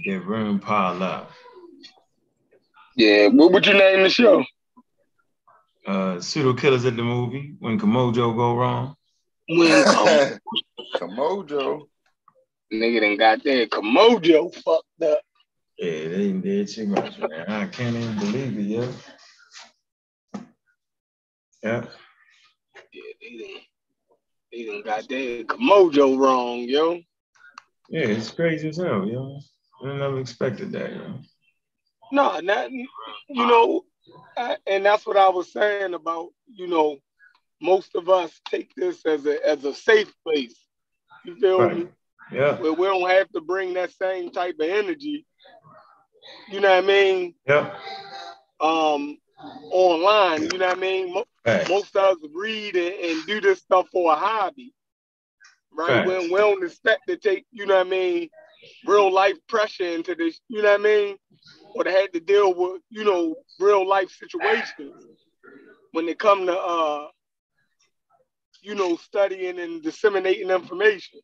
Get room pile up. Yeah, what would you name the show? Uh, pseudo killers at the movie when Komojo go wrong. When Komojo. nigga done got that Komojo fucked up. Yeah, they did too much, man. I can't even believe it, yo. Yeah. Yeah, they done, they done got that Komojo wrong, yo. Yeah, it's crazy as hell, yo. I never expected that, yo. No, not you know, I, and that's what I was saying about you know, most of us take this as a as a safe place. You feel me? Yeah. Where we don't have to bring that same type of energy. You know what I mean? Yeah. Um, online. You know what I mean? Mo- Facts. most of us read and, and do this stuff for a hobby, right? Facts. When we don't expect to take, you know what I mean, real life pressure into this, you know what I mean, or they had to deal with, you know, real life situations when they come to, uh, you know, studying and disseminating information.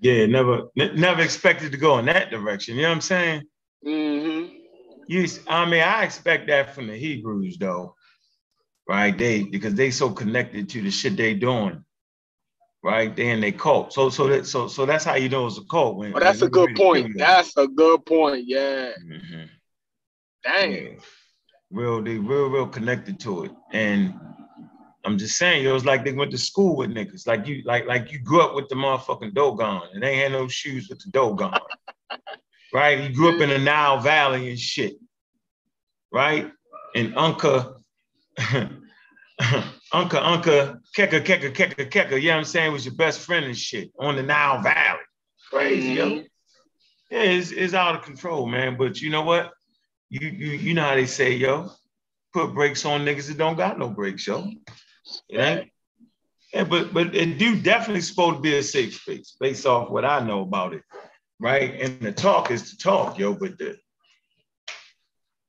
Yeah, never ne- never expected to go in that direction. You know what I'm saying? Mm-hmm. You, I mean, I expect that from the Hebrews, though, right? They because they so connected to the shit they doing, right? They in they cult. So, so that, so, so that's how you know it's a cult. When, Oh, that's a good point. That's a good point. Yeah. Mhm. Dang. Yeah. Real, they real, real connected to it. And I'm just saying, it was like they went to school with niggas. Like you, like, like you grew up with the motherfucking Dogon, and they had no shoes with the Dogon. right? You grew up in the Nile Valley and shit. Right? And Unca, Unca, Unca, Keka, Keka, Keka, Keka, you know what I'm saying, was your best friend and shit on the Nile Valley. Crazy, yo. Mhm. Yeah, it's, it's out of control, man. But you know what? You you you know how they say, yo, put brakes on niggas that don't got no brakes, yo. It ain't. Yeah, but but it do definitely supposed to be a safe space based off what I know about it, right? And the talk is to talk, yo. But the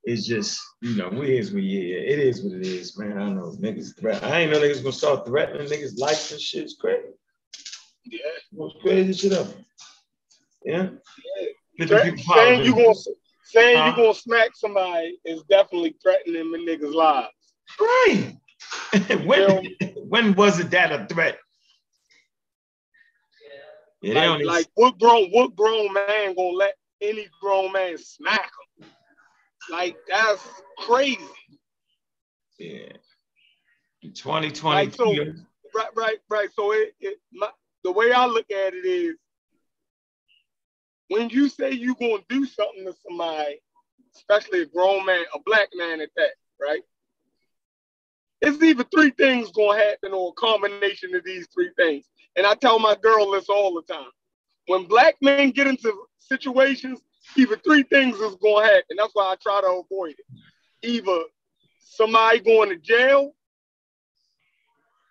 it's just you know it is what yeah, it is what it is, man. I know niggas threat. I ain't know niggas gonna start threatening niggas' life and shit. It's crazy. Yeah. Most crazy shit up. Yeah. Threat- saying you gonna saying Huh? you gonna smack somebody is definitely threatening the niggas' lives. Right. when, when was it that a threat? Yeah, Like, like what grown what grown man gonna let any grown man smack? Like that's crazy. yeah. In 2022, Like, so- Right, right, right. So it, it my, the way I look at it is when you say you're gonna do something to somebody, especially a grown man, a black man at that, right? It's either three things gonna happen or a combination of these three things. And I tell my girl this all the time. When black men get into situations, either three things is gonna happen. That's why I try to avoid it. Either somebody going to jail,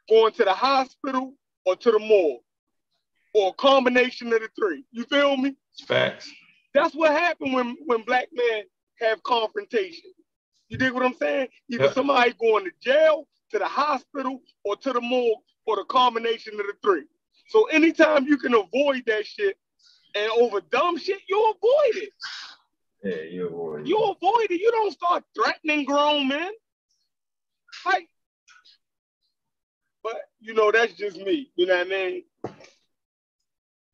going to the hospital, or to the morgue, or a combination of the three. You feel me? it's facts. That's what happened when when black men have confrontation. You dig what I'm saying? Either Yeah. somebody going to jail, to the hospital, or to the morgue, or the combination of the three. So anytime you can avoid that shit and over dumb shit, you avoid it. Yeah, you're boy. You avoid it. You don't start threatening grown men. Like, but you know, that's just me. You know what I mean?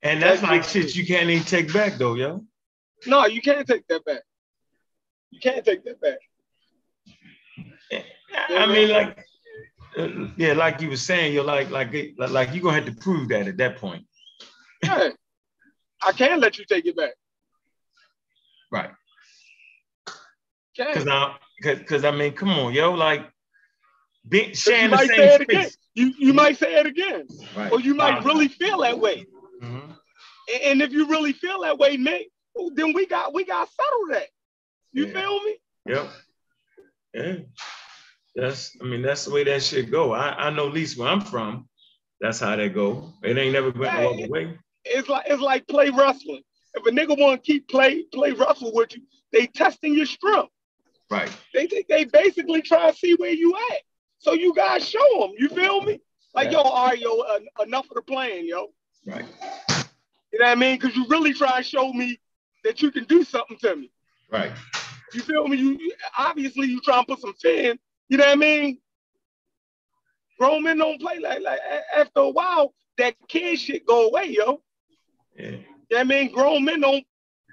and that's that's like just- shit you can't even take back though, yo. No, you can't take that back. You can't take that back. I mean, like, uh, yeah, like you were saying, you're like, like, like, like you're gonna have to prove that at that point, Yeah. I can't let you take it back. right? Because now, because I mean, come on, yo, like, be, sharing you the might same say it again. space, You you might say it again, right? or you might really feel that way. Mhm. And, and if you really feel that way, Nick, then we got we got to settle that. You Yeah. feel me? Yep. Yeah. That's I mean that's the way that shit go. I, I know at least where I'm from, that's how that go. It ain't never went no Yeah. other way. It's like it's like play wrestling. If a nigga want to keep play play wrestle with you, they testing your strength. Right. They they, they basically try to see where you at. So you guys show them. You feel me? Like Yeah. yo, all right, yo, en- enough of the playing, yo. Right. You know what I mean? Because you really try to show me that you can do something to me. Right. You feel me? You obviously you try and put some fear in. You know what I mean? Grown men don't play like like after a while that kid shit go away, yo. Yeah. I mean? Grown men don't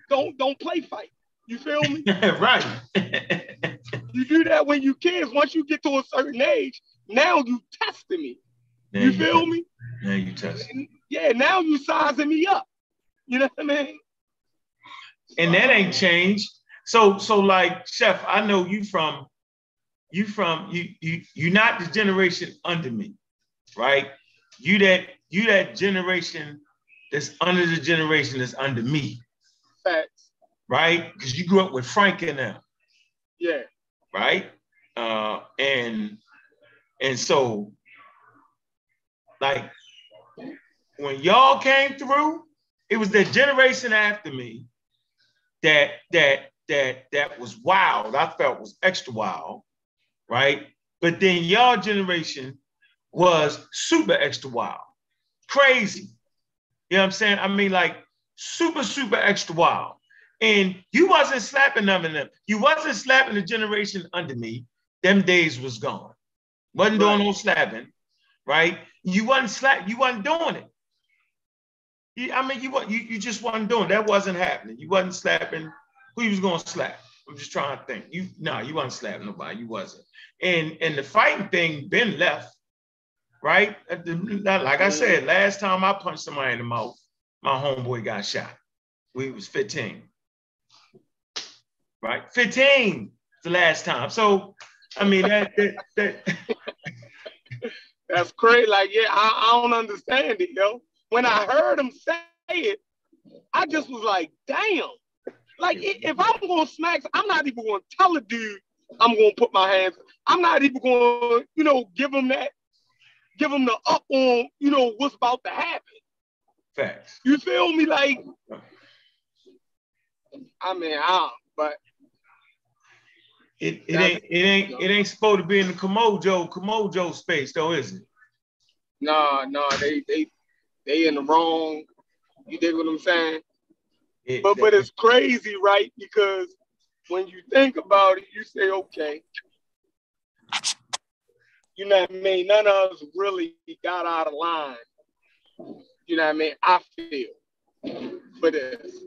don't don't play fight. You feel me? right. you do that when you kids. Once you get to a certain age, now you testing me. Now you, you feel me? Now you testing. Yeah, now you sizing me up. You know what I mean? And that ain't changed. So so like chef, I know you from you from you you you're not the generation under me, right? You that you that generation that's under the generation that's under me. Facts. Right? Because you grew up with Frank and them. Yeah. Right? Uh and and so like when y'all came through, it was the generation after me that that that that was wild. I felt was extra wild, right? But then y'all generation was super extra wild, crazy. You know what I'm saying? I mean, like super, super extra wild. And you wasn't slapping none of them. You wasn't slapping the generation under me. Them days was gone. Wasn't doing no slapping, right? You wasn't slap. You wasn't doing it. You, I mean, you you you just wasn't doing. That wasn't happening. You wasn't slapping. Who you was gonna slap? I'm just trying to think. You no, nah, you wasn't slapping nobody. You wasn't. And and the fighting thing been left, right? Like I said, last time I punched somebody in the mouth, my homeboy got shot. We was 15. Right? 15 the last time. So I mean that that, that That's crazy. Like, yeah, I, I don't understand it, yo. When I heard him say it, I just was like, damn. Like, if I'm gonna smack, I'm not even gonna tell a dude I'm gonna put my hands. I'm not even gonna, you know, give him that, give them the up on, you know, what's about to happen. Facts. You feel me? Like, I mean, I but it, it ain't it ain't it ain't supposed to be in the Komojo Komojo space though, is it? Nah, nah, they they they in the wrong. You dig what I'm saying? It, but but it's crazy, right? Because when you think about it, you say, okay, you know what I mean? None of us really got out of line. You know what I mean? I feel for this.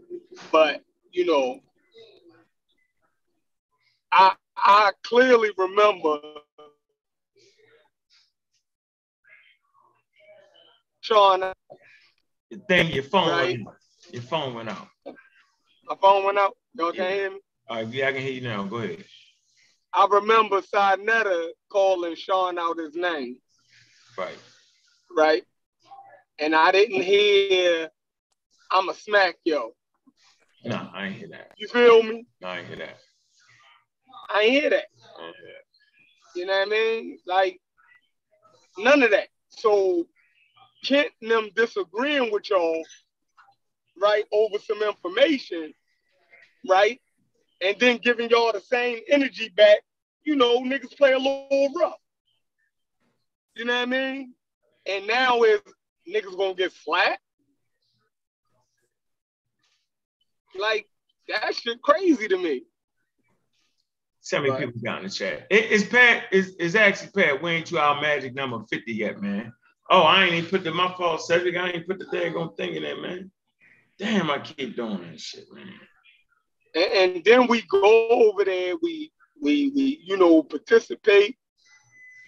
But, you know, I I clearly remember Sean. The thing, your phone right? went, your phone went out. My phone went out. Y'all yeah. can't hear me. All right, yeah, I can hear you now. Go ahead. I remember Sinetta calling Sean out his name. Right. Right. And I didn't hear I'm a smack yo. No, I ain't hear that. You feel me? No, I ain't hear that. I ain't hear that. I ain't hear that. You know what I mean? Like none of that. So Kent and them disagreeing with y'all, right, over some information, right? And then giving y'all the same energy back, you know, niggas play a little rough. You know what I mean? And now is niggas gonna get flat? Like that shit crazy to me. So many right. people got in the chat. It, it's Pat. Is is actually Pat. We ain't to our magic number fifty yet, man. Oh, I ain't even put the my fault Cedric. I ain't put the daggone thing in there, man. Damn, I keep doing that shit, man. And, and then we go over there. We we we you know participate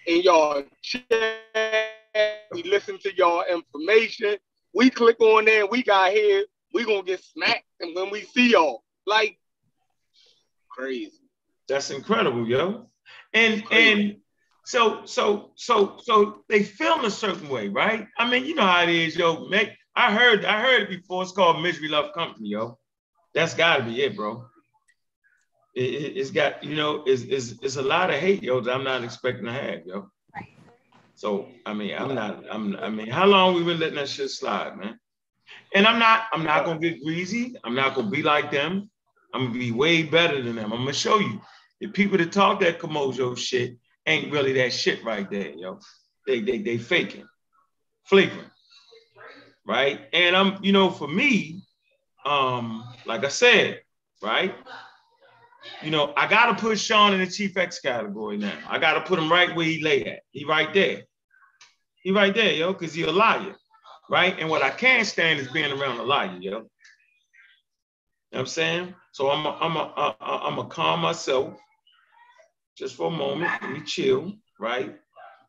in y'all chat. We listen to y'all information. We click on there. We got here. We gonna get smacked, and when we see y'all, like crazy. That's incredible, yo. And and so so so so they film a certain way, right? I mean, you know how it is, yo. Make I heard I heard it before. It's called Misery Love Company, yo. That's got to be it, bro. It, has got you know, it's, it's it's a lot of hate, yo. That I'm not expecting to have, yo. So I mean, I'm not. I'm. I mean, how long we been letting that shit slide, man? And I'm not. I'm not gonna get greasy. I'm not gonna be like them. I'm gonna be way better than them. I'm gonna show you the people that talk that Komojo shit ain't really that shit right there, yo. They they they faking, flagrant, right? And I'm, you know, for me, um, like I said, right? You know, I gotta put Sean in the Chief X category now. I gotta put him right where he lay at. He right there. He right there, yo, because he a liar, right? And what I can't stand is being around a liar, yo. You know what I'm saying? So I'm a, I'm a, a, a, I'm a calm myself just for a moment. Let me chill, right?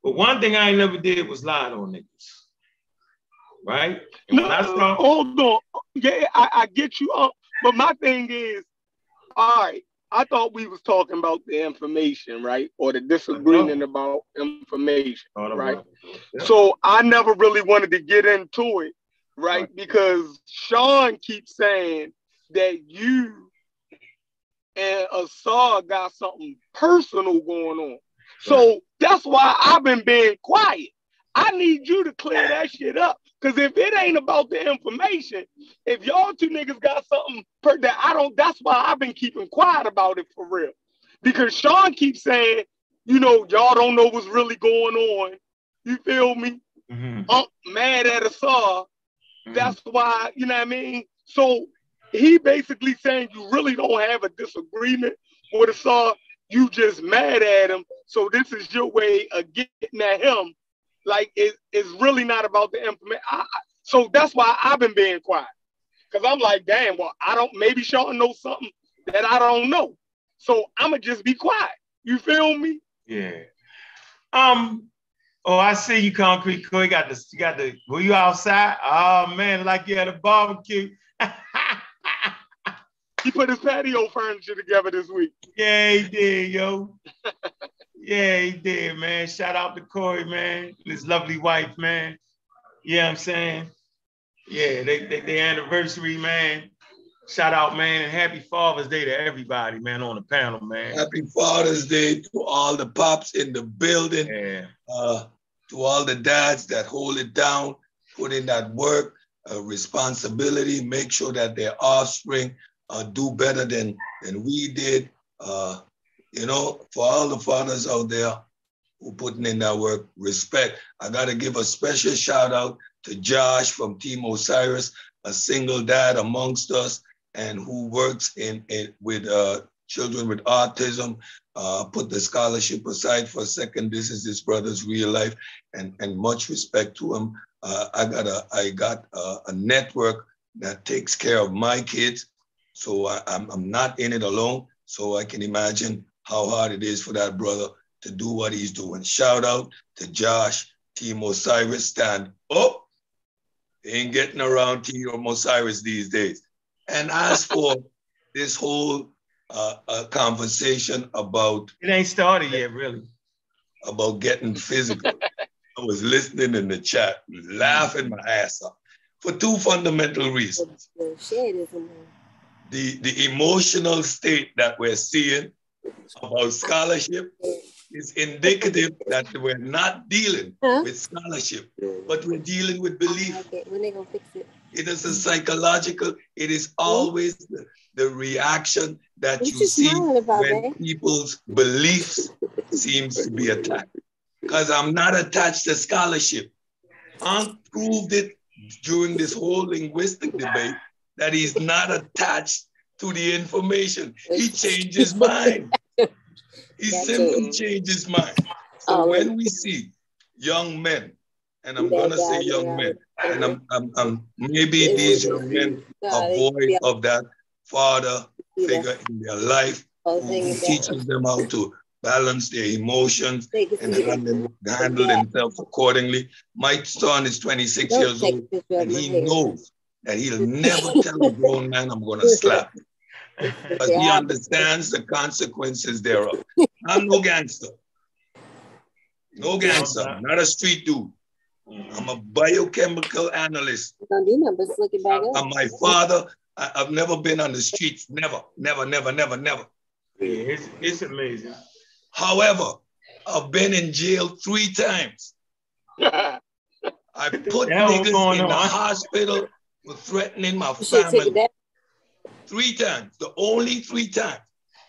But one thing I ain't never did was lie on niggas right? no, start- hold on. Yeah, I, I get you up. But my thing is, all right, I thought we was talking about the information, right? Or the disagreement about information, right? Yeah. So I never really wanted to get into it, right? right? Because Sean keeps saying that you and Asar got something personal going on. So that's why I've been being quiet. I need you to clear that shit up. Cause if it ain't about the information, if y'all two niggas got something per that I don't, that's why I've been keeping quiet about it for real. Because Sean keeps saying, you know, y'all don't know what's really going on. You feel me? Mm-hmm. I'm mad at Asar. Mm-hmm. That's why, you know what I mean? So he basically saying you really don't have a disagreement with Asar. You just mad at him. So this is your way of getting at him like it, it's really not about the information. so that's why I've been being quiet. Cause I'm like, damn, well, I don't maybe Sean knows something that I don't know. So I'ma just be quiet. You feel me? Yeah. Um, oh, I see you, concrete. Cool. You got this, you got the were you outside? Oh man, like you had a barbecue. he put his patio furniture together this week. Yeah, he did, yo. Yeah, he did, man. Shout out to Corey, man, and his lovely wife, man. Yeah, I'm saying. Yeah, they, they, they anniversary, man. Shout out, man, and happy Father's Day to everybody, man, on the panel, man. Happy Father's Day to all the pops in the building. Yeah. Uh, to all the dads that hold it down, put in that work, uh, responsibility, make sure that their offspring uh, do better than, than we did. Uh, you know, for all the fathers out there who putting in that work, respect. I gotta give a special shout out to Josh from Team Osiris, a single dad amongst us, and who works in, in with uh, children with autism. Uh, put the scholarship aside for a second. This is his brother's real life, and and much respect to him. Uh, I got a I got a, a, network that takes care of my kids, so I, I'm I'm not in it alone. So I can imagine how hard it is for that brother to do what he's doing. Shout out to Josh, Team Osiris, stand up. ain't getting around Team Osiris these days. And as for this whole uh, uh, conversation about it ain't started yet, really. About getting physical. I was listening in the chat, laughing my ass off for two fundamental reasons. The, the emotional state that we're seeing about scholarship is indicative that we're not dealing huh? with scholarship, but we're dealing with belief. When they gonna fix it? It is a psychological, it is hmm? always the, the reaction that you, see when people's beliefs seems to be attacked. Because I'm not attached to scholarship. Aunt proved it during this whole linguistic debate that he's not attached to the information. He changed his mind. He simply changed his mind. So oh, when we see young men, and I'm gonna say young men, and I'm, I'm, I'm maybe these young men are void of that father figure in their life who, who teaches them how to balance their emotions and handle, handle themselves accordingly. My son is 26 years old, and he knows that he'll never tell a grown man I'm gonna slap him but he understands the consequences thereof. I'm no gangster. No gangster. I'm not a street dude. I'm a biochemical analyst. I'm my father. I, have never been on the streets. Never, never, never, never, never. Yeah, it's, it's amazing. However, I've been in jail three times. I put niggas in on? the hospital for threatening my family three times, the only three times.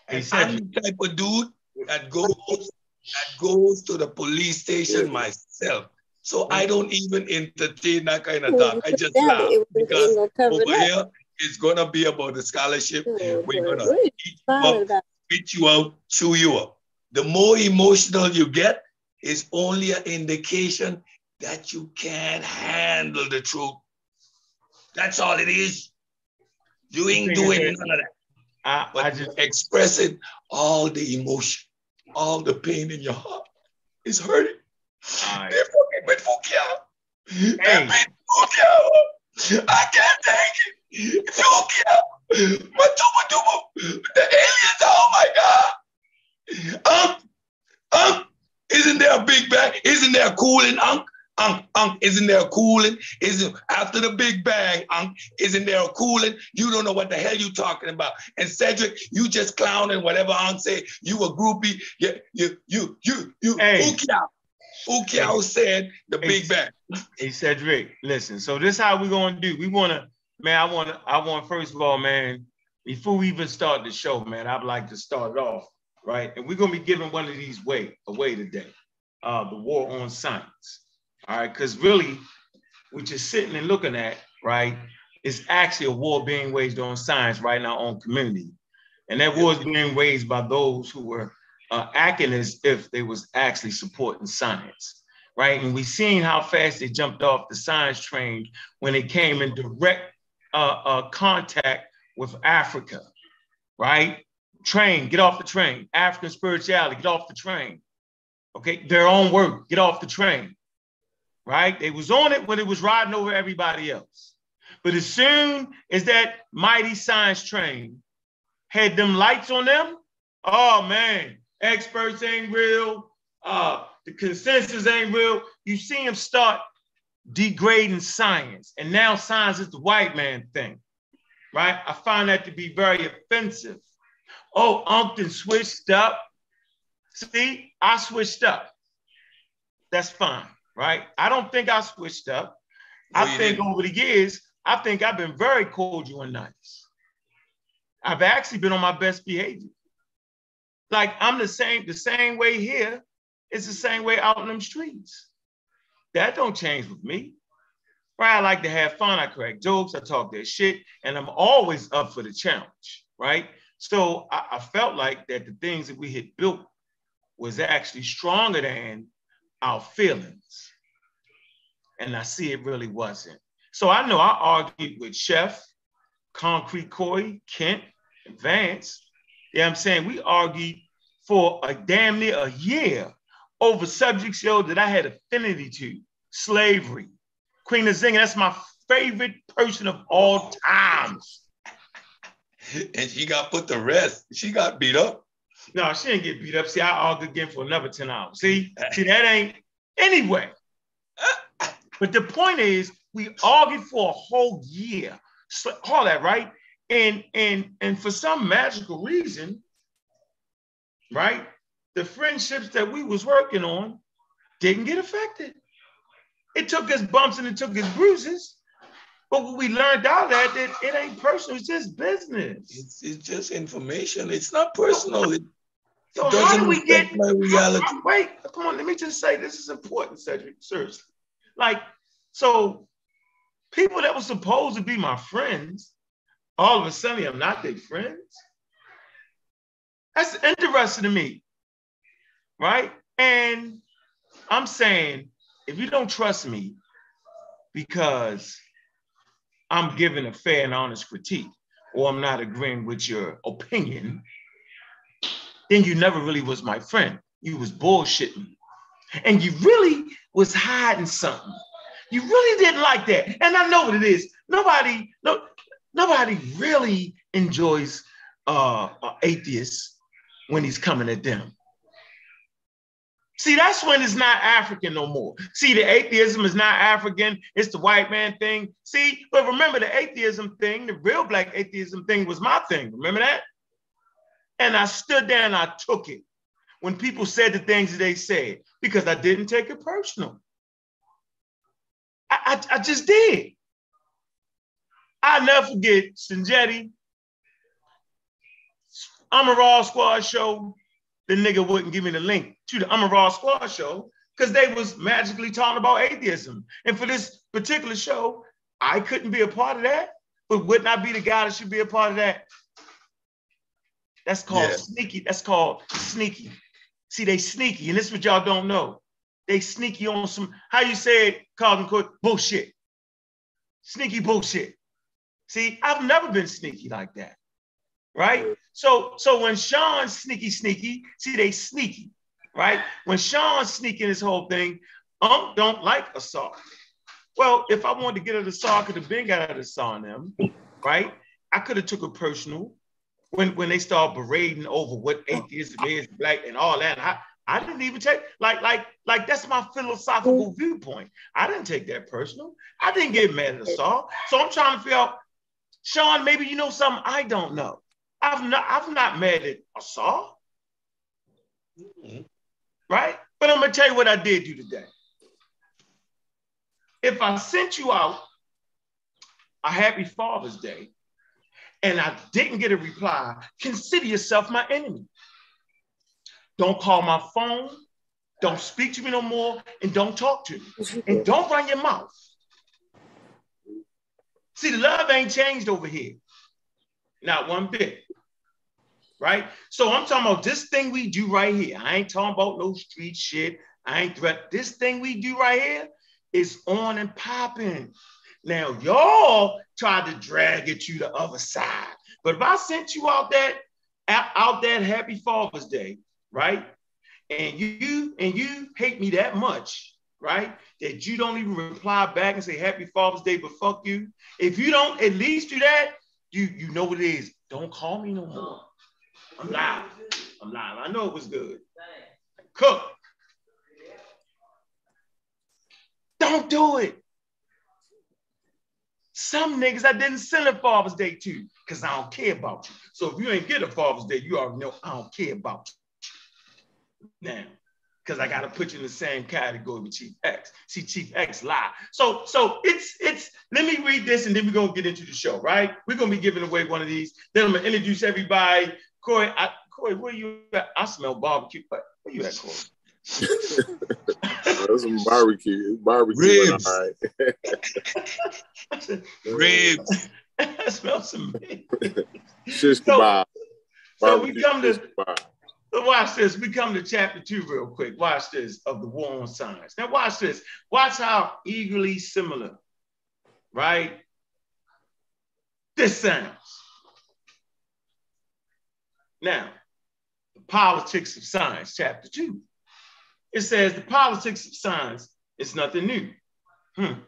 And I'm the type of dude that goes that goes to the police station myself So I don't even entertain that kind of talk. I just laugh because over here it's gonna be about the scholarship. We're gonna eat you up, spit you out, chew you up. The more emotional you get is only an indication that you can't handle the truth. That's all it is. You ain't doing none of that. I, but I just expressing all the emotion, all the pain in your heart is hurting. Right. They're fucking with Fukia. Hey. Fukia. I can't take it. Fukia. Matuba Duba. The aliens. Oh my God. Um, um, isn't there a big bang? Isn't there a cooling, Unc? Unc, Unc, isn't there a cooling? Isn't after the Big Bang, Unc, isn't there a cooling? You don't know what the hell you talking about. And Cedric, you just clowning whatever Unc say. You a groupie. You, you, you, you, you. Hey. Ukiao. Ukiao said the hey, Big Bang. Hey Cedric, listen. So this how we gonna do. We wanna, man. I wanna, I want first of all, man. Before we even start the show, man, I'd like to start it off right, and we're gonna be giving one of these way away today. Uh, the war on science. All right, because really, what you're sitting and looking at, right, is actually a war being waged on science right now on community. And that war is being waged by those who were uh, acting as if they was actually supporting science, right? And we've seen how fast they jumped off the science train when they came in direct uh, uh, contact with Africa, right? Train, get off the train. African spirituality, get off the train. Okay, their own work, get off the train right? They was on it when it was riding over everybody else. But as soon as that mighty science train had them lights on them, oh man, experts ain't real. Uh, the consensus ain't real. You see them start degrading science. And now science is the white man thing, right? I find that to be very offensive. Oh, Umpton switched up. See, I switched up. That's fine right? I don't think I switched up. I think didn't. over the years, I think I've been very cordial and nice. I've actually been on my best behavior. Like I'm the same, the same way here is the same way out in them streets. That don't change with me. Right? I like to have fun. I crack jokes. I talk that shit, and I'm always up for the challenge. Right? So I, I felt like that the things that we had built was actually stronger than our feelings. And I see it really wasn't. So I know I argued with Chef, Concrete Corey, Kent, Vance. Yeah, I'm saying we argued for a damn near a year over subjects, yo, that I had affinity to. Slavery. Queen Nzinga, that's my favorite person of all times. and she got put to rest. She got beat up. No, she didn't get beat up. See, I argue again for another 10 hours. See, see, that ain't anyway. But the point is, we argued for a whole year. So, all that, right? And and and for some magical reason, right? The friendships that we was working on didn't get affected. It took us bumps and it took us bruises. But we learned out that, that it ain't personal, it's just business. It's, it's just information. It's not personal. So how do we get my reality? Wait, come on, let me just say this is important, Cedric. Seriously. Like, so people that were supposed to be my friends, all of a sudden I'm not their friends. That's interesting to me. Right? And I'm saying, if you don't trust me because I'm giving a fair and honest critique, or I'm not agreeing with your opinion, then you never really was my friend. You was bullshitting. And you really was hiding something. You really didn't like that. And I know what it is. Nobody, no, nobody really enjoys uh, atheists when he's coming at them. See, that's when it's not African no more. See, the atheism is not African, it's the white man thing. See, but remember the atheism thing, the real black atheism thing was my thing. Remember that? And I stood there and I took it when people said the things that they said because I didn't take it personal. I, I, I just did. I'll never forget Sanjetti. I'm a Raw Squad show. The nigga wouldn't give me the link to the I'm a Raw Squad show because they was magically talking about atheism. And for this particular show, I couldn't be a part of that, but would not I be the guy that should be a part of that. That's called yeah. sneaky. That's called sneaky. See, they sneaky, and this is what y'all don't know. They sneaky on some, how you say it, Carlton Court, bullshit. Sneaky bullshit. See, I've never been sneaky like that. Right? So, so when Sean's sneaky, sneaky, see, they sneaky, right? When Sean's sneaking this whole thing, um don't like Asar. Well, if I wanted to get at the saw, I could have been got at the saw on them, right? I could have took it personal when when they start berating over what atheism is, black and all that. I, I didn't even take like like like that's my philosophical viewpoint. I didn't take that personal. I didn't get mad at Saul. So I'm trying to figure out, Sean, maybe you know something I don't know. I've not I've not mad at Saul. Mm-hmm. Right? But I'm gonna tell you what I did do today. If I sent you out a happy Father's Day and I didn't get a reply, consider yourself my enemy. Don't call my phone, don't speak to me no more, and don't talk to me. And don't run your mouth. See, the love ain't changed over here. Not one bit. Right? So I'm talking about this thing we do right here. I ain't talking about no street shit. I ain't threat. This thing we do right here is on and popping. Now, y'all tried to drag it to the other side. But if I sent you out that out that happy Father's Day, right? And you and you hate me that much, right? That you don't even reply back and say happy Father's Day, but fuck you. If you don't at least do that, you you know what it is. Don't call me no more. I'm live. I'm live. I know it was good. Cook. Don't do it. Some niggas I didn't send a Father's Day to because I don't care about you. So if you ain't get a Father's Day, you already know I don't care about you. Now, because I gotta put you in the same category with Chief X. See, Chief X lie. So, so it's it's. Let me read this, and then we're gonna get into the show. Right? We're gonna be giving away one of these. Then I'm gonna introduce everybody. Corey, I, Corey, where you at? I smell barbecue. Where you at, Corey? That's some barbecue. Barbecue. Ribs. All right. ribs. I smell some Shish kebab. So, so we come to so watch this. We come to chapter two real quick. Watch this of the war on science. Now watch this. Watch how eagerly similar, right? This sounds. Now, the politics of science, chapter two. It says the politics of science is nothing new. Hmm.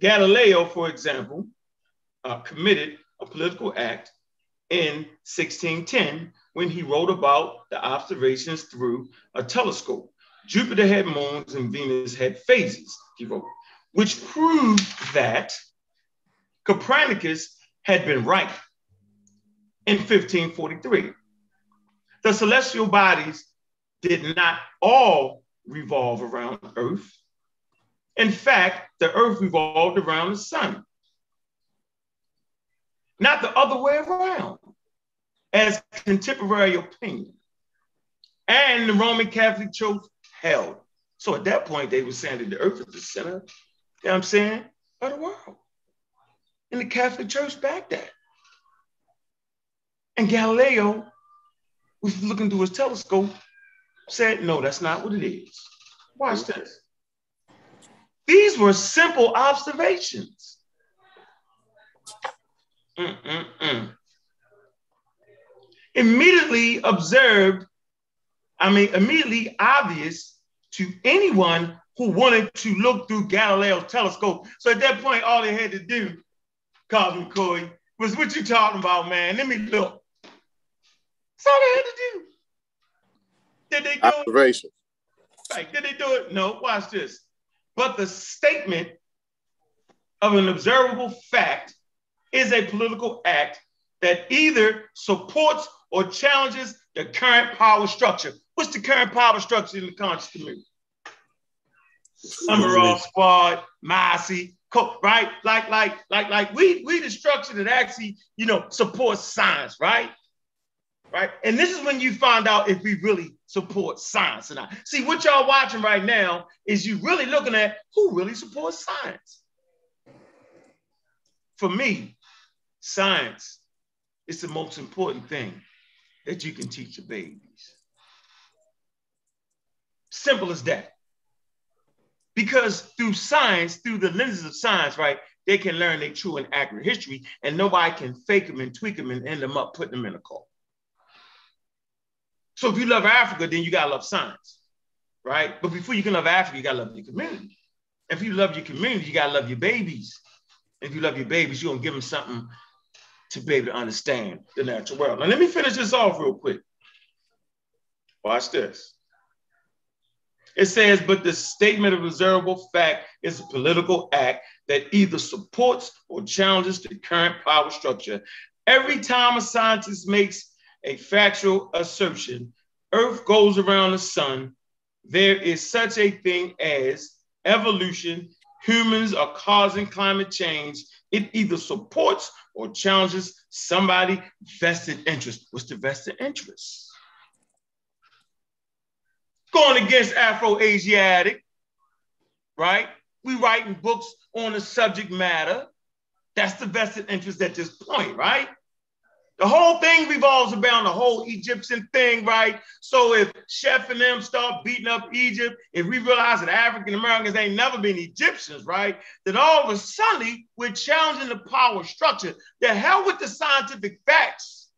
Galileo, for example, uh, committed a political act in 1610 when he wrote about the observations through a telescope. Jupiter had moons and Venus had phases, he wrote, which proved that Copernicus had been right in 1543. The celestial bodies did not all revolve around Earth. In fact, the Earth revolved around the sun, not the other way around, as contemporary opinion. And the Roman Catholic Church held. So at that point, they were saying that the Earth is the center, you know what I'm saying, of the world. And the Catholic Church backed that. And Galileo was looking through his telescope said, no, that's not what it is. Watch this. These were simple observations. Mm-mm-mm. Immediately observed, I mean, immediately obvious to anyone who wanted to look through Galileo's telescope. So at that point, all they had to do, Carlton McCoy, was what you talking about, man. Let me look. That's all they had to do. Did they do Observation. it? Right. Did they do it? No. Watch this. But the statement of an observable fact is a political act that either supports or challenges the current power structure. What's the current power structure in the conscious community? Summerall Squad, Massey, right? Like, like, like, like we we the structure that actually, you know, supports science, right? Right? And this is when you find out if we really support science or not. See, what y'all watching right now is you really looking at who really supports science. For me, science is the most important thing that you can teach your babies. Simple as that. Because through science, through the lenses of science, right, they can learn their true and accurate history, and nobody can fake them and tweak them and end them up putting them in a cult. So if you love Africa, then you gotta love science, right? But before you can love Africa, you gotta love your community. If you love your community, you gotta love your babies. If you love your babies, you're gonna give them something to be able to understand the natural world. Now let me finish this off real quick. Watch this. It says, but the statement of observable fact is a political act that either supports or challenges the current power structure. Every time a scientist makes a factual assertion, Earth goes around the sun, there is such a thing as evolution. Humans are causing climate change. It either supports or challenges somebody vested interest. What's the vested interest? Going against Afro-Asiatic, right? We writing books on the subject matter. That's the vested interest at this point, right? The whole thing revolves around the whole Egyptian thing, right? So if Chef and them start beating up Egypt, if we realize that African Americans ain't never been Egyptians, right? Then all of a sudden we're challenging the power structure. The hell with the scientific facts.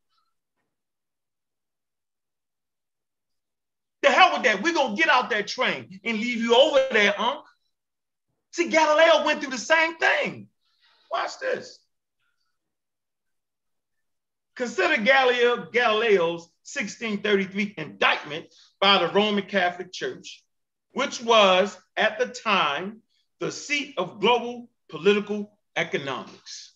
The hell with that. We're gonna get out that train and leave you over there, huh? See, Galileo went through the same thing. Watch this. Consider Galileo, Galileo's 1633 indictment by the Roman Catholic Church, which was at the time the seat of global political economics.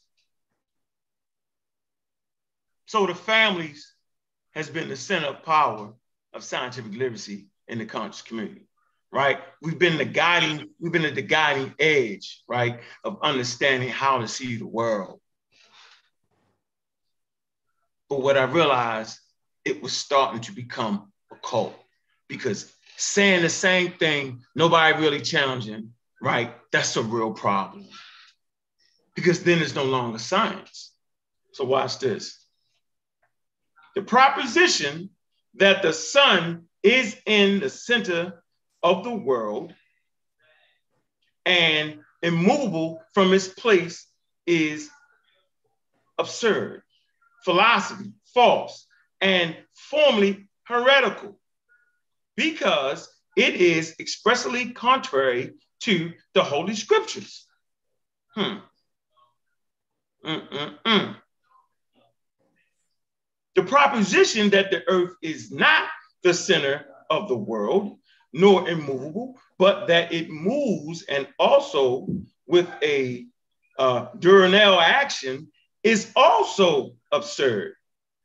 So the families has been the center of power of scientific literacy in the conscious community, right? We've been the guiding, we've been at the guiding edge, right, of understanding how to see the world but what I realized, it was starting to become a cult because saying the same thing, nobody really challenging, right? That's a real problem. Because then it's no longer science. So watch this. The proposition that the sun is in the center of the world and immovable from its place is absurd philosophy, false, and formally heretical, because it is expressly contrary to the Holy Scriptures. Hmm. Mm-mm-mm. The proposition that the earth is not the center of the world, nor immovable, but that it moves and also with a uh, diurnal action is also absurd,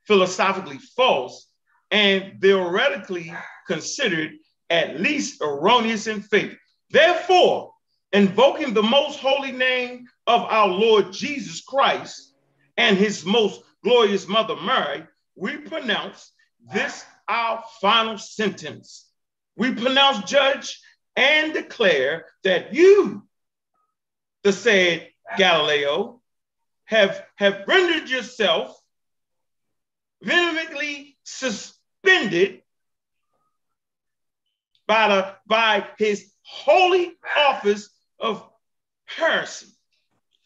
philosophically false, and theoretically considered at least erroneous in faith. Therefore, invoking the most holy name of our Lord Jesus Christ and his most glorious mother Mary, we pronounce this our final sentence. We pronounce, judge, and declare that you, the said Galileo, have, have rendered yourself vehemently suspended by, the, by his holy office of heresy.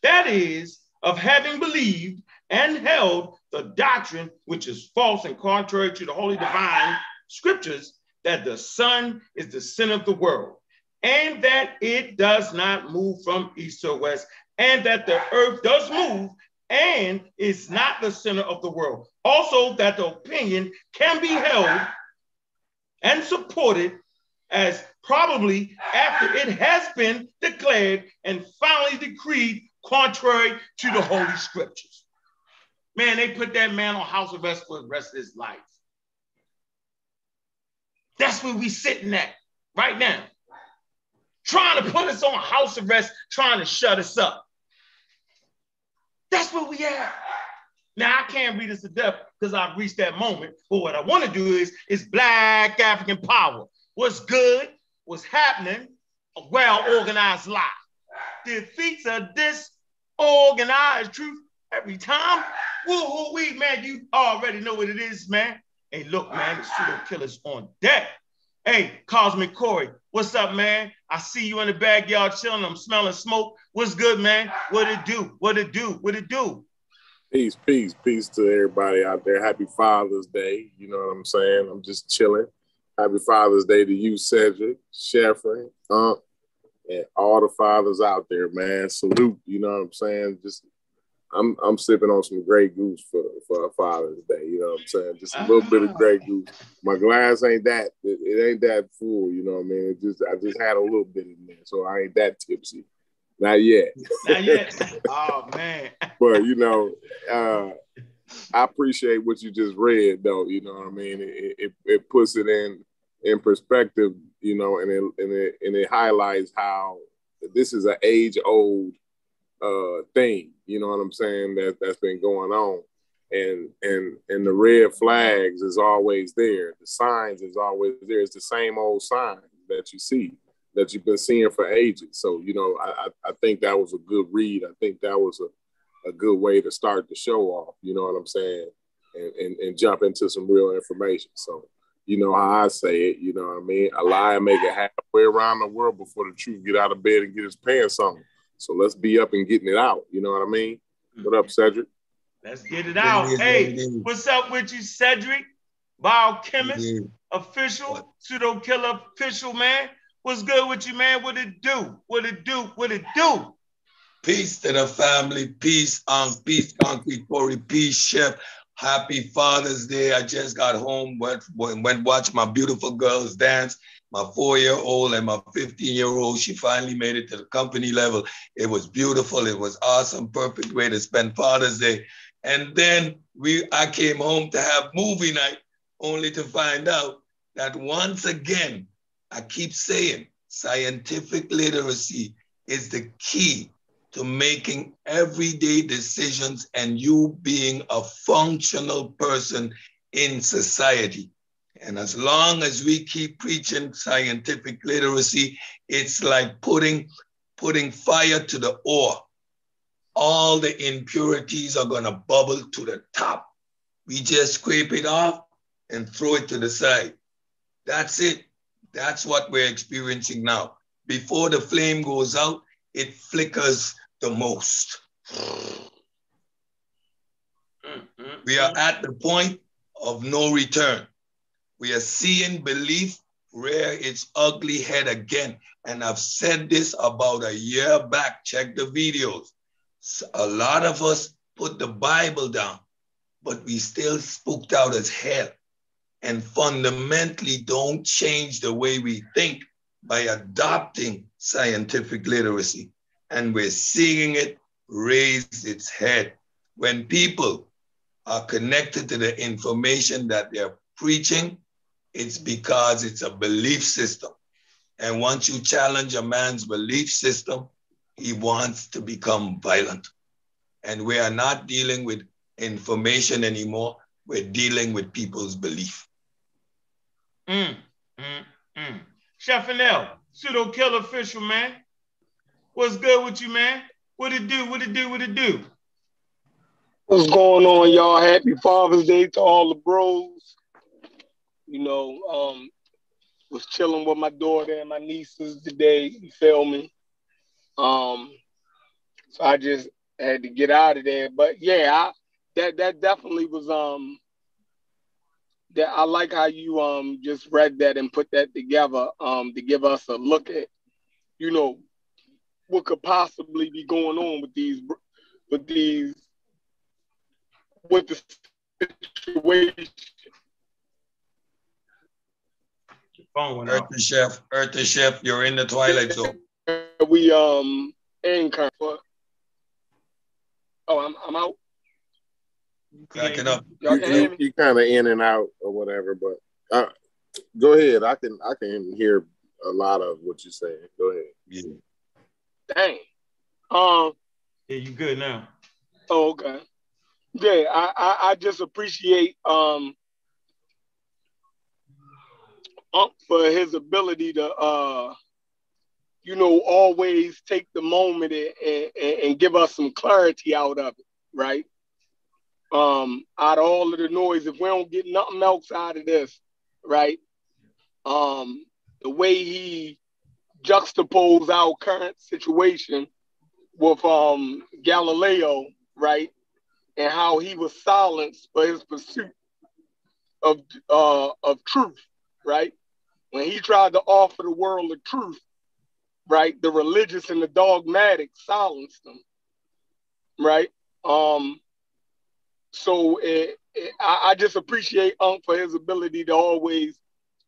That is, of having believed and held the doctrine which is false and contrary to the holy divine scriptures that the sun is the center of the world and that it does not move from east to west and that the earth does move and is not the center of the world. Also, that the opinion can be held and supported as probably after it has been declared and finally decreed contrary to the Holy Scriptures. Man, they put that man on house arrest for the rest of his life. That's where we sitting at right now. Trying to put us on house arrest, trying to shut us up. That's where we at. Now I can't read this to death because I've reached that moment. But what I want to do is is black African power. What's good? What's happening? A well-organized lie. Defeats a disorganized truth every time. Woo-hoo wee, man. You already know what it is, man. Hey, look, man, the pseudo killers on deck. Hey, Cosmic Corey, what's up, man? I see you in the backyard chilling. I'm smelling smoke. What's good, man? What it do? What it do? What it do? Peace, peace, peace to everybody out there. Happy Father's Day. You know what I'm saying? I'm just chilling. Happy Father's Day to you, Cedric, Sheffrin, Unc, and all the fathers out there, man. Salute. You know what I'm saying? Just I'm I'm sipping on some Grey Goose for for Father's Day. You know what I'm saying? Just a little bit of Grey Goose. My glass ain't that it, it, ain't that full. You know what I mean? It just I just had a little bit in there, so I ain't that tipsy. Not yet. Not yet. oh man. but you know, uh, I appreciate what you just read, though. You know what I mean? It, it, it puts it in in perspective, you know, and it and it and it highlights how this is an age old uh, thing. You know what I'm saying? That that's been going on, and and and the red flags is always there. The signs is always there. It's the same old sign that you see that you've been seeing for ages. So, you know, I, I think that was a good read. I think that was a, a good way to start the show off, you know what I'm saying? And, and, and jump into some real information. So, you know how I say it, you know what I mean? A lie make it halfway around the world before the truth get out of bed and get his pants on. So let's be up and getting it out. You know what I mean? What up, Cedric? Let's get it out. Hey, what's up with you, Cedric? Biochemist, official, pseudo killer official, man. What's good with you, man? What it do? What it do? What it do? Peace to the family. Peace, um, peace, concrete Corey. Peace, chef. Happy Father's Day. I just got home, went, went watch my beautiful girls dance. My four-year-old and my 15-year-old, she finally made it to the company level. It was beautiful. It was awesome. Perfect way to spend Father's Day. And then we, I came home to have movie night, only to find out that once again, I keep saying scientific literacy is the key to making everyday decisions and you being a functional person in society. And as long as we keep preaching scientific literacy, it's like putting, putting fire to the ore. All the impurities are going to bubble to the top. We just scrape it off and throw it to the side. That's it. That's what we're experiencing now. Before the flame goes out, it flickers the most. Mm, mm, we are mm. at the point of no return. We are seeing belief rear its ugly head again. And I've said this about a year back. Check the videos. A lot of us put the Bible down, but we still spooked out as hell and fundamentally don't change the way we think by adopting scientific literacy. And we're seeing it raise its head. When people are connected to the information that they're preaching, it's because it's a belief system. And once you challenge a man's belief system, he wants to become violent. And we are not dealing with information anymore. We're dealing with people's belief. Mm, mm, mm. Chef Fennell, pseudo killer official, man. What's good with you, man? What it do? What it do? What it do? What's going on, y'all? Happy Father's Day to all the bros. You know, um, was chilling with my daughter and my nieces today. You feel me? Um, so I just had to get out of there. But yeah, I, that that definitely was um that I like how you um just read that and put that together um to give us a look at you know what could possibly be going on with these with these with the situation. Phone went Earth the chef, Earth the chef, you're in the twilight zone. We um anchor for. Oh, I'm I'm out. Backing up. You, you, you kind of in and out or whatever, but uh, go ahead. I can I can hear a lot of what you're saying. Go ahead. Yeah. Dang. Um. Yeah, you good now. Oh, okay. Yeah, I, I, I just appreciate um For his ability to uh you know always take the moment and, and, and give us some clarity out of it, right? Um, out of all of the noise, if we don't get nothing else out of this, right? Um, the way he juxtapose our current situation with um Galileo, right? And how he was silenced for his pursuit of uh of truth, right? When he tried to offer the world the truth, right? The religious and the dogmatic silenced them, right? Um, so it, it, I, I just appreciate Unc for his ability to always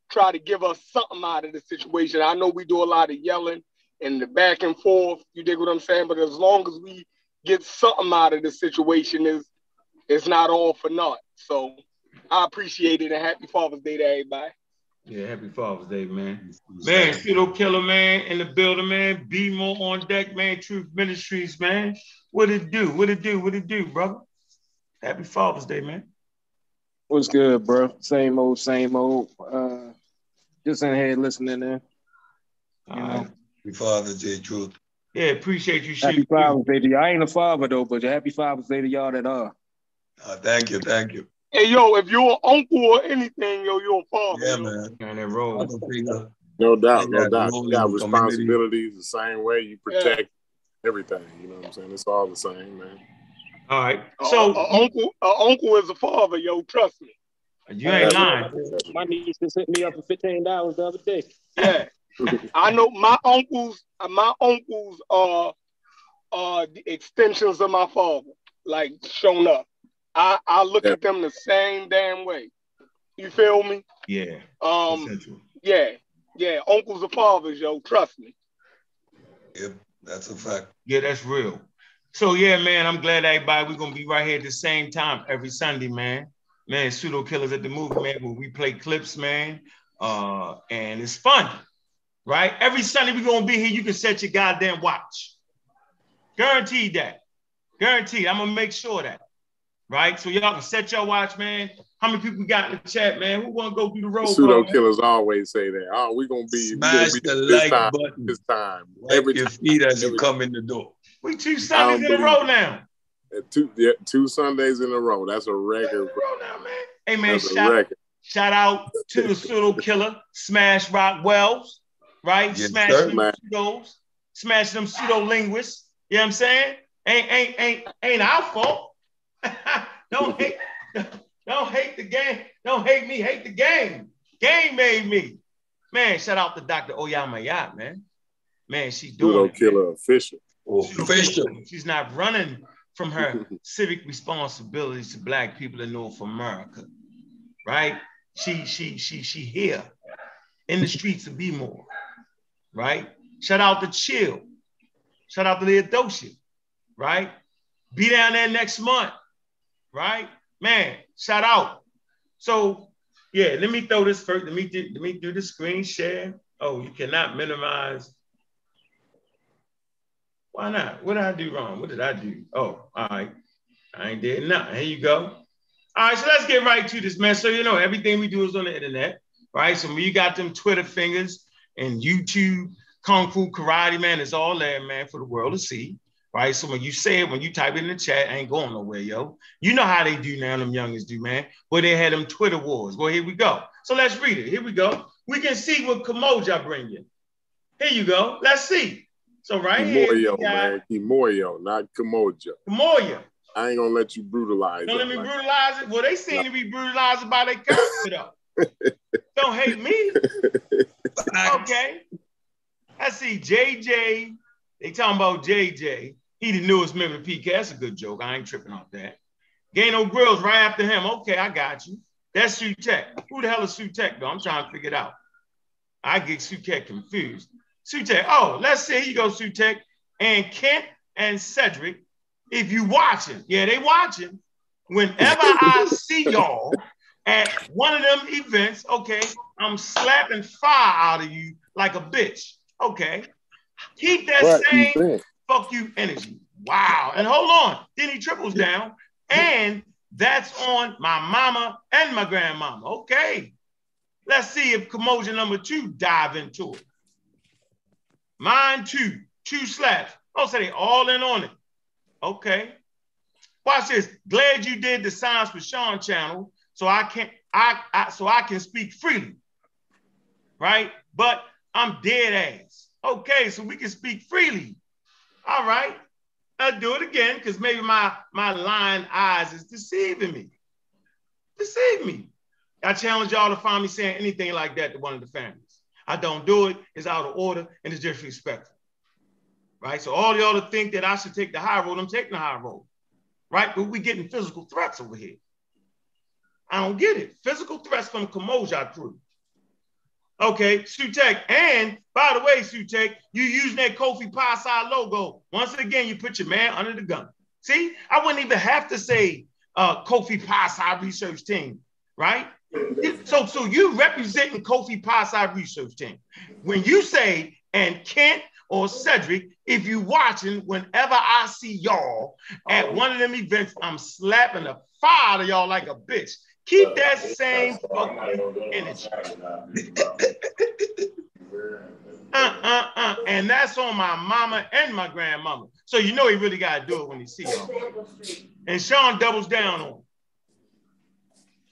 try to give us something out of the situation. I know we do a lot of yelling and the back and forth. You dig what I'm saying? But as long as we get something out of the situation, is it's not all for naught. So I appreciate it and happy Father's Day to everybody. Yeah, happy Father's Day, man. Man, Pseudo Killer, man, in the building, man. Be more on deck, man. Truth Ministries, man. What it do? What it do? What it do, brother? Happy Father's Day, man. What's good, bro? Same old, same old. Uh, just in here listening in. You know. Happy Father's Day, truth. Yeah, appreciate you. Happy Father's Day to you. I ain't a father though, but happy Father's Day to y'all that are. Uh, thank you, thank you. Hey, yo, if you're an uncle or anything, yo, you're a father. Yeah, yo. man. And that roll. Father. Uh, no doubt, no doubt. You got in the community. responsibilities the same way. You protect everything. You know what I'm saying? It's all the same, man. All right. A- So a, uncle, a uncle is a father, yo. Trust me. you ain't lying. My niece just hit me up for fifteen dollars the other day. Yeah, I know my uncles. Uh, my uncles are are the extensions of my father, like shown up. I I look at them the same damn way. You feel me? Yeah. Um, essential. yeah, yeah. Uncles are fathers, yo. Trust me. Yep, that's a fact. Yeah, that's real. So yeah, man, I'm glad everybody we're gonna be right here at the same time every Sunday, man. Man, pseudo killers at the movie, man, where we play clips, man. Uh, and it's fun, right? Every Sunday we're gonna be here. You can set your goddamn watch. Guaranteed that. Guaranteed. I'm gonna make sure that. Right? So y'all can set your watch, man. How many people we got in the chat, man? Who wanna go through the road? Pseudo call, man? killers always say that. Oh, we're gonna be, Smash gonna be the this like time, button. this time. Wipe Every your time. feet as you come in the door. We two Sundays in a believe row now. Uh, Two, yeah, two Sundays in a row. That's a record. row now, man. Hey man, That's shout. Shout out to the pseudo killer, Smash Rock Wells, right? Yes, Smash sir. them Man. pseudos, smash them pseudo linguists. You know what I'm saying? Ain't ain't ain't ain't our fault. don't hate, don't hate the game. Don't hate me. Hate the game. Game made me. Man, shout out to Dr. Oyama Yat, man. Man, she's doing Pseudo it. man. killer official. Official. She's not running from her civic responsibilities to Black people in North America, right? She she she she here in the streets of more, right? Shout out to Chill. Shout out to Leodosia, right? Be down there next month, right? Man, shout out. So yeah, let me throw this first. Let me do, let me do the screen share. Oh, you cannot minimize why not? What did I do wrong? What did I do? Oh, all right. I ain't did nothing. Here you go. All right, so let's get right to this, man. So you know everything we do is on the internet, right? So when you got them Twitter fingers and YouTube, Kung Fu Karate, man, it's all there, man, for the world to see, right? So when you say it, when you type it in the chat, ain't going nowhere, yo. You know how they do now, them youngins do, man. Where they had them Twitter wars. Well, here we go. So let's read it. Here we go. We can see what Kamoja bring you. Here you go. Let's see. So right here, we Kimoyo, got man. Kimoyo, not Kimoja. Kamoya. I ain't gonna let you brutalize Don't let me like brutalize it. Well, they seem to be brutalized by their character, though. Don't hate me. Okay. I see JJ. They talking about JJ. He the newest member of PK. That's a good joke. I ain't tripping off that. Gano Grills right after him. Okay, I got you. That's Sutek. Who the hell is Sutek, though? I'm trying to figure it out. I get Sutek confused. Sutek. Oh, let's see. Here you go, Sutek. And Kent and Cedric, if you watching, yeah, they watching. Whenever I see y'all at one of them events, okay, I'm slapping fire out of you like a bitch. Okay. Keep that What same? Fuck you energy. Wow. And hold on. Then he triples down and that's on my mama and my grandmama. Okay. Let's see if Commotion number two dive into it. Mine two, two slaps. Oh, so they all in on it. Okay. Watch this. Glad you did the Science for Sean channel, so I can I, I so I can speak freely. Right? But I'm dead ass. Okay, so we can speak freely. All right. I'll do it again because maybe my my lying eyes is deceiving me. Deceive me. I challenge y'all to find me saying anything like that to one of the families. I don't do it. It's out of order and it's disrespectful. Right. So all y'all to think that I should take the high road, I'm taking the high road. Right. But we getting physical threats over here. I don't get it. Physical threats from Kamoja crew. Okay, Sutek. And by the way, Sutek, you using that Kofi Piesie logo. Once again, you put your man under the gun. See, I wouldn't even have to say uh, Kofi Piesie research team, right? So, so you representing Kofi Piesie research team. When you say, and Kent or Cedric, if you watching, whenever I see y'all at one of them events, I'm slapping the fire out of y'all like a bitch. Keep that same fucking energy. uh, uh, uh. And that's on my mama and my grandmama. So you know he really got to do it when he see y'all. And Sean doubles down on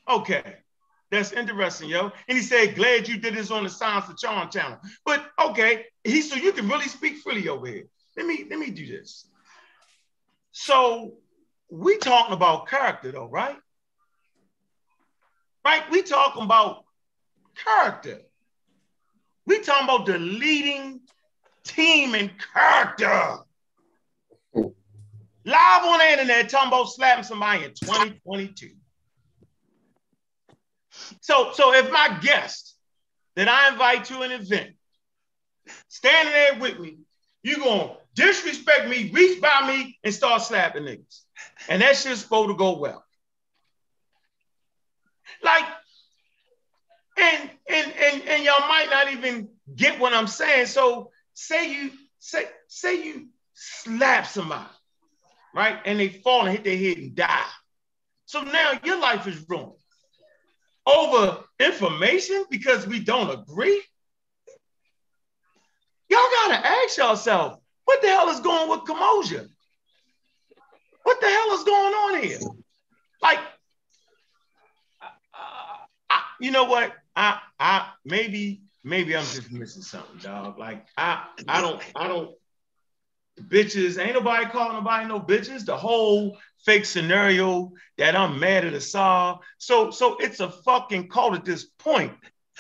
Okay. That's interesting, yo. And he said, glad you did this on the Science of Charm channel. But okay, he so you can really speak freely over here. Let me let me do this. So we talking about character though, right? Right? We talking about character. We talking about the leading team in character. Live on the internet, talking about slapping somebody in 2022. So, so if my guest that I invite to an event, standing there with me, you gonna disrespect me, reach by me, and start slapping niggas. And that shit's supposed to go well. Like, and and and and y'all might not even get what I'm saying. So say you say say you slap somebody, right? And they fall and hit their head and die. So now your life is ruined over information because we don't agree. Y'all gotta ask yourself, what the hell is going with commotion? What the hell is going on here? Like you know what? I I maybe maybe I'm just missing something, dog. Like I I don't I don't bitches ain't nobody calling nobody no bitches. The whole fake scenario that I'm mad at Asar. So so it's a fucking call at this point,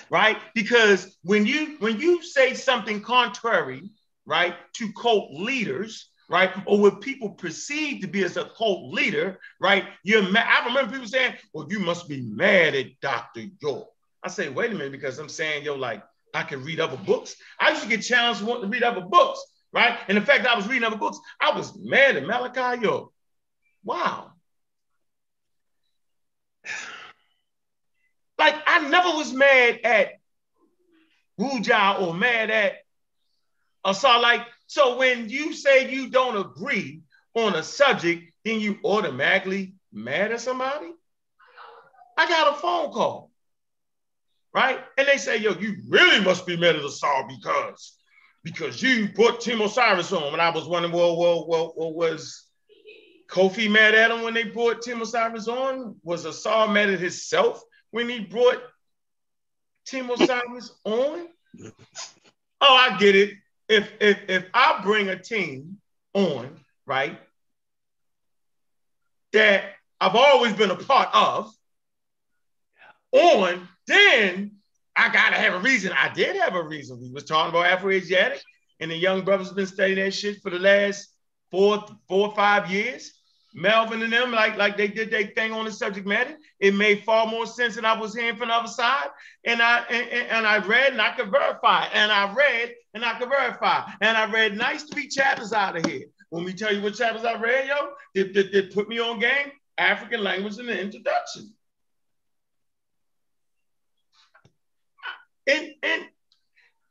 right? Because when you when you say something contrary, right, to cult leaders, right? Or what people perceive to be as a cult leader, right? You're mad. I remember people saying, well, you must be mad at Dr. York. I say, wait a minute, because I'm saying, yo, like, I can read other books. I used to get challenged wanting to read other books, right? And the fact that I was reading other books, I was mad at Malachi York. Wow. Like, I never was mad at Wuja or mad at Asar. Like, so when you say you don't agree on a subject, then you automatically mad at somebody? I got a phone call, right? And they say, yo, you really must be mad at Asar because because you put Team Osiris on. And I was wondering, well, well, well, well, was Kofi mad at him when they brought Team Osiris on? Was Asar mad at himself when he brought Team Osiris on? Oh, I get it if if if I bring a team on, right, that I've always been a part of, on, then I gotta have a reason. I did have a reason. We was talking about Afro-Asiatic, and the young brothers been studying that shit for the last four, four or five years. Melvin and them, like, like they did their thing on the subject matter. It made far more sense than I was hearing from the other side. And I and, and I read and I could verify. And I read and I could verify. And I read nice three chapters out of here. When we tell you what chapters I read, yo, that, that, that put me on game, African language in the introduction. And and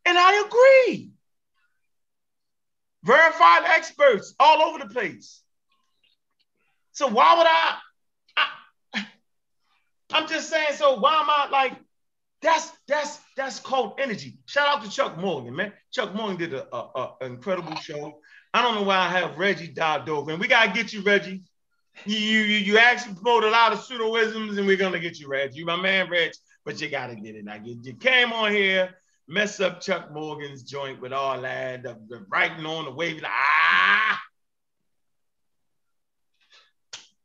and I agree. Verified experts all over the place. So why would I I'm just saying. So why am I like? That's that's that's called energy. Shout out to Chuck Morgan, man. Chuck Morgan did a, a, a incredible show. I don't know why I have Reggie dialed over, and we gotta get you, Reggie. You you you actually promote a lot of pseudoisms, and we're gonna get you, Reggie. You my man, Reg, but you gotta get it. I get you came on here, mess up Chuck Morgan's joint with all that, the, the writing on the wavy, like, ah,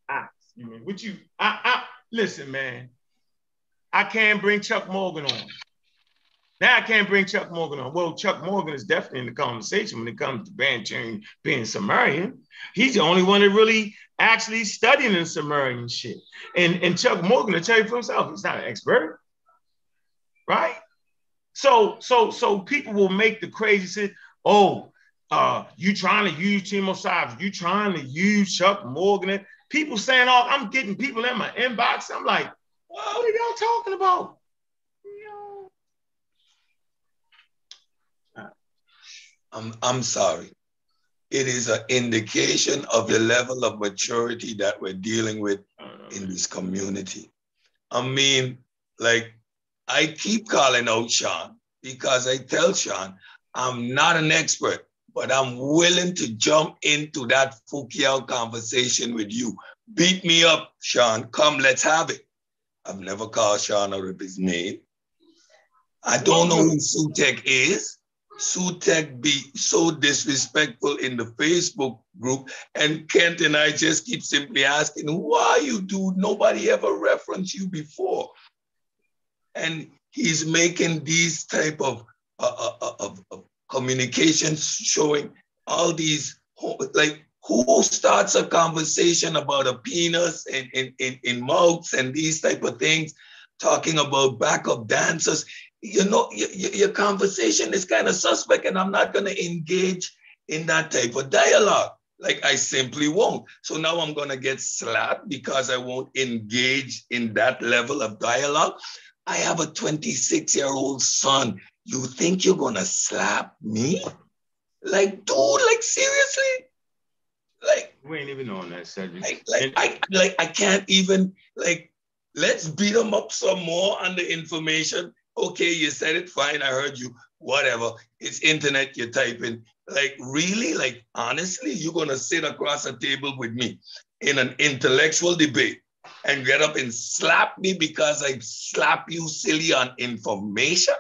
ah. You mean what you? I, I listen, man. I can't bring Chuck Morgan on. Now I can't bring Chuck Morgan on. Well, Chuck Morgan is definitely in the conversation when it comes to bantering being Sumerian. He's the only one that really actually studying the Sumerian shit. And, and Chuck Morgan, to tell you for himself, he's not an expert. Right? So, so, so people will make the crazy shit. Oh, uh, you trying to use Timo Sives, you trying to use Chuck Morgan. People saying, oh, I'm getting people in my inbox. I'm like, what are y'all talking about? Uh, I'm, I'm sorry. It is an indication of the level of maturity that we're dealing with in this community. I mean, like, I keep calling out Sean because I tell Sean, I'm not an expert, but I'm willing to jump into that Fu-Kiau conversation with you. Beat me up, Sean. Come, let's have it. I've never called Sean out of his name. I don't know who Sutek is. Sutek be so disrespectful in the Facebook group, and Kent and I just keep simply asking, why you do? Nobody ever referenced you before. And he's making these type of, uh, uh, uh of, of communications showing all these, like who starts a conversation about a penis in, in, in, in mouths and these type of things, talking about backup dancers you know, your, your conversation is kind of suspect, and I'm not going to engage in that type of dialogue. Like I simply won't. So now I'm going to get slapped because I won't engage in that level of dialogue. I have a 26 year old son. You think you're to slap me? Like, dude, like seriously? Like, we ain't even on that subject. Like, like, I, like, I can't even, like, let's beat them up some more on the information okay, you said it, fine, I heard you, whatever. It's internet, you're typing. Like, really? Like, honestly, you're gonna sit across a table with me in an intellectual debate and get up and slap me because I slap you silly on information?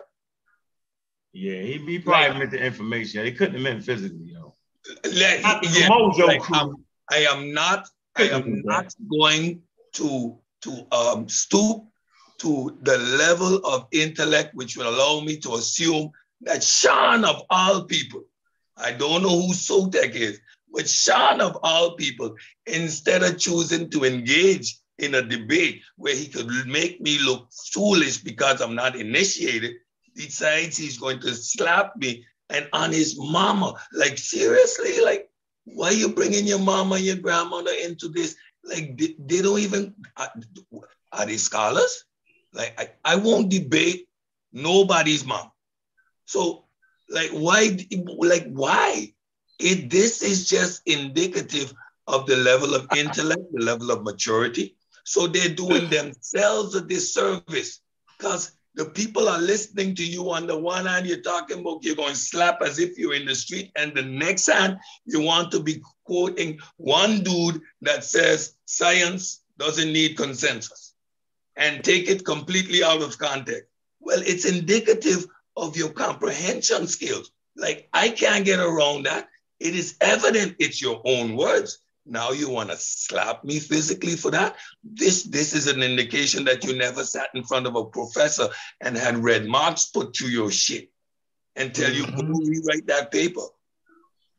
Yeah, he, be probably like, meant the information. He couldn't have meant physically, yo. Like, yeah, like, I am not, I am not going to to um, stoop to the level of intellect which will allow me to assume that Sean of all people, I don't know who Sotek is, but Sean of all people, instead of choosing to engage in a debate where he could make me look foolish because I'm not initiated, decides he's going to slap me and on his mama. Like, seriously? Like, why are you bringing your mama and your grandmother into this? Like, they, they don't even, are, are they scholars? Like I, I won't debate nobody's mom. So like why like why? It this is just indicative of the level of intellect, the level of maturity. So they're doing hmm. themselves a disservice because the people are listening to you on the one hand, you're talking about you're going to slap as if you're in the street, and the next hand, you want to be quoting one dude that says science doesn't need consensus and take it completely out of context. Well, it's indicative of your comprehension skills. Like, I can't get around that. It is evident it's your own words. Now you want to slap me physically for that? This, this is an indication that you never sat in front of a professor and had red marks put through your shit and tell you, mm-hmm. rewrite that paper.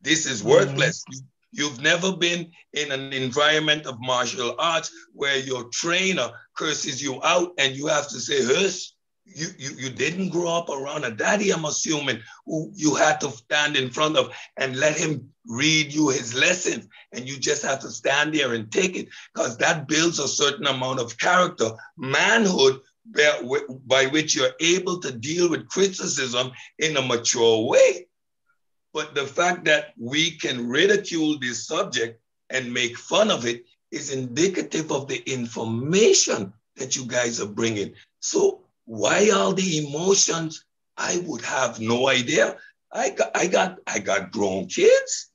This is worthless. Mm-hmm. You've never been in an environment of martial arts where your trainer curses you out and you have to say, hush. You, you, you didn't grow up around a daddy, I'm assuming, who you had to stand in front of and let him read you his lessons. And you just have to stand there and take it because that builds a certain amount of character, manhood, by which you're able to deal with criticism in a mature way. But the fact that we can ridicule this subject and make fun of it is indicative of the information that you guys are bringing. So why all the emotions? I would have no idea. I got, I got, I got grown kids.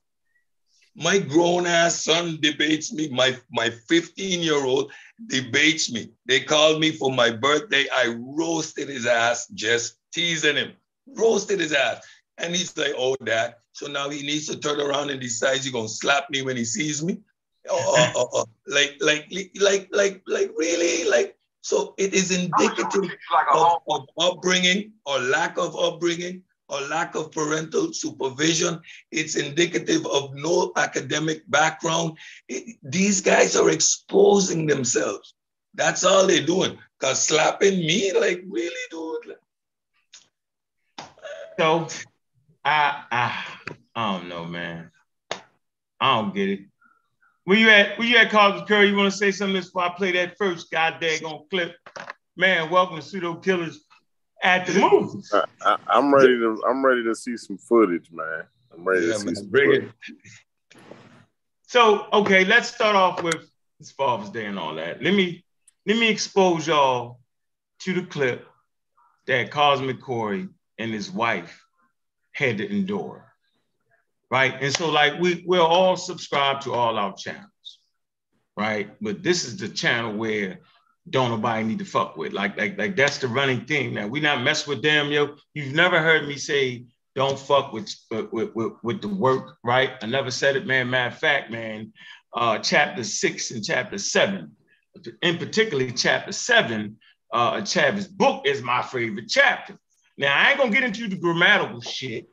My grown ass son debates me. My my 15 year old debates me. They called me for my birthday. I roasted his ass, just teasing him, roasted his ass. And he's like, oh, dad. So now he needs to turn around and decides he's gonna slap me when he sees me. Oh, oh, oh, like, like, like, like, like, really? Like, so it is indicative of, of upbringing or lack of upbringing or lack of parental supervision. It's indicative of no academic background. It, these guys are exposing themselves. That's all they're doing. Cause slapping me, like really, dude. So, I, I, I don't know, man. I don't get it. Where you at? Where you at, Carlos Curry? You want to say something before I play that first goddamn clip? Man, welcome to Pseudo Killers at the movies. I, am ready to. I'm ready to see some footage, man. I'm ready yeah, to see man, some bring footage. It. So, okay, let's start off with it's Father's Day and all that. Let me let me expose y'all to the clip that Cosmic Corey and his wife had to endure. Right. And so, like, we, we're all subscribed to all our channels, right? But this is the channel where don't nobody need to fuck with. Like, like, like that's the running thing. Now we not mess with them, yo. You've never heard me say don't fuck with with, with, with the work, right? I never said it, man. Matter of fact, man, uh, chapter six and chapter seven, in particularly chapter seven, uh, Chavis' book is my favorite chapter. Now I ain't gonna get into the grammatical shit,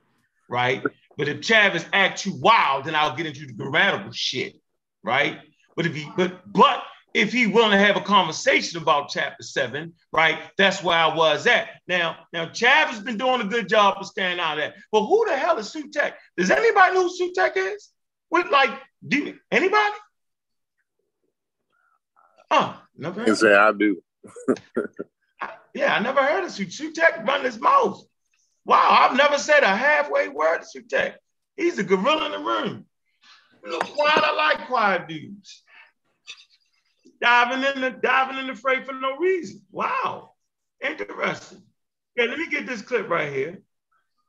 right? But if Chavis act too wild, then I'll get into the grammatical shit, right? But if he, but but if he willing to have a conversation about chapter seven, right? That's where I was at. Now, now Chav has been doing a good job of staying out of that. But who the hell is Sutek? Does anybody know who Sutek is? With like, do anybody? Oh, never heard. say I do. I, yeah, I never heard of Sutek. Sutek run his mouth. Wow, I've never said a halfway word to Sutek. He's a gorilla in the room. Look quiet, I like quiet dudes diving in the diving in the freight for no reason. Wow, interesting. Yeah, let me get this clip right here.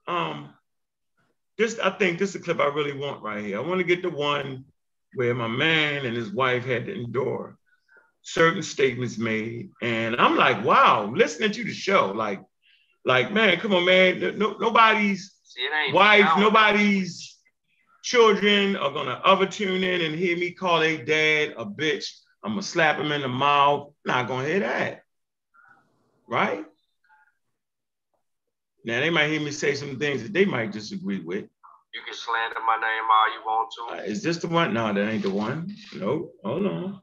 Um, this I think this is a clip I really want right here. I want to get the one where my man and his wife had to endure certain statements made, and I'm like, wow, listening to the show, like, like man, come on, man, no, nobody's wife, nobody's children are gonna ever tune in and hear me call a dad a bitch I'm gonna slap him in the mouth. Not gonna hear that. Right? Now they might hear me say some things that they might disagree with. You can slander my name all you want to. Uh, is this the one? No, that ain't the one. Nope. Hold on.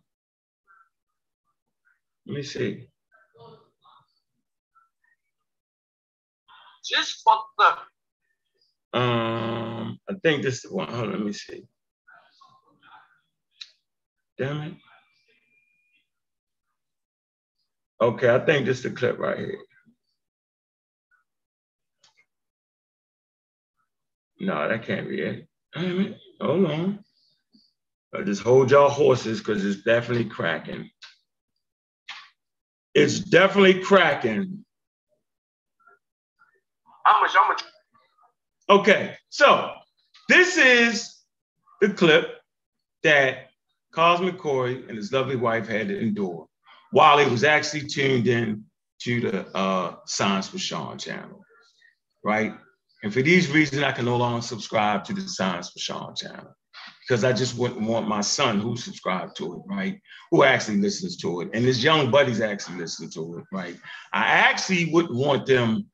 Let me see. Just fuck up. Um, I think this is the one. Hold on, let me see. Damn it. Okay, I think this is the clip right here. No, that can't be it. Damn Hold on. But just hold y'all horses because it's definitely cracking. It's definitely cracking. How much? How much? Okay, so this is the clip that Cosmic Corey and his lovely wife had to endure while he was actually tuned in to the uh, Science for Sean channel, right? And for these reasons, I can no longer subscribe to the Science for Sean channel because I just wouldn't want my son who subscribed to it, right? Who actually listens to it. And his young buddies actually listen to it, right? I actually wouldn't want them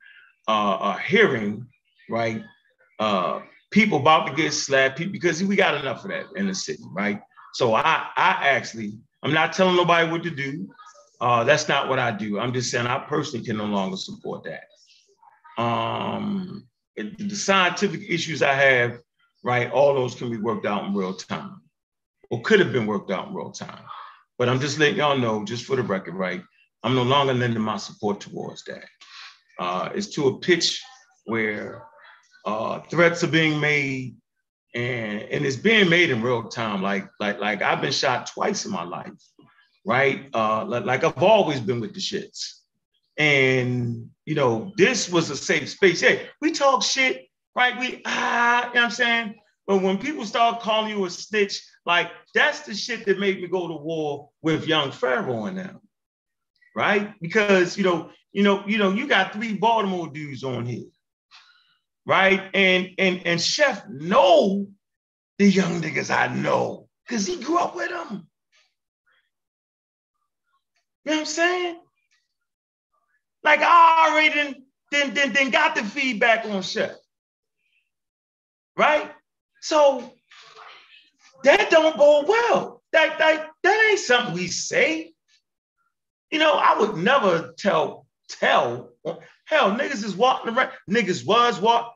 uh, uh, hearing, right? Uh, people about to get slapped because we got enough of that in the city, right? So I, I actually, I'm not telling nobody what to do. Uh, that's not what I do. I'm just saying I personally can no longer support that. Um, the scientific issues I have, right, all those can be worked out in real time or could have been worked out in real time. But I'm just letting y'all know, just for the record, right, I'm no longer lending my support towards that. Uh, it's to a pitch where uh, threats are being made and, and it's being made in real time. Like, like, like I've been shot twice in my life right? Uh, like I've always been with the shits. And you know, this was a safe space. Hey, we talk shit, right? We ah, you know what I'm saying? But when people start calling you a snitch, like that's the shit that made me go to war with young Pharaoh and them. Right? Because you know, you know, you know, you got three Baltimore dudes on here. Right? And and and Chef know the young niggas I know because he grew up with them. You know what I'm saying? Like I already then, then, then, then got the feedback on Chef. Right? So that don't bode well. That, that, that ain't something we say. You know, I would never tell, tell, hell, niggas is walking around, niggas was what.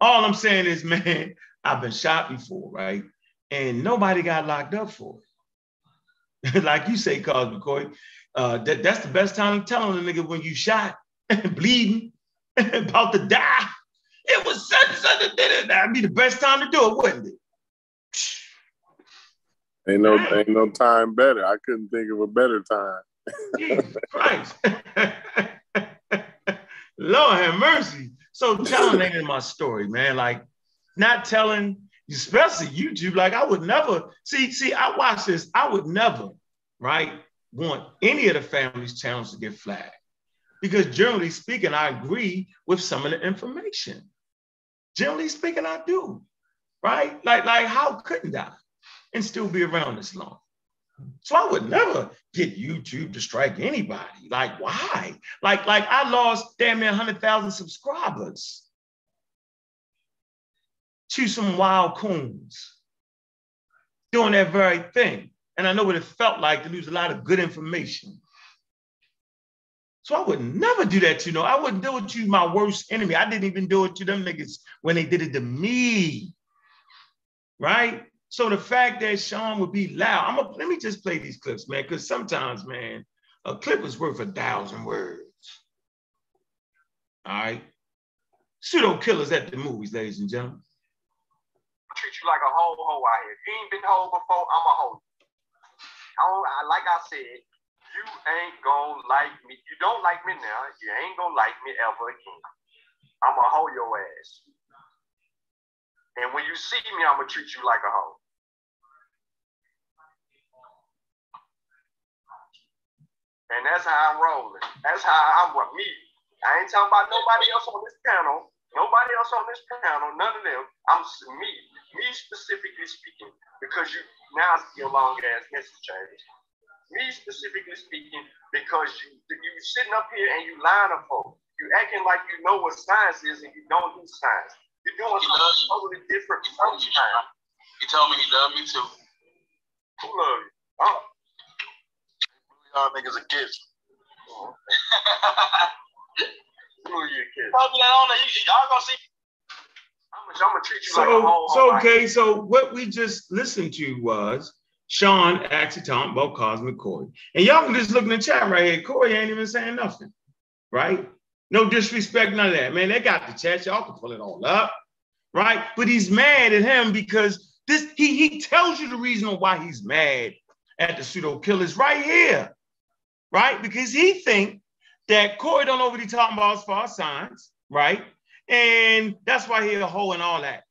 All I'm saying is, man, I've been shot before, right? And nobody got locked up for it. like you say, Cosby McCoy, uh, that, that's the best time to tell a nigga when you shot, bleeding, about to die. It was such and such a dinner. That'd be the best time to do it, wouldn't it? Ain't no ain't no time better. I couldn't think of a better time. Jesus Christ. Lord have mercy. So telling ain't my story, man. Like not telling, especially YouTube, like I would never see, see, I watch this, I would never, right, want any of the family's channels to get flagged. Because generally speaking, I agree with some of the information. Generally speaking, I do. Right? Like, like how couldn't I and still be around this long? So I would never get YouTube to strike anybody. Like, why? Like, like I lost damn near 100,000 subscribers to some wild coons doing that very thing. And I know what it felt like to lose a lot of good information. So I would never do that to you. Know, I wouldn't do it to my worst enemy. I didn't even do it to them niggas when they did it to me. Right? So the fact that Sean would be loud, I'm gonna let me just play these clips, man, because sometimes, man, a clip is worth a thousand words. All right. Pseudo killers at the movies, ladies and gentlemen. I treat you like a whole hoe out here. If You ain't been hoe before, I'm a hoe. I, like I said, you ain't gonna like me. You don't like me now. You ain't gonna like me ever again. I'm gonna hold your ass. And when you see me, I'm gonna treat you like a hoe. And that's how I'm rolling. That's how I'm with me. I ain't talking about nobody else on this panel. Nobody else on this panel. None of them. I'm me. Me specifically speaking. Because you now see your long ass message change me specifically speaking, because you you sitting up here and you lying to folks. You acting like you know what science is and you don't do science. You're doing he something totally different he from science. He told me he loved me too. Who love you? Oh. Y'all niggas a kids. Oh. Kids? Probably not on there. Y'all gonna see. I'm gonna, I'm gonna treat you so, like a whole, so okay, so what we just listened to was Sean actually talking about Cosmic Corey. And y'all can just look in the chat right here. Corey ain't even saying nothing, right? No disrespect, none of that. Man, they got the chat. Y'all can pull it all up, right? But he's mad at him because this he, he tells you the reason why he's mad at the pseudo killers right here, right? Because he think that Corey don't know what he's talking about as far as science, right? And that's why he a hoe and all that.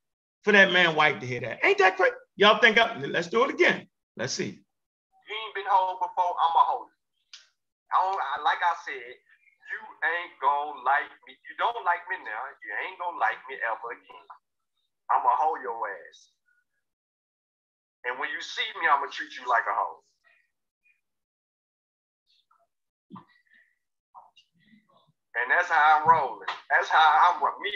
For that man white to hear that. Ain't that great? Y'all think up? Let's do it again. Let's see. You ain't been hold before, I'm a hold. I like I said, you ain't gonna like me. You don't like me now. You ain't gonna like me ever again. I'm gonna hold your ass. And when you see me, I'm gonna treat you like a hoe. And that's how I'm rolling. That's how I'm with me.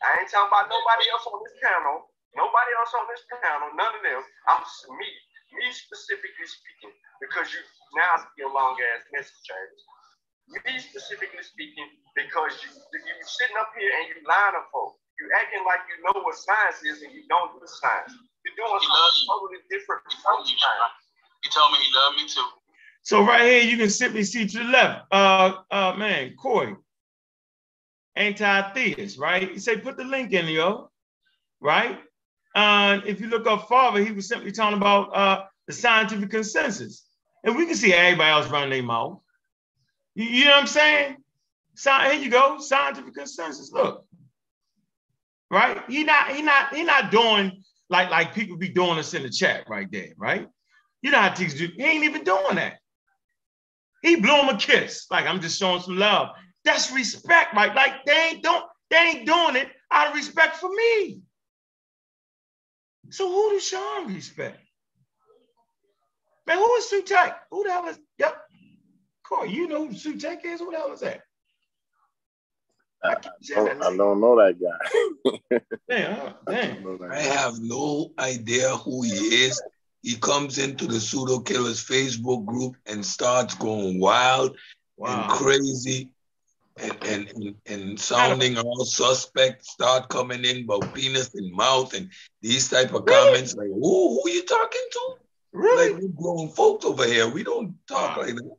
I ain't talking about nobody else on this panel. Nobody else on this panel. None of them. I'm me me specifically speaking, because you now your long ass message change. Me specifically speaking, because you you sitting up here and you lying to folks. You acting like you know what science is and you don't do science. You're doing he something totally different from science. He told me he loved me too. So right here, you can simply see to the left. Uh, uh, man, Corey, anti-theist, right? He say put the link in, yo, right? And if you look up farther, he was simply talking about uh, the scientific consensus. And we can see everybody else running their mouth. You, you know what I'm saying? So here you go, scientific consensus. Look, right? He not he not he not doing like like people be doing us in the chat right there, right? You know how teachers do. He ain't even doing that. He blew him a kiss, like I'm just showing some love. That's respect, right? Like they ain't don't they ain't doing it out of respect for me. So who does Sean respect? Man, who is Sutek? Who the hell is? Yep, Corey, you know who Sutek is? Who the hell is that? I don't, I don't know that guy. damn, damn. I have no idea who he is. He comes into the pseudo killers Facebook group and starts going wild wow. and crazy and, and, and, and sounding all suspect, start coming in about penis and mouth and these type of really? comments. Like, who, who are you talking to? Really? Like, we grown folks over here. We don't talk wow. like that.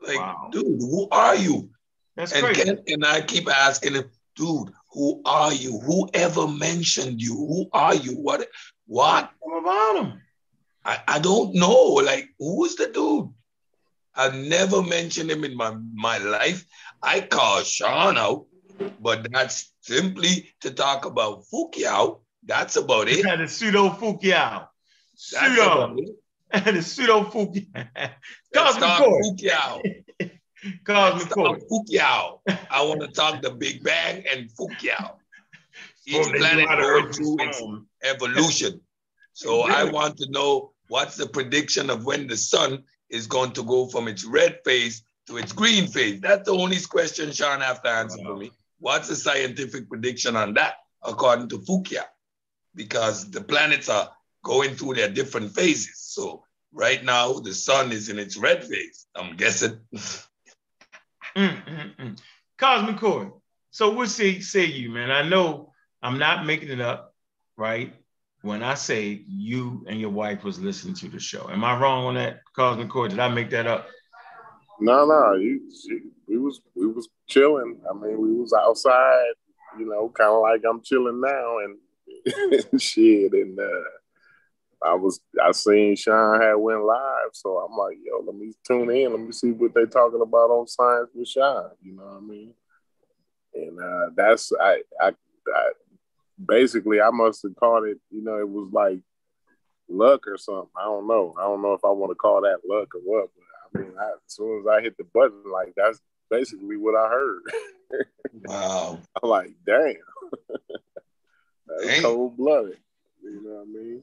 Like, wow. dude, who are you? That's and crazy. Ken, and I keep asking him, dude, who are you? Who ever mentioned you? Who are you? What? What? What about him? I, I don't know. Like, who is the dude? I've never mentioned him in my, my life. I call Sean out, but that's simply to talk about Fu-Kiau. That's about it. And the pseudo Fu-Kiau. Pseudo. And the pseudo Fu-Kiau. Cosmic Fu-Kiau. Cosmic. Fu-Kiau. I want to talk the Big Bang and Fu-Kiau. Each planet going through its evolution. So I want to know what's the prediction of when the sun is going to go from its red phase to its green phase. That's the only question Sean have to answer wow. for me. What's the scientific prediction on that, according to Fu-Kiau? Because the planets are going through their different phases. So right now, the sun is in its red phase. I'm guessing. Mm, mm, mm. Cosmic Core. So we'll say say you, man. I know I'm not making it up, right? When I say you and your wife was listening to the show. Am I wrong on that, Cosmic Core? Did I make that up? No, no, you, we was we was chilling. I mean, we was outside, you know, kind of like I'm chilling now, and shit, and uh, I was I seen Sean had went live, so I'm like, yo, let me tune in, let me see what they talking about on Science with Sean. You know what I mean? And uh, that's I, I I basically I must have caught it. You know, it was like luck or something. I don't know. I don't know if I want to call that luck or what. Mean, I, as soon as I hit the button, like that's basically what I heard. wow. I'm like, damn. that's cold blooded. You know what I mean?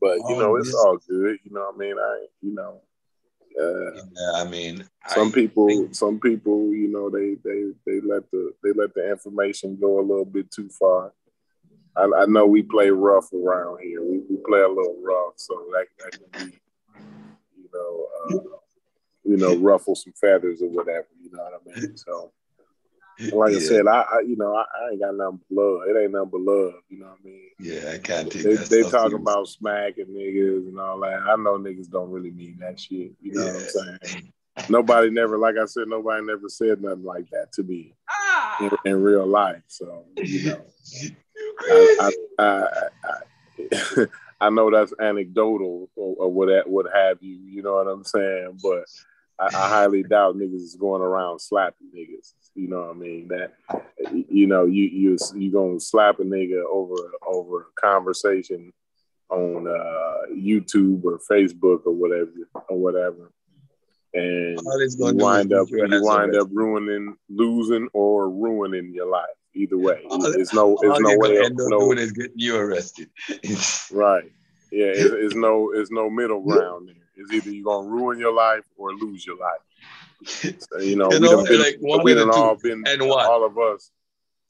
But you oh, know, it's all good. You know what I mean? I you know. Uh, yeah, I mean, some I people, think... some people, you know, they they they let the they let the information go a little bit too far. I, I know we play rough around here. We, we play a little rough, so that, that can be, you know, ruffle some feathers or whatever. You know what I mean? So like yeah. I said, I, I, you know I, I, ain't got nothing but love. It ain't nothing but love. You know what I mean? Yeah, I can't take they, that. They talking about smacking niggas and all that. I know niggas don't really mean that shit. You know yeah. what I'm saying? nobody never, like I said, nobody never said nothing like that to me ah. in, in, real life. So you know, I, I, I, I, know that's anecdotal or, or what what have you. You know what I'm saying? But I, I highly doubt niggas is going around slapping niggas. You know what I mean? That you know, you you you gonna slap a nigga over over a conversation on uh, YouTube or Facebook or whatever or whatever. And you wind up you wind up ruining, losing or ruining your life. Either way, there's no there's no way of no doing is getting you arrested. right. Yeah, it's, no it's no middle ground there. It's either you're gonna ruin your life or lose your life. So, you know, you we know, been, like we done all been and what? all of us.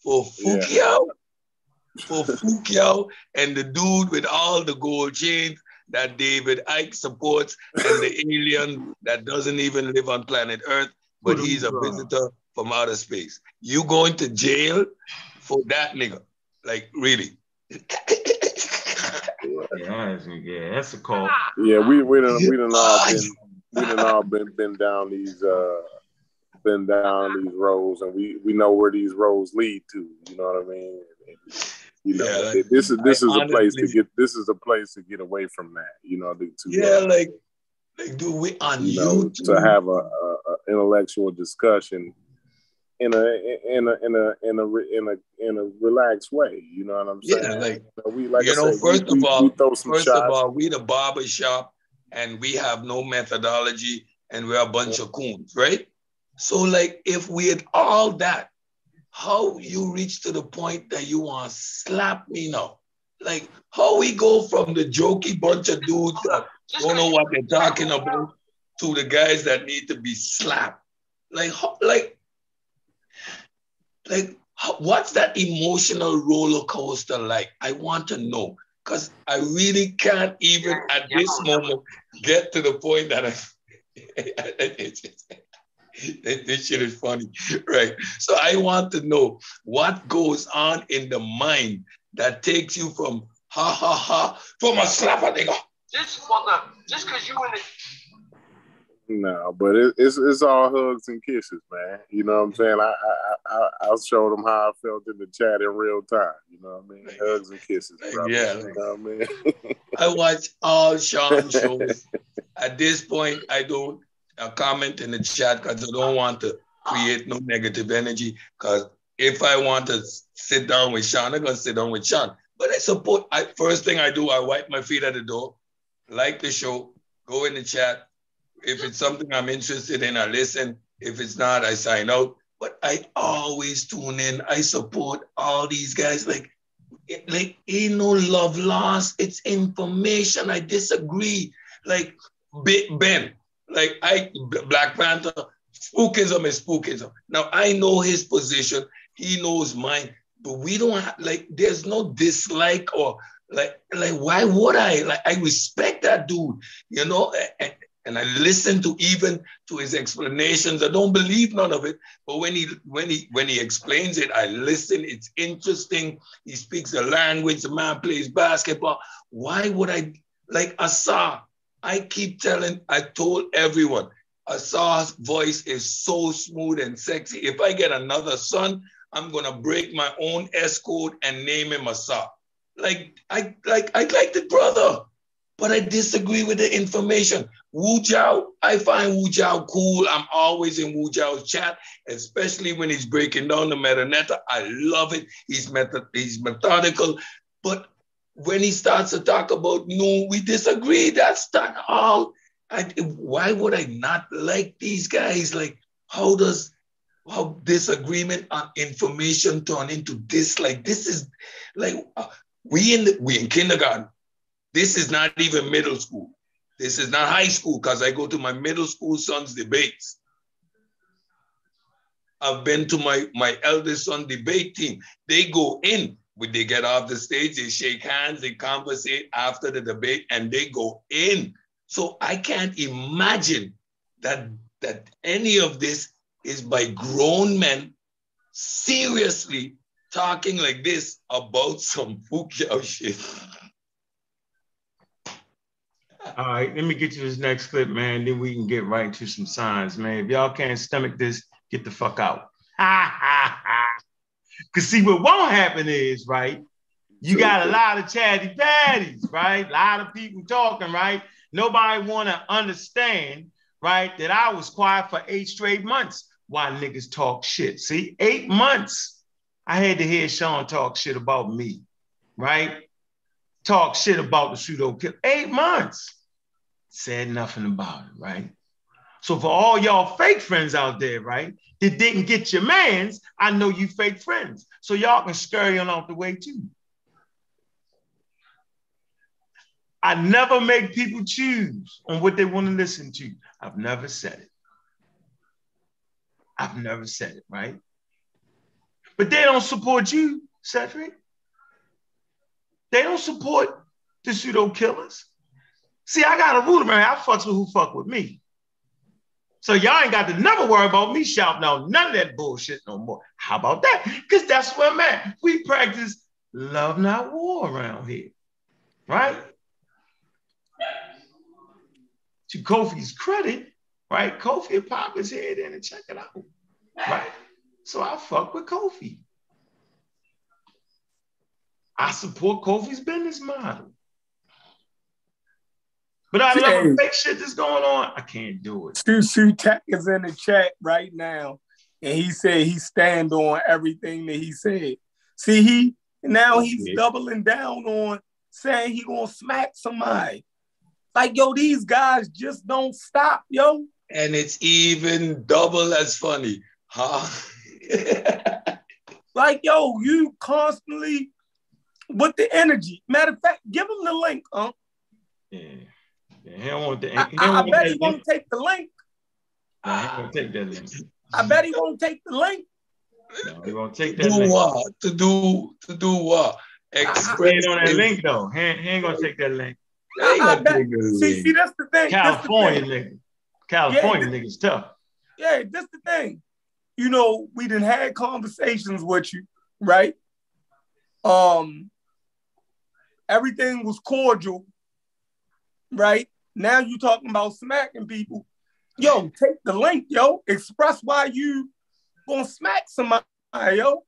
For Fu-Kiau, yeah. for Fu-Kiau and the dude with all the gold chains that David Icke supports and the alien that doesn't even live on planet Earth, but he's a visitor from outer space. You going to jail for that nigga? Like really? Yeah, that's a call. Yeah, we we done we done all been we done all been been down these uh been down these roads and we we know where these roads lead to. You know what I mean? You know, yeah, like, this is this is honestly, a place to get. This is a place to get away from that. You know, to, yeah, uh, like like do we on you know, YouTube to have a, a, a, intellectual discussion in a in a in a in a in a in a relaxed way. You know what I'm saying? Yeah, like you know, we like you know, first we, of all, first shots. of all, we the barber shop and we have no methodology and we're a bunch yeah. of coons, right? So like if we had all that how you reach to the point that you want to slap me now? Like how we go from the jokey bunch of dudes that don't know what they're talking about to the guys that need to be slapped. Like how, like like what's that emotional roller coaster like? I want to know because I really can't even at this moment get to the point that I. this shit is funny, right? So I want to know what goes on in the mind that takes you from ha ha ha from a slap a nigga. Just for the just because you in the no, but it, it's it's all hugs and kisses, man. You know what I'm saying? I I I I'll show them how I felt in the chat in real time. You know what I mean? Hugs and kisses. Yeah, you know what I mean. I watch all Sean shows. At this point, I don't a comment in the chat because I don't want to create no negative energy. Because if I want to sit down with Sean, I'm gonna sit down with Sean. But I support. I first thing I do, I wipe my feet at the door, like the show, go in the chat. If it's something I'm interested in, I listen. If it's not, I sign out. But I always tune in. I support all these guys. Like, like ain't no love lost. It's information. I disagree. Like Big Ben, like I Black Panther, spookism is spookism. Now I know his position, he knows mine, but we don't have like there's no dislike or like like why would I? Like I respect that dude, you know, and, and I listen to even to his explanations. I don't believe none of it, but when he when he when he explains it, I listen. It's interesting. He speaks the language. The man plays basketball. Why would I like Asar? I keep telling, I told everyone, Asar's voice is so smooth and sexy. If I get another son, I'm gonna break my own S code and name him Asar. Like I like I like the brother, but I disagree with the information. Wu Jiao, I find Wu Jiao cool. I'm always in Wu Jiao's chat, especially when he's breaking down the metadata. I love it. He's method, he's methodical, but when he starts to talk about no, we disagree. That's not all. I, why would I not like these guys? Like, how does how disagreement on information turn into this? Like, this is like uh, we in the, we in kindergarten. This is not even middle school. This is not high school because I go to my middle school son's debates. I've been to my my eldest son debate team. They go in when they get off the stage, they shake hands, they conversate after the debate, and they go in. So I can't imagine that that any of this is by grown men seriously talking like this about some Fu-Kiau shit. All right, let me get you this next clip, man. Then we can get right into some signs, man. If y'all can't stomach this, get the fuck out. Ha ha ha. Because see, what won't happen is, right? You got a lot of chatty patties, right? A lot of people talking, right? Nobody want to understand, right? That I was quiet for eight straight months while niggas talk shit. See, eight months. I had to hear Sean talk shit about me, right? Talk shit about the pseudo kill. Eight months. Said nothing about it, right? So for all y'all fake friends out there, right, that didn't get your mans, I know you fake friends. So y'all can scurry on out the way too. I never make people choose on what they want to listen to. I've never said it. I've never said it, right? But they don't support you, Cedric. They don't support the pseudo killers. See, I got a rule around here. I fucks with who fuck with me. So y'all ain't got to never worry about me shouting out none of that bullshit no more. How about that? Because that's where I'm at. We practice love, not war around here. Right? To Kofi's credit, right? Kofi pop his head in and check it out. Right? So I fuck with Kofi. I support Kofi's business model. But I love the fake shit that's going on. I can't do it. Susu Tech is in the chat right now, and he said he stand on everything that he said. See, he now oh, he's yeah. doubling down on saying he gonna smack somebody. Like, yo, these guys just don't stop, yo. And it's even double as funny, huh? like, yo, you constantly with the energy. Matter of fact, give him the link, huh? Yeah. Yeah, he don't want the, I, I, I bet he won't take the link. No, he won't take that link. I bet he won't take the link. No, he won't take that do link. What? To do to do what? Express on that link though. He, he ain't gonna take that link. I, I bet, see, see, that's the thing. California the thing. nigga. California yeah, niggas tough. Yeah, that's the thing. You know, we didn't had conversations with you, right? Um, everything was cordial, right? Now you talking about smacking people. Yo, take the link, yo. Express why you gonna smack somebody, yo.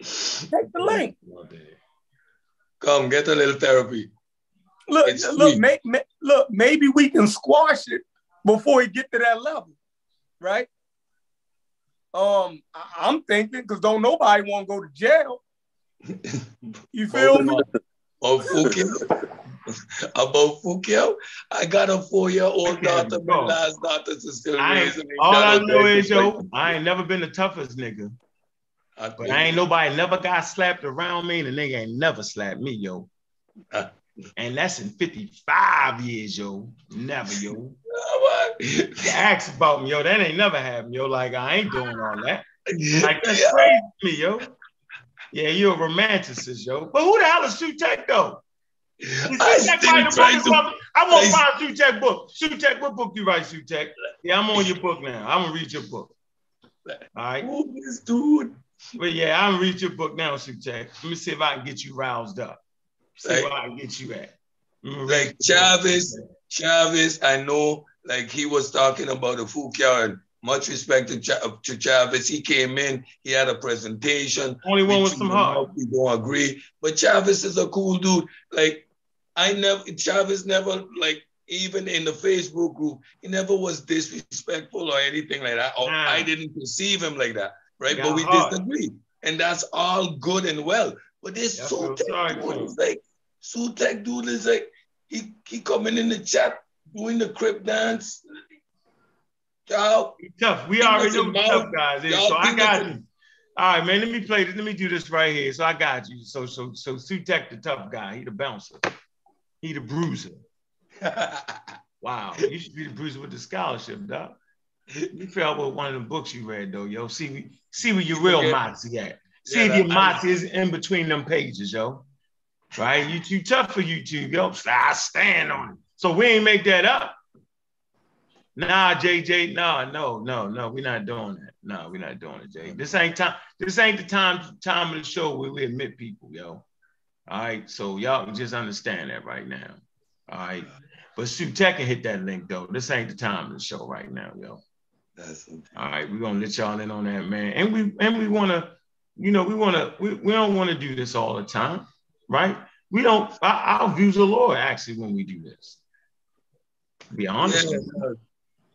Take the link. Come get a little therapy. Look, it's look, may, may, look. Maybe we can squash it before we get to that level, right? Um, I, am thinking because don't nobody want to go to jail. You feel me? About Fu-Kiau, about Fu-Kiau, I got a four-year-old daughter. My last daughter is still raising. All I know is yo, I ain't never been the toughest nigga. I but I ain't nobody never got slapped around me, and the nigga ain't never slapped me, yo. Uh, and that's in 55 years, yo. Never, yo. Ask about me, yo. That ain't never happened, yo. Like I ain't doing all that. Like that's yeah. crazy to me, yo. Yeah, you're a romanticist, yo. But who the hell is Sutek though? I, want to, I won't find Sutek book. Sutek, what book you write, Sutek? Yeah, I'm on your book now. I'm gonna read your book. All right. Who is dude? But yeah, I'm gonna read your book now, Sutek. Let me see if I can get you roused up. See like, where I can get you at. Like Chavez, Chavez, I know like he was talking about the food and much respect to, Ch- to Chavez. He came in, he had a presentation. Only one with some heart. We don't agree, but Chavez is a cool dude. Like I never, Chavez never like even in the Facebook group, he never was disrespectful or anything like that. Or nah. I didn't perceive him like that, right? But we hard. disagree, and that's all good and well. But this Sutek dude is like Sutek dude is like he he coming in the chat doing the crip dance Y'all tough. We already know tough guys so I got you. All right, man. Let me play this. Let me do this right here. So I got you. So so so Sutek, the tough guy. He the bouncer. He the bruiser. wow. You should be the bruiser with the scholarship, dog. You fell with one of the books you read though, yo. See see where your real moxie at. See yeah, if your moxie is in between them pages, yo. Right? You too tough for YouTube, yo. I stand on it. So we ain't make that up. Nah, JJ, no, no, no, no, we're not doing that. No, we're not doing it, Jay. This ain't time. This ain't the time time of the show where we admit people, yo. All right, so y'all can just understand that right now. All right, but Sutek can hit that link though. This ain't the time of the show right now, yo. That's okay. All right, we're gonna let y'all in on that, man. And we and we wanna, you know, we wanna we, we don't want to do this all the time, right? We don't. Our, our views are lower actually when we do this. Be honest. Yeah,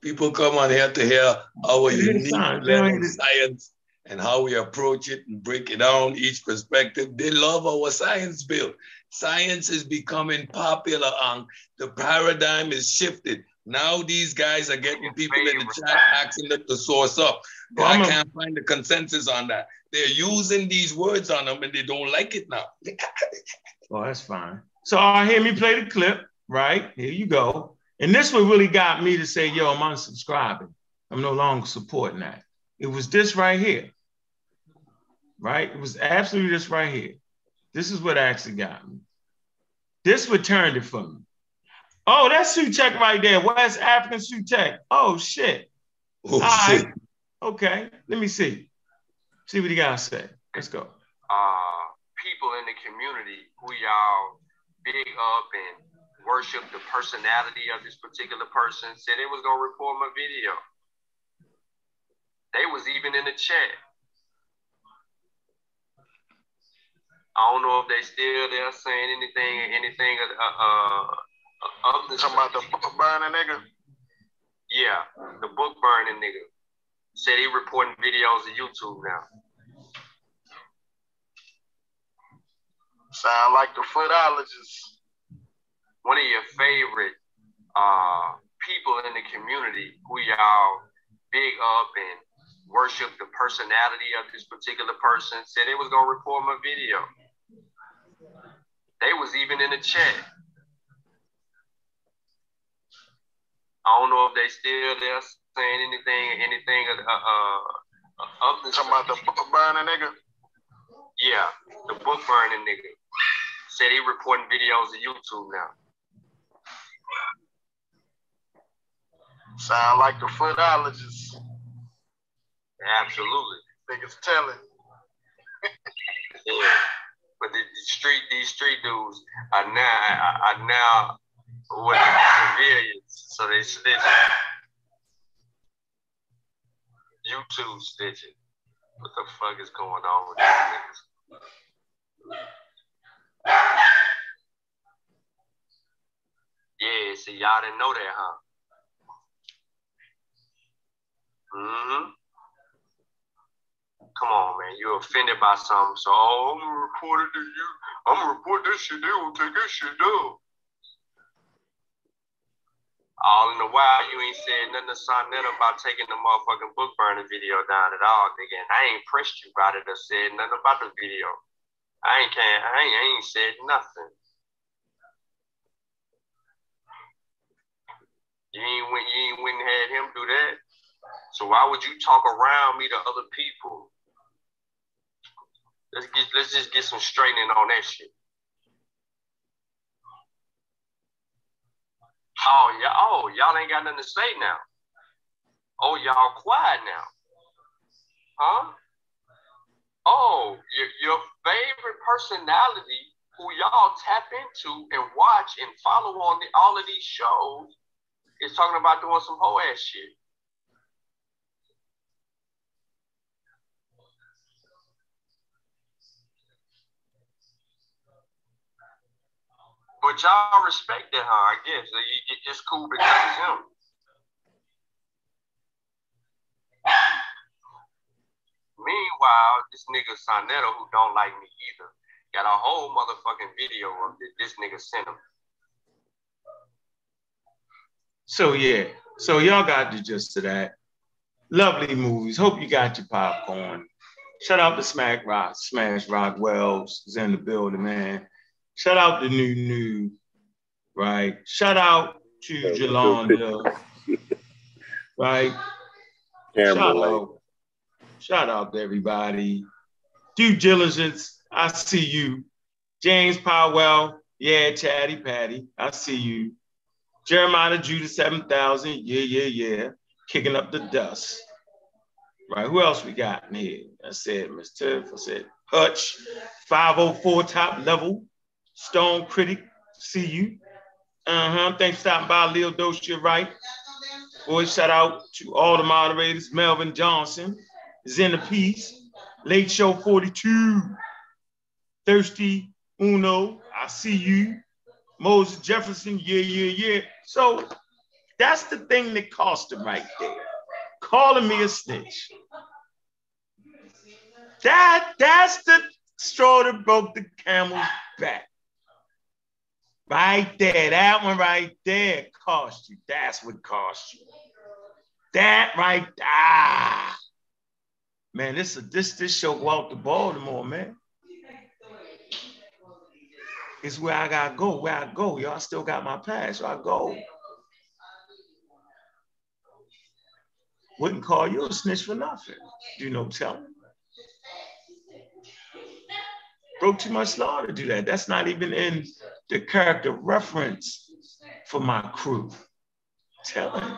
people come on here to hear our unique blend of science and how we approach it and break it down, each perspective. They love our science bill. Science is becoming popular and the paradigm is shifted. Now these guys are getting people in the chat asking them to source up. But I can't find the consensus on that. They're using these words on them and they don't like it now. oh, that's fine. So I hear me play the clip, right? Here you go. And this one really got me to say, yo, I'm unsubscribing. I'm no longer supporting that. It was this right here. Right? It was absolutely this right here. This is what actually got me. This what turned it for me. Oh, that's Sutek right there. West African Sutek. Oh shit. Oh, All shit. Right. Okay. Let me see. See what he got to say. Let's go. Uh, people in the community who y'all big up and worship the personality of this particular person, said they was gonna report my video. They was even in the chat. I don't know if they still there saying anything, anything uh, uh, of the. Talking about the book burning nigga. Yeah, the book burning nigga said he reporting videos to YouTube now. Sound like the footologist. One of your favorite uh, people in the community who y'all big up and worship the personality of this particular person said they was gonna record my video. They was even in the chat. I don't know if they still there saying anything, anything uh, uh, of the. Talking about the book burning nigga. Yeah, the book burning nigga said he reporting videos of YouTube now. Sound like the footologist. Absolutely. Niggas telling. yeah. But the, the, street, these street dudes are now are now what civilians, so they snitching. YouTube snitching. What the fuck is going on with these niggas? Yeah, see, y'all didn't know that, huh? Mm-hmm. Come on, man. You're offended by something. So, oh, I'm gonna report it to you. I'm gonna report this shit. They will take this shit down. All in the while, you ain't said nothing to Sonetta about taking the motherfucking book burning video down at all, nigga. And I ain't pressed you about it or said nothing about the video. I ain't can I ain't, I ain't said nothing. You ain't went you ain't went and had him do that. So why would you talk around me to other people? Let's get let's just get some straightening on that shit. Oh yeah, oh y'all ain't got nothing to say now. Oh y'all quiet now. Huh? Oh, your, your favorite personality who y'all tap into and watch and follow on the, all of these shows is talking about doing some whole ass shit. But y'all respect it, huh? I guess it's cool because it's him. Meanwhile, this nigga Sonetto, who don't like me either, got a whole motherfucking video of this, this nigga sent him. So yeah, so y'all got the gist of that. Lovely movies. Hope you got your popcorn. Shout out to Smack Rock, Smash Rock Wells is in the building, man. Shout out to New New, right? Shout out to Jolanda, right? Shout out, shout out to everybody. Due diligence, I see you. James Powell, yeah, Chatty Patty, I see you. Jeremiah Judah 7000, yeah, yeah, yeah. Kicking up the dust. Right, who else we got in here? I said Miss Tiff, I said Hutch, 504 top level. Stone Critic, see you. Uh-huh. Thanks for stopping by, Leo Dose, you're right. Boy, shout out to all the moderators, Melvin Johnson, Zen Peace, Late Show 42, Thirsty Uno, I see you. Moses Jefferson, yeah, yeah, yeah. So that's the thing that cost him right there. Calling me a snitch. That that's the straw that broke the camel's back. Right there, that one right there cost you. That's what cost you. That right, ah, man, this this this show go out to Baltimore, man. It's where I gotta go, where I go. Y'all still got my pass, so I go. Wouldn't call you a snitch for nothing. Do no telling. Broke too much law to do that. That's not even in the character reference for my crew. Telling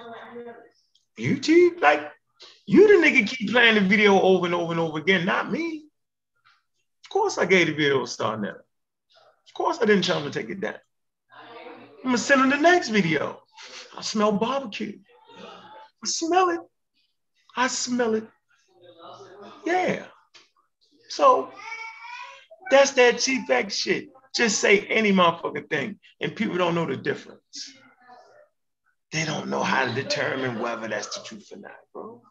YouTube, like you the nigga keep playing the video over and over and over again, not me. Of course I gave the video a star never. Of course I didn't tell him to take it down. I'm gonna send him the next video. I smell barbecue. I smell it. I smell it. Yeah. So That's that cheap X shit. Just say any motherfucking thing, and people don't know the difference. They don't know how to determine whether that's the truth or not, bro.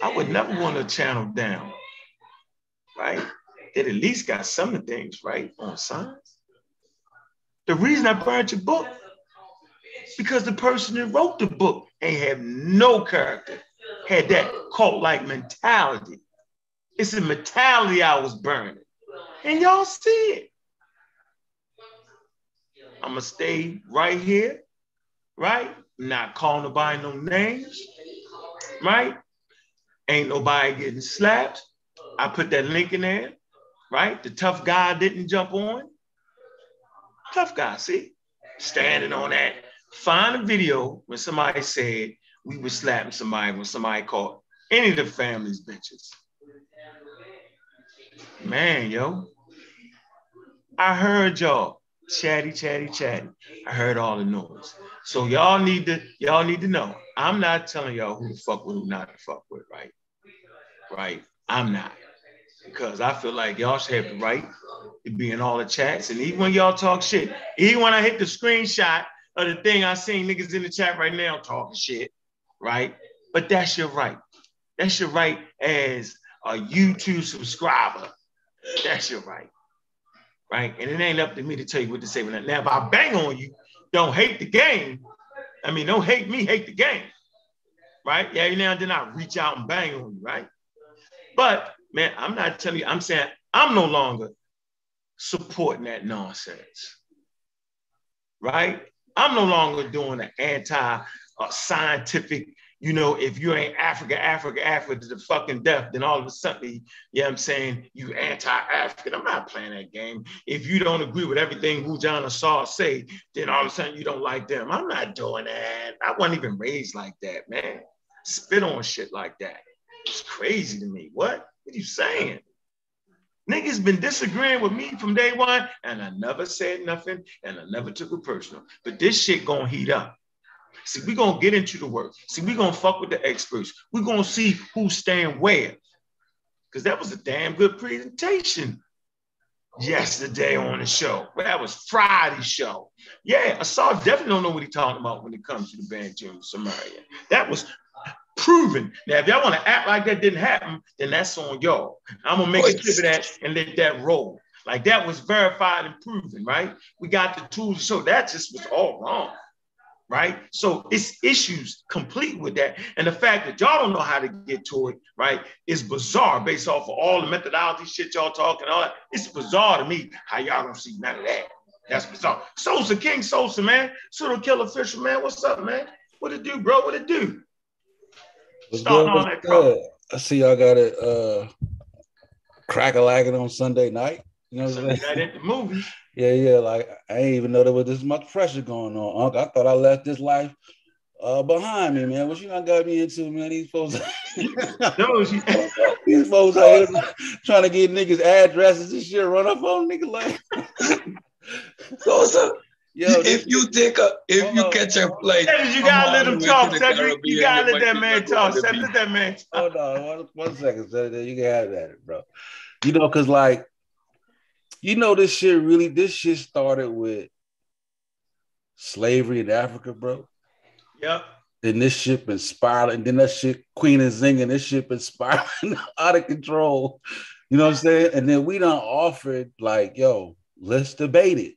I would never want to channel down, right? It at least got some of the things right on science. The reason I burned your book, because the person that wrote the book ain't have no character, had that cult-like mentality. It's a mentality I was burning. And y'all see it. I'm gonna stay right here, right? Not calling nobody no names, right? Ain't nobody getting slapped. I put that link in there, right? The tough guy didn't jump on. Tough guy, see? Standing on that. Find a video when somebody said we were slapping somebody when somebody caught any of the family's bitches. Man, yo. I heard y'all chatty, chatty, chatty. I heard all the noise. So y'all need to, y'all need to know. I'm not telling y'all who to fuck with, who not to fuck with, right? Right. I'm not. Because I feel like y'all should have the right to be in all the chats. And even when y'all talk shit, even when I hit the screenshot of the thing I seen niggas in the chat right now talking shit, right? But that's your right. That's your right as a YouTube subscriber. That's your right. Right? And it ain't up to me to tell you what to say. Now, if I bang on you, don't hate the game. I mean, don't hate me, hate the game. Right? Yeah, every now and then I reach out and bang on you, right? But man, I'm not telling you, I'm saying I'm no longer supporting that nonsense. Right? I'm no longer doing an anti-scientific, you know, if you ain't Africa, Africa, Africa to the fucking death, then all of a sudden, yeah, I'm saying you anti-African. I'm not playing that game. If you don't agree with everything Wu John Saw say, then all of a sudden you don't like them. I'm not doing that. I wasn't even raised like that, man. Spit on shit like that. It's crazy to me. What? What are you saying? Niggas been disagreeing with me from day one, and I never said nothing, and I never took it personal. But this shit gonna heat up. See, we're gonna get into the work. See, we're gonna fuck with the experts. We're gonna see who's staying where. Because that was a damn good presentation yesterday on the show. But that was Friday's show. Yeah, Asar definitely don't know what he's talking about when it comes to the band Junior Samaria. That was proven. Now, if y'all want to act like that didn't happen, then that's on y'all. I'm gonna make a clip of that and let that roll. Like that was verified and proven, right? We got the tools to show that just was all wrong, right? So it's issues complete with that. And the fact that y'all don't know how to get to it, right, is bizarre based off of all the methodology shit y'all talking, all that. It's bizarre to me how y'all don't see none of that. That's bizarre. Sosa King Sosa, man. Pseudo Killer Fisher, man. What's up, man? What it do, bro? What it do? What's good, what's good? I see y'all got it uh crack a lagging on Sunday night. You know what I'm saying? at the movies. Yeah, yeah. Like I didn't even know there was this much pressure going on. Unc. I thought I left this life uh, behind me, man. What you done got me into, man? These folks, these folks out here trying to get niggas addresses and shit, run up on nigga like. so, so Yo, if you take a, if you catch a flight, you gotta let him talk. Cedric, you gotta let that man talk. Cedric, let that man talk. Hold on, one, one second, Cedric. You can have that, bro. You know, cause like, you know, this shit really, this shit started with slavery in Africa, bro. Yep. Then this shit been spiraling. Then that shit, Queen Nzinga, this shit been spiraling out of control. You know what I'm saying? And then we done offered like, yo, let's debate it.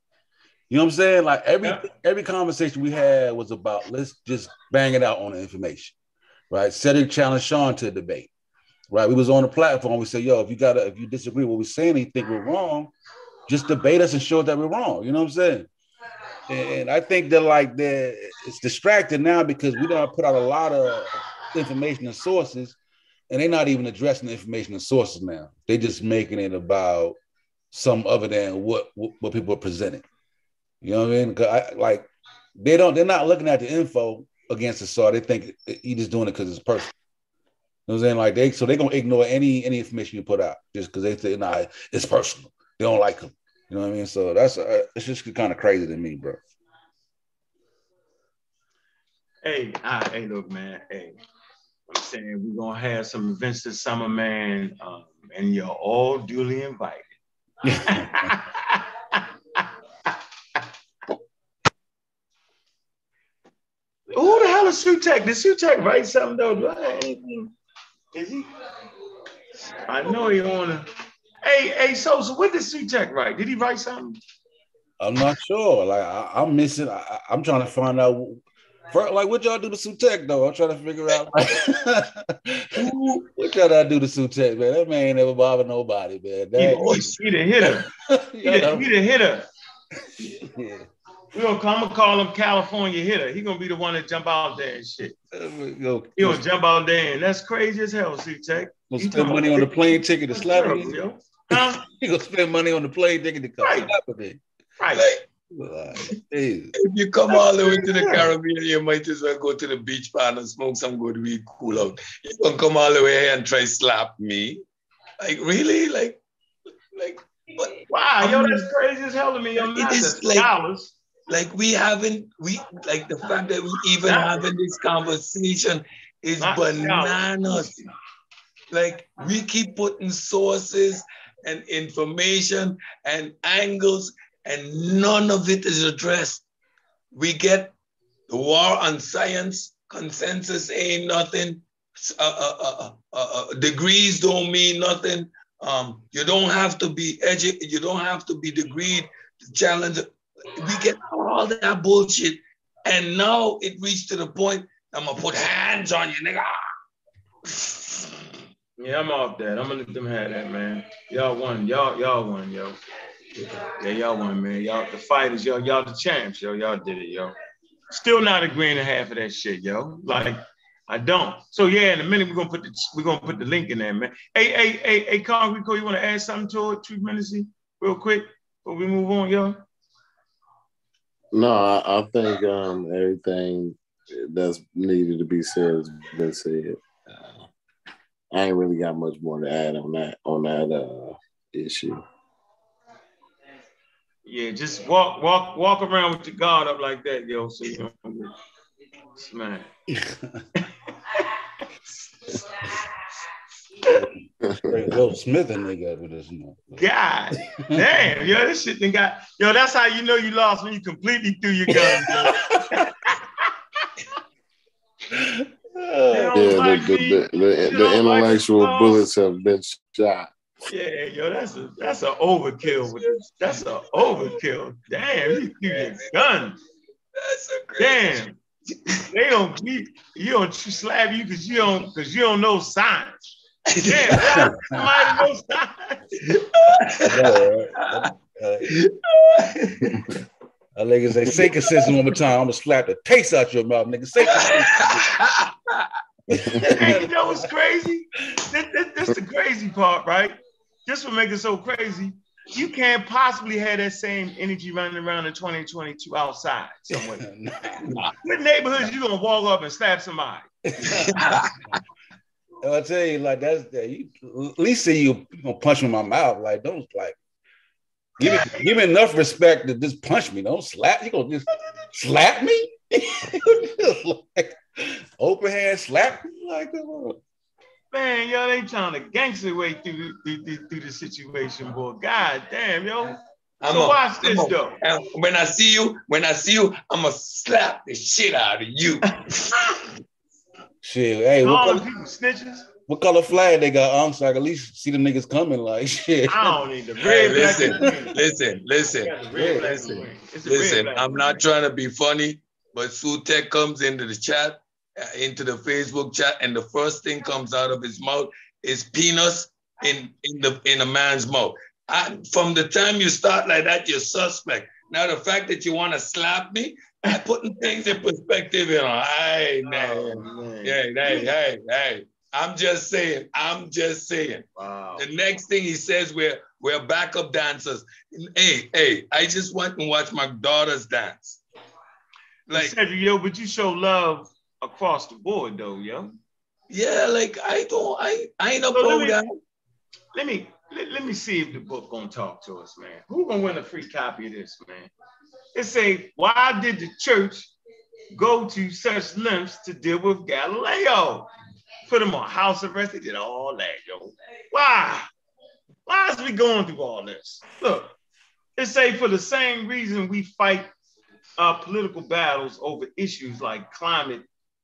You know what I'm saying? Like every yeah. every conversation we had was about let's just bang it out on the information, right? Cedric challenged Sean to a debate, right? We was on the platform. We said, "Yo, if you gotta, if you disagree with what we're saying, and you think we're wrong, just debate us and show that we're wrong." You know what I'm saying? And I think that like that it's distracted now because we don't put out a lot of information and sources, and they're not even addressing the information and sources now. They're just making it about some other than what what people are presenting. You know what I mean? I, like they don't, they're not looking at the info against the saw. They think he just doing it because it's personal. You know what I'm saying? Like they, so they're gonna ignore any any information you put out just because they say, nah, it's personal. They don't like him. You know what I mean? So that's uh, it's just kind of crazy to me, bro. Hey, hey, look, man. Hey, I'm saying we're gonna have some events this summer, man, um, and you're all duly invited. Who the hell is Sutek? Did Sutek write something though? Do I anything? Is he? I know he on a. Hey, hey, so so what did Sutek write? Did he write something? I'm not sure. Like I, I'm missing. I, I'm trying to find out. For, like what y'all do to Sutek though? I'm trying to figure out. what y'all do to Sutek, man? That man ain't never bothered nobody, man. He, That, he, he the hitter. He the, he the hitter. yeah. We gonna, I'm gonna call him California hitter. He gonna be the one that jump out there and shit. Go, He gonna jump out there and that's crazy as hell, Sutek. Gonna You spend money on the plane ticket to slap yo. Huh? He gonna spend money on the plane ticket to come Right. slap me. Right. Like, hey, If you come all the way to the Caribbean, you might as well go to the beach bar and smoke some good weed, cool out. You don't come all the way here and try slap me. Like really? Like, like what? Wow, yo, that's crazy as hell to me. Yo, It not is like- dollars. Like we haven't we like the fact that we even having this conversation is Not bananas. Like we keep putting sources and information and angles, and none of it is addressed. We get the war on science, consensus ain't nothing. Uh, uh, uh, uh, uh, degrees don't mean nothing. Um, you don't have to be educated, You don't have to be degreed to challenge. We get all that bullshit, and now it reached to the point. I'm gonna put hands on you, nigga. Yeah, I'm off that. I'm gonna let them have that, man. Y'all won. Y'all, y'all won, yo. Yeah, y'all won, man. Y'all the fighters, yo, y'all the champs, yo. Y'all did it, yo. Still not agreeing to half of that shit, yo. Like, I don't. So yeah, in a minute we're gonna put the we're gonna put the link in there, man. Hey, hey, hey, hey, Concrete Co, you wanna add something to it, Truth Ministry, real quick before we move on, yo? No, I, I think um, everything that's needed to be said has been said. I ain't really got much more to add on that on that uh, issue. Yeah, just walk, walk, walk around with your guard up like that, yo, so you don't get smacked. Will Smith and nigga with this. You. God damn, yo, this shit done got yo. That's how you know you lost when you completely threw your gun. Yo. They Yeah, the, like the, the, the, the don't like intellectual bullets have been shot. Yeah, yo, that's a that's a overkill. That's a overkill. Damn, you threw your gun. That's a crazy. Damn, they don't you, you don't slap you because you don't because you don't know science. Damn, somebody knows science. Uh, that nigga say, say consistent one more time. I'm gonna slap the taste out your mouth, nigga. Say consistent. Hey, you know what's crazy? This, this, this the crazy part, right? This what make it so crazy. You can't possibly have that same energy running around in 2022 outside somewhere. What neighborhoods you gonna walk up and slap somebody? I'll tell you, like that's that. You at least say you you gonna punch me in my mouth. Like don't like give me give me enough respect to just punch me. Don't slap. You gonna just slap me? like, open hand slap me? Like come. Man, yo, they trying to gangster way through, through, through, through the situation, boy. God damn, yo. I'm so a- watch I'm this a- though. and when I see you, when I see you, I'm gonna slap the shit out of you. Shit. Hey, what All the color, people snitches. What color flag they got on so I can at least see the niggas coming? Like shit. I don't need the red, Hey, listen, listen, listen, Yeah, red, black, listen, green. It's the red, listen. I'm not trying to be funny, but Sutek comes into the chat, uh, into the Facebook chat, and the first thing comes out of his mouth is penis in in the in a man's mouth. I, from the time you start like that, you're suspect. Now the fact that you want to slap me, I'm putting things in perspective. You know, hey man, Oh, man. hey, hey, hey, hey. I'm just saying. I'm just saying. Wow. The next thing he says, we're we're backup dancers. Hey, hey, I just went and watched my daughters dance. Like, Cedric, yo, but you show love across the board, though, yo. yeah, like I don't, I, I ain't So let about me- Let me let, let me see if the book gonna talk to us, man. Who gonna win a free copy of this, man? It say, why did the church go to such lengths to deal with Galileo? Put him on house arrest. They did all that, yo. Why? Why is we going through all this? Look, it say for the same reason we fight uh, political battles over issues like climate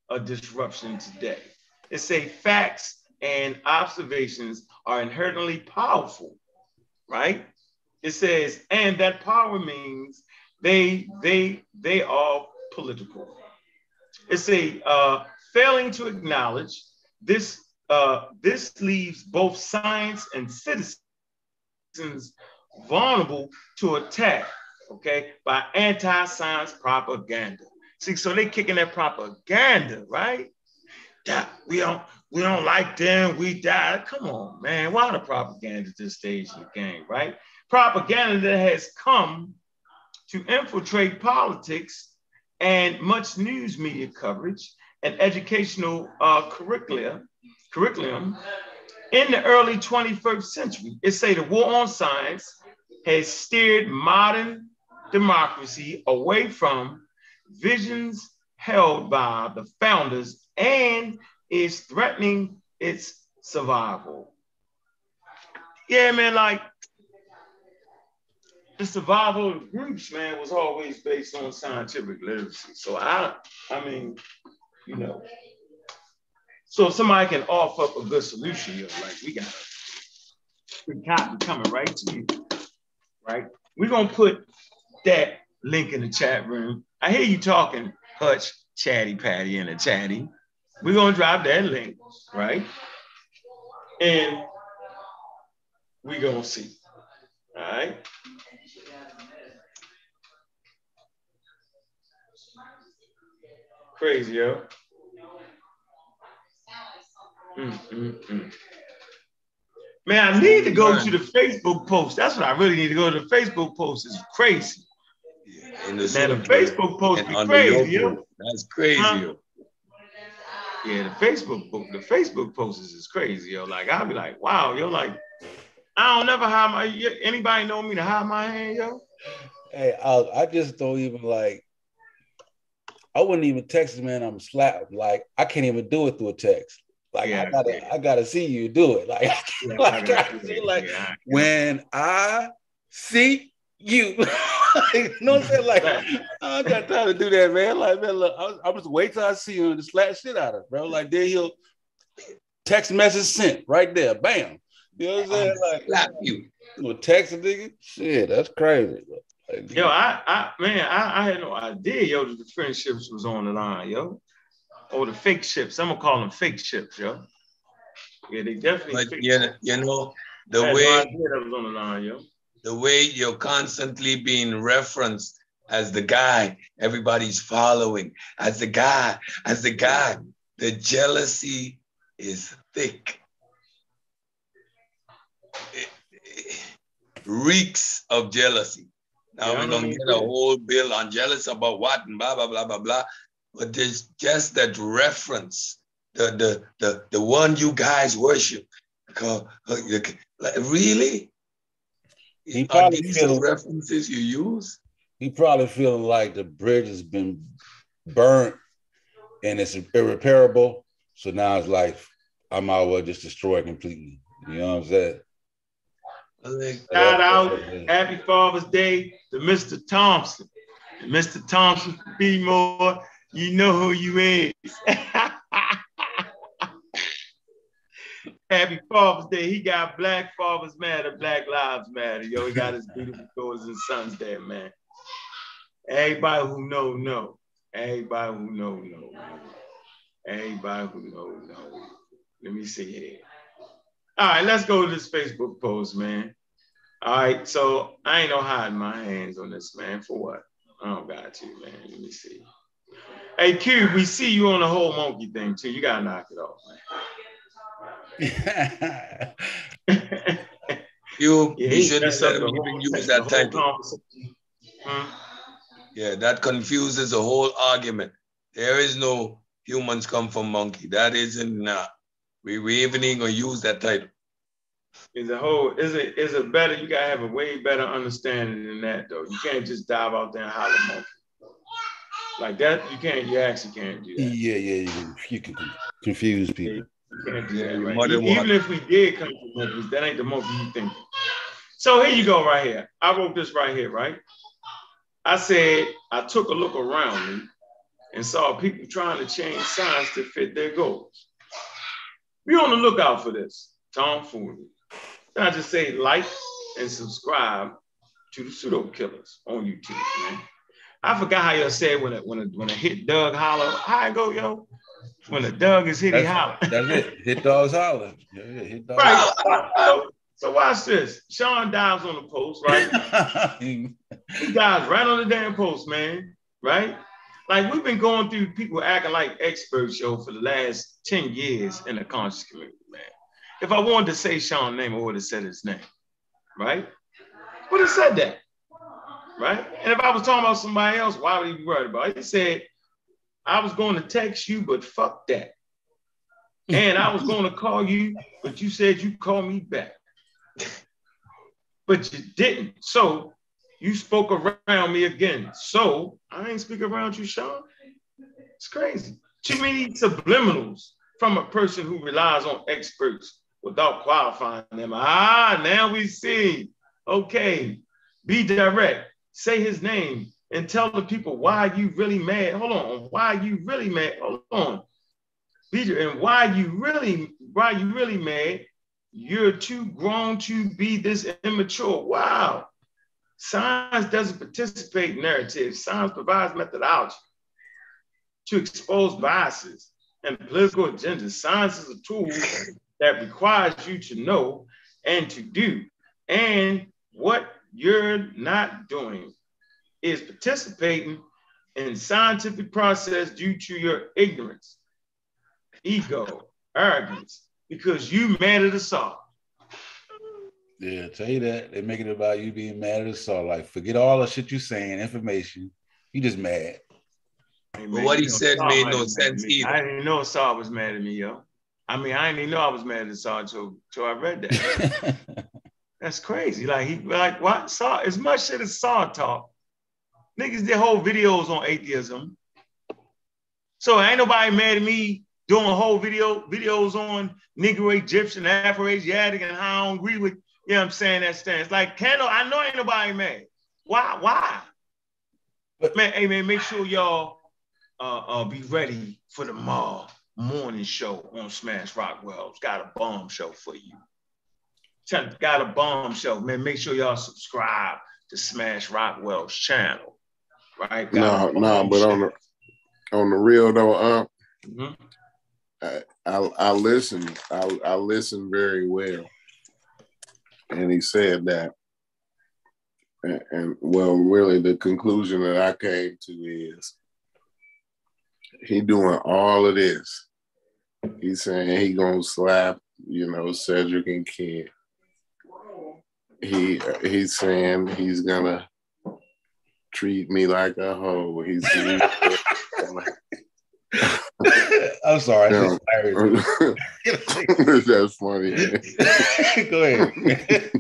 uh, disruption today. It say facts and observations are inherently powerful, right? It says, and that power means they they they are political. It say uh, failing to acknowledge this uh, this leaves both science and citizens vulnerable to attack, okay, by anti-science propaganda. See, so they kicking that propaganda, right? Yeah, we don't we don't like them, we die. Come on, man. Why the propaganda at this stage of the game, right? Propaganda that has come to infiltrate politics and much news media coverage and educational uh, curriculum in the early 21st century. It say the war on science has steered modern democracy away from visions held by the founders and is threatening its survival. Yeah, man, like the survival of groups, man, was always based on scientific literacy. So I, I mean, you know, so if somebody can offer up a good solution, you're like, we got the cotton coming right to you, right? We're gonna put that link in the chat room. I hear you talking, Hutch, Chatty Patty, and a Chatty. We're gonna drop that link, right? And we gonna see. All right. Crazy, yo. Mm, mm, mm. Man, I need to go to the Facebook post. That's what I really need to go to the Facebook post. It's crazy. In the Man, the Facebook post be crazy, yo. That's crazy, Huh? Yeah, the Facebook book, the Facebook posts is crazy, yo. Like I'll be like, wow, yo, like I don't never hide my anybody know me to hide my hand, yo. Hey, I, I just don't even like. I wouldn't even text man. I'm slapped. Like I can't even do it through a text. Like Yeah, I gotta, yeah. I gotta see you do it. Like, Yeah, like, I I got gotta see, like when I see you. you know what I'm saying? Like I got time to do that, man. Like man, look, I, I'm just wait till I see you and just slap shit out of, it, bro. Like then he'll text message sent right there, bam. You know what I'm saying? Like Slap you. gonna text a nigga? Shit, that's crazy. Bro. Like, Yo, I, I, man, I, I had no idea, yo, that the friendships was on the line, yo. Or the fake ships. I'm gonna call them fake ships, yo. Yeah, they definitely. But fake you know, ships. you know I the no way idea that was on the line, yo. the way you're constantly being referenced as the guy everybody's following, as the guy, as the guy. The jealousy is thick. It, it reeks of jealousy. Now Yeah, we're gonna get a whole bill on jealous about what and blah blah blah blah blah. But there's just that reference, the the the the one you guys worship. Because, like, really? He Are probably these feel- the references you use? he probably feeling like the bridge has been burnt and it's irreparable. So now it's like I might as well just destroy it completely. You know what I'm saying? Like, Shout out, happy Father's Day to Mr. Thompson. Mr. Thompson B. Moore, you know who you is. happy Father's Day. He got Black Fathers Matter, Black Lives Matter. Yo, he got his beautiful daughters and sons there, man. Everybody who know, know. Everybody who know, know. Everybody who know, know. Let me see here. All right, let's go to this Facebook post, man. All right, so I ain't no hiding my hands on this, man. For what? I don't got to, man. Let me see. Hey, Q, we see you on the whole monkey thing too. You gotta knock it off, man. you, Yeah, you should have said even use that title. Yeah, that confuses the whole argument. There is no humans come from monkey. That isn't not. We we even ain't gonna use that title. Is a whole is it is it better? You gotta have a way better understanding than that, though. You can't just dive out there and holler monkey. Like that, you can't. You actually can't do that. yeah, yeah, you can, you can confuse people. You Can't do that, right? more Even one. if we did come to Memphis, that ain't the Memphis you think. So here you go, right here. I wrote this right here, right? I said I took a look around me and saw people trying to change signs to fit their goals. Be on the lookout for this, tomfoolery. Then I just say like and subscribe to the pseudo killers on YouTube, man. I forgot how y'all said when it when a when a hit Doug holler. How I go, yo? When a Doug is hit, he holler. That's, it. Hit dogs holler. Yeah, yeah, hit dogs. Right. So, so watch this. Sean dives on the post, right? He dives right on the damn post, man. Right? Like we've been going through people acting like experts, yo, for the last 10 years in the conscious community, man. If I wanted to say Sean's name, I would have said his name, right? Would have said that, right? And if I was talking about somebody else, why would he be worried about it? He said, I was going to text you, but fuck that. And I was going to call you, but you said you'd call me back. But you didn't. So you spoke around me again. So I ain't speak around you, Sean. It's crazy. Too many subliminals from a person who relies on experts without qualifying them. Ah, now we see. Okay, be direct. Say his name and tell the people why you really mad. Hold on, why you really mad? Hold on. Dir- and why you really, why you really mad? You're too grown to be this immature. Wow. Science doesn't participate in narratives. Science provides methodology to expose biases and political agendas. Science is a tool that requires you to know and to do. And what you're not doing is participating in scientific process due to your ignorance, ego, arrogance, because you mad at us all. Yeah, tell you that. They make it about you being mad at us all. Like, forget all the shit you're saying, information. You just mad. Hey, But what he know, said Saul made no sense either. I didn't know Saul was mad at me, yo. I mean, I didn't even know I was mad at Saul until, until I read that. That's crazy. Like he like what Saw as much shit as Saw talk. Niggas did whole videos on atheism. So ain't nobody mad at me doing whole video videos on Negro Egyptian, Afro-Asiatic, and how I don't agree with, you know what I'm saying, that stance. Like, can I know ain't nobody mad. Why? Why? But man, hey man, make sure y'all uh, uh be ready for the morning show on Smash Rockwell's. Got a bomb show for you. Got a bomb show, man. Make sure y'all subscribe to Smash Rockwell's channel. Right? No, Got a no, but on the on the real though, uh, Mhm. I, I I listened. I I listened very well, and he said that, and, and well, really, the conclusion that I came to is he doing all of this. He's saying he gonna slap, you know, Cedric and Ken. He he's saying he's gonna treat me like a hoe. He's, I'm sorry. That's hilarious. That's funny. Go ahead.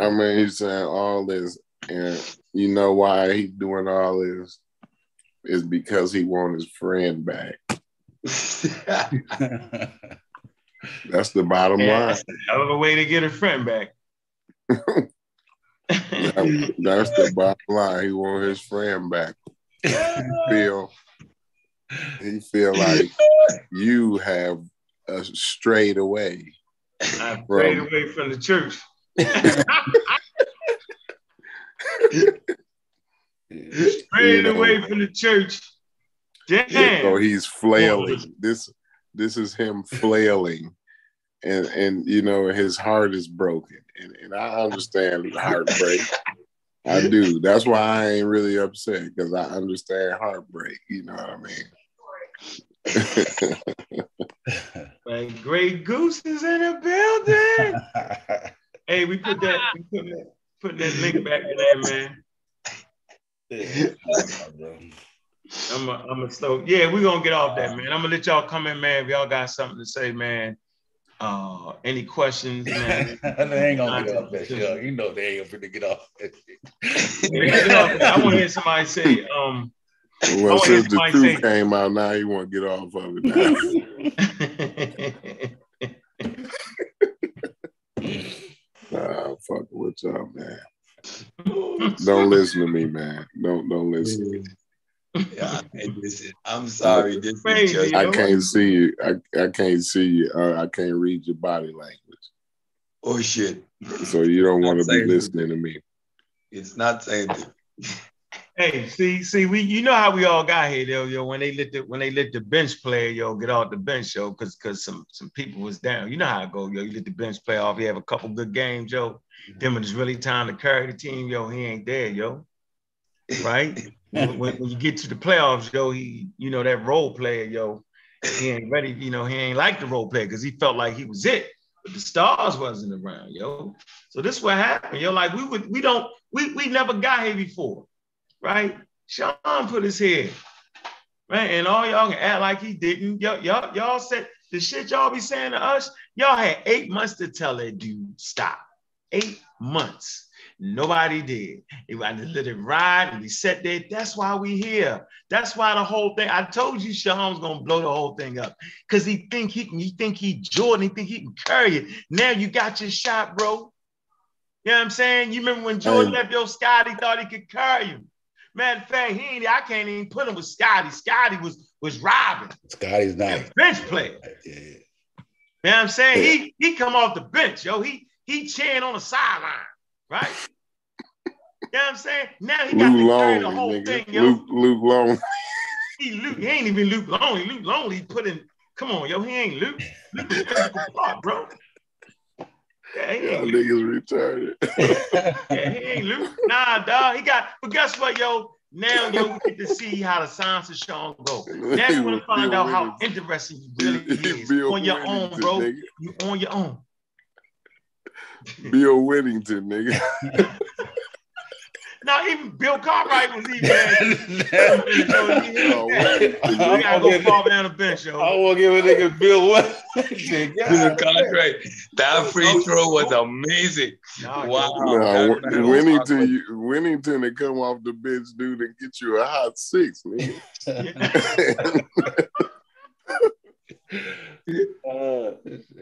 I mean, he's saying all this, and you know why he's doing all this is because he want his friend back. That's the bottom Yeah, line. that's a hell of a way to get a friend back. That- That's the bottom line. He want his friend back. He feel he feel like you have uh, strayed away. I prayed away from the church. Strayed You know. away from the church. So Damn. he's flailing. This this is him flailing. And and you know his heart is broken. And and I understand heartbreak. I do. That's why I ain't really upset because I understand heartbreak. You know what I mean? Like Great Goose is in the building. Hey, we put that, we put that, put that link back in there, man. I'm a, I'm a slow. Yeah, we're gonna get off that, man. I'm gonna let y'all come in, man. If y'all got something to say, man. Uh, any questions, man? they ain't gonna get off that shit. You know they ain't gonna get off that shit. Yeah, get off that. I want to hear somebody say, um, Well, Oh, since the everybody truth say- came out, now you want to get off of it. Now. nah, fuck with y'all, man. Don't listen to me, man. Don't don't listen. Yeah, and I'm sorry. This is Crazy, just, I can't see you. I, I can't see you. Or I can't read your body language. oh shit. So you don't want to be listening to me. It's not saying Hey, see, see, we you know how we all got here, yo, yo. When they let the when they let the bench player, yo, get off the bench, yo, because because some some people was down. You know how it go, yo. You let the bench player off. You have a couple good games, yo. Mm-hmm. Then when it's really time to carry the team, yo, he ain't there, yo. Right? when, when you get to the playoffs, yo, he, you know, that role player, yo, he ain't ready. You know, he ain't like the role player because he felt like he was it, but the stars wasn't around, yo. So this what happened, yo. Like we would, we don't, we we never got here before right? Sean put his head, right? And all y'all can act like he didn't. Y'all, y'all, y'all said the shit y'all be saying to us. Y'all had eight months to tell that dude stop. Eight months. Nobody did. Wanted to let it ride and we sat there. That's why we here. That's why the whole thing. I told you was gonna blow the whole thing up. Cause he think he can, he think he Jordan, he think he can carry it. Now you got your shot, bro. You know what I'm saying? You remember when Jordan Hey. left your Scotty thought he could carry him. Matter of fact, he ain't, I can't even put him with Scotty. Scotty was was robbing. Scotty's not. Bench player. Yeah. You know what I'm saying? He he come off the bench, yo. He he cheering on the sideline, right? You know what I'm saying? Now he got Luke to carry the whole nigga. thing, yo. Luke Luke Longley. He Luke, he ain't even Luke Lonely. Luke Lonely he put in, come on, yo, he ain't Luke. Luke is physical part, bro. Yeah, he ain't Luke. niggas retarded. Yeah, he ain't Luke. Nah, dog. He got, but guess what, yo? Now, yo, we get to see how the science of Sean go. Now you want to find out how interesting you really is Bill on your own, bro. nigga. You on your own. Bill Whittington, nigga. Now even Bill Cartwright was even there. You gotta go fall down the bench, yo. I want to give a nigga Bill what? Bill Cartwright. That free throw was amazing. Nah, Wow. Nah, That- that Wennington, you, Wennington to come off the bench, dude, and get you a hot six, nigga. Uh.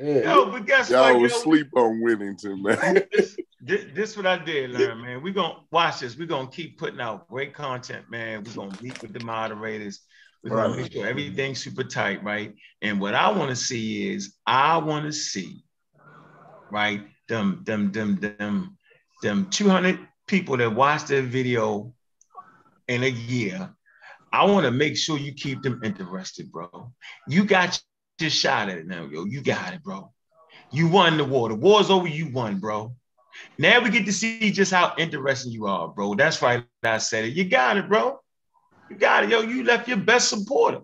Yo, but guess Y'all what, was yo? sleep on Whittington, man. this, this, this what I did learn, man. We're gonna watch this. We're gonna keep putting out great content, man. We're gonna meet with the moderators. We're gonna make sure everything's super tight, right? And what I want to see is I want to see, right? Them, them, them, them, them 200 people that watch the video in a year. I want to make sure you keep them interested, bro. You got your shot at it now, yo. You got it, bro. You won the war. The war's over. You won, bro. Now we get to see just how interesting you are, bro. That's right. I said it. You got it, bro. You got it, yo. You left your best supporter.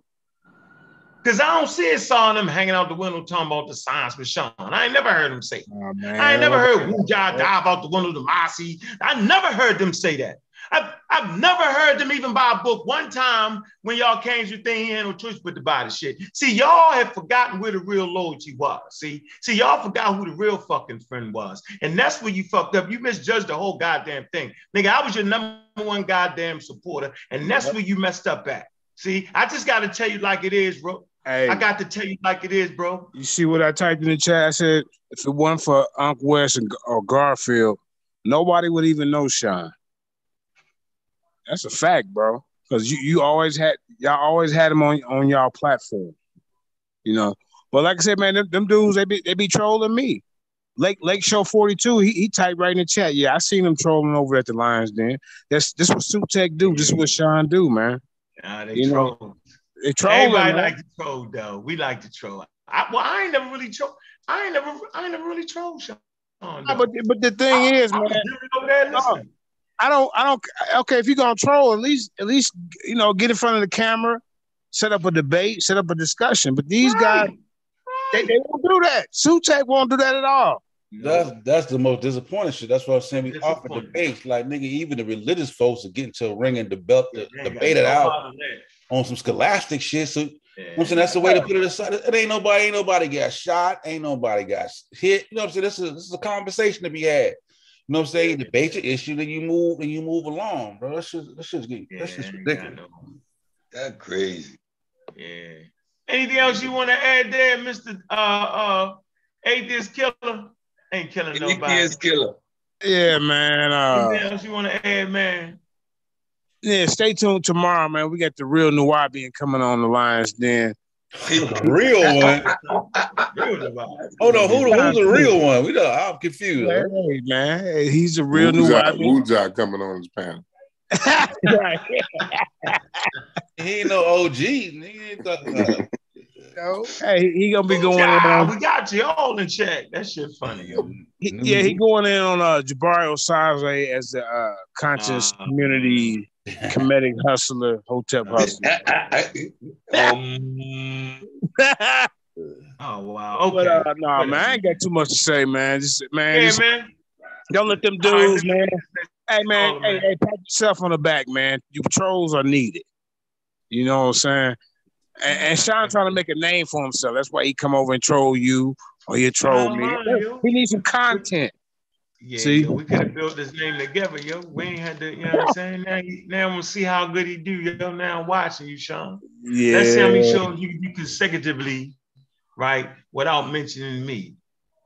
Cause I don't see it saw them hanging out the window talking about the science with Sean. I ain't never heard him say. it. Oh. I ain't never heard Wu Ja dive out the window to Mossy. I never heard them say that. I've, I've never heard them even buy a book one time when y'all came to thing, he had no choice but to buy the shit. See, y'all have forgotten where the real loyalty was. See, see, y'all forgot who the real fucking friend was. And that's where you fucked up. You misjudged the whole goddamn thing. Nigga, I was your number one goddamn supporter, and that's where you messed up at. See, I just gotta tell you like it is, bro. Hey, I got to tell you like it is, bro. you see what I typed in the chat? I said if it weren't for Uncle West and, or Garfield, nobody would even know Sean. That's a fact, bro. Because you, you always had y'all always had him on on y'all platform. You know. But like I said, man, them, them dudes they be they be trolling me. Lake Lake Show 42, he, he typed right in the chat. Yeah, I seen him trolling over at the Lions Den. That's this what Tech do. This is what Sean do, man. Nah, they You know, troll. They trolling. Everybody man. like to troll though. We like to troll. I, well, I ain't never really troll. I ain't never, I ain't never really trolled Sean. Nah, but but the thing is, I man, was literally over there listening. I don't I don't okay, if you're gonna troll, at least at least you know, get in front of the camera, set up a debate, set up a discussion. But these guys, Right, they, right. they won't do that. Sutek won't do that at all. That's that's the most disappointing shit. That's what I'm saying. We offer Disappointing. debates. Like nigga, even the religious folks are getting to a ring and debate, They ain't debate it out part of that. on some scholastic shit. So Yeah. I'm saying that's the way to put it aside. It ain't nobody, ain't nobody got shot, ain't nobody got hit. You know what I'm saying? This is this is a conversation to be had. You know what I'm saying? You debate your issue, then you move and you move along, bro. That's just that's just getting Yeah, that's just ridiculous. That crazy. Yeah. Anything else you want to add there, Mr. Uh uh Atheist Killer? Ain't killing nobody. Atheist Killer. Yeah, man. Uh, Anything else you want to add, man? yeah, stay tuned tomorrow, man. We got the real Nubian coming on the lines then. The real one. Real Nubian. Hold on, who, who's the real one? We don't, I'm confused. Hey, man. Hey, he's a real Wujak, Nubian. Wujak coming on his panel. right. He ain't no OG. He ain't talking about. Hey, he gonna be going in on we got you all in check. That shit funny. He, yeah, he going in on uh, Jabari Osaze as the uh, conscious Uh, community comedic hustler, hotep hustler. um, Oh wow. Okay. But uh, no, man, I ain't got too much to say, man. Just man, yeah, just man. don't let them All right, dudes, man. Hey, man, Oh, hey, man. hey, pat yourself on the back, man. You patrols are needed. You know what I'm saying? And, and Sean trying to make a name for himself. That's why he come over and troll you or you troll me. He needs some content. Yeah, See? yo, we could have built this name together, yo. We ain't had to, you know what I'm saying? Now, now I'm gonna see how good he do, yo. Now I'm watching you, Sean. Yeah. Let's see how many shows you do consecutively, right? Without mentioning me,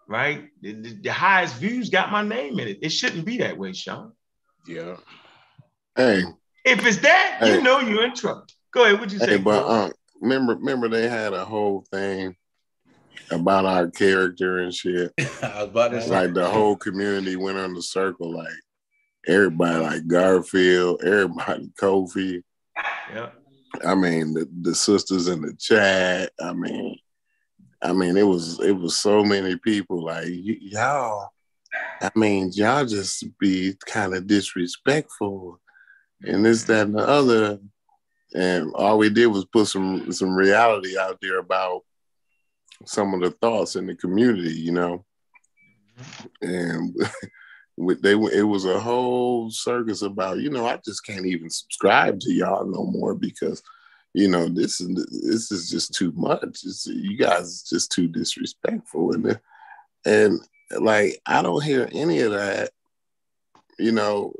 right? The, the- the highest views got my name in it. It shouldn't be that way, Sean. Yeah. Hey, If it's that, Hey. you know you're in trouble. Go ahead. What you say? hey, but bro? uh, remember, remember they had a whole thing about our character and shit. I was about to say. Like the whole community went on the circle, like everybody, like Garfield, everybody, Kofi. yeah. I mean, the, the sisters in the chat. I mean, I mean, it was it was so many people. Like y- y'all, I mean, y'all just be kind of disrespectful, and this, that, and the other. And all we did was put some some reality out there about some of the thoughts in the community, you know. And with they it was a whole circus about, you know, I just can't even subscribe to y'all no more because you know this is this is just too much. It's, you guys just too disrespectful and and like I don't hear any of that. You know,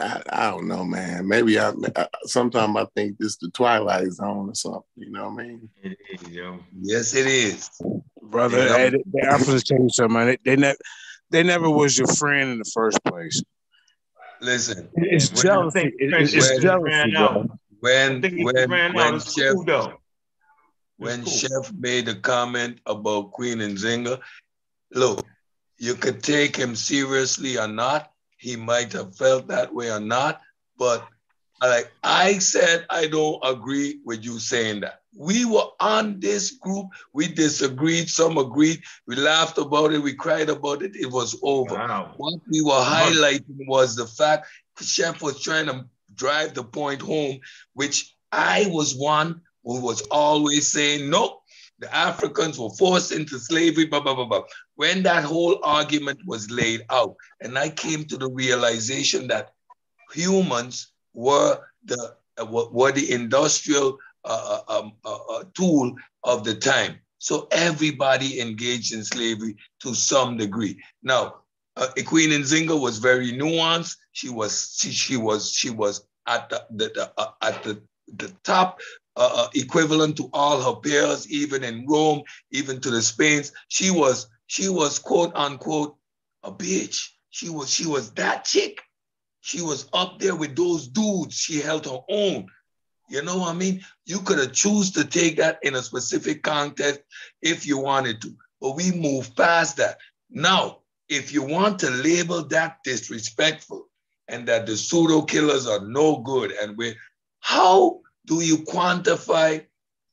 I, I don't know, man. Maybe I, I sometimes I think this the Twilight Zone or something. You know what I mean? It is, yo. yes, it is. brother. Yeah. Hey, they, they, I'm gonna tell you something. Man. They, they never, they never was your friend in the first place. Listen, It's When jealousy. think it's when- jealousy, ran bro. out, I when when when Chef cool when cool. Chef made a comment about Queen Nzinga, look, you could take him seriously or not. He might have felt that way or not, but like I said, I don't agree with you saying that. We were on this group, we disagreed, some agreed, we laughed about it, we cried about it, it was over. Wow. What we were highlighting was the fact Chef was trying to drive the point home, which I was one who was always saying, no, the Africans were forced into slavery, blah, blah, blah, blah. When that whole argument was laid out, and I came to the realization that humans were the uh, were the industrial uh, uh, um, uh, uh, tool of the time. So everybody engaged in slavery to some degree. Now, uh, Queen Nzinga was very nuanced. She was she, she was she was at the, the, the uh, at the the top uh, uh, equivalent to all her peers, even in Rome, even to the Spains. She was she was quote unquote a bitch. She was she was that chick. She was up there with those dudes. She held her own. You know what I mean? You could have choose to take that in a specific context if you wanted to, but we move past that. Now, if you want to label that disrespectful and that the pseudo killers are no good, and we're, how do you quantify?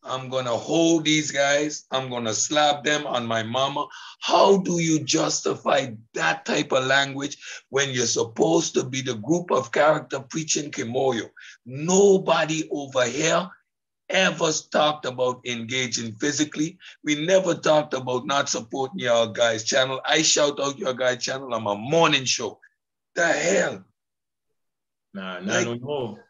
I'm gonna hold these guys. I'm gonna slap them on my mama. How do you justify that type of language when you're supposed to be the group of character preaching Kimoyo? Nobody over here ever talked about engaging physically. We never talked about not supporting your guys' channel. I shout out your guys' channel on my morning show. The hell? Nah, not Like- no more.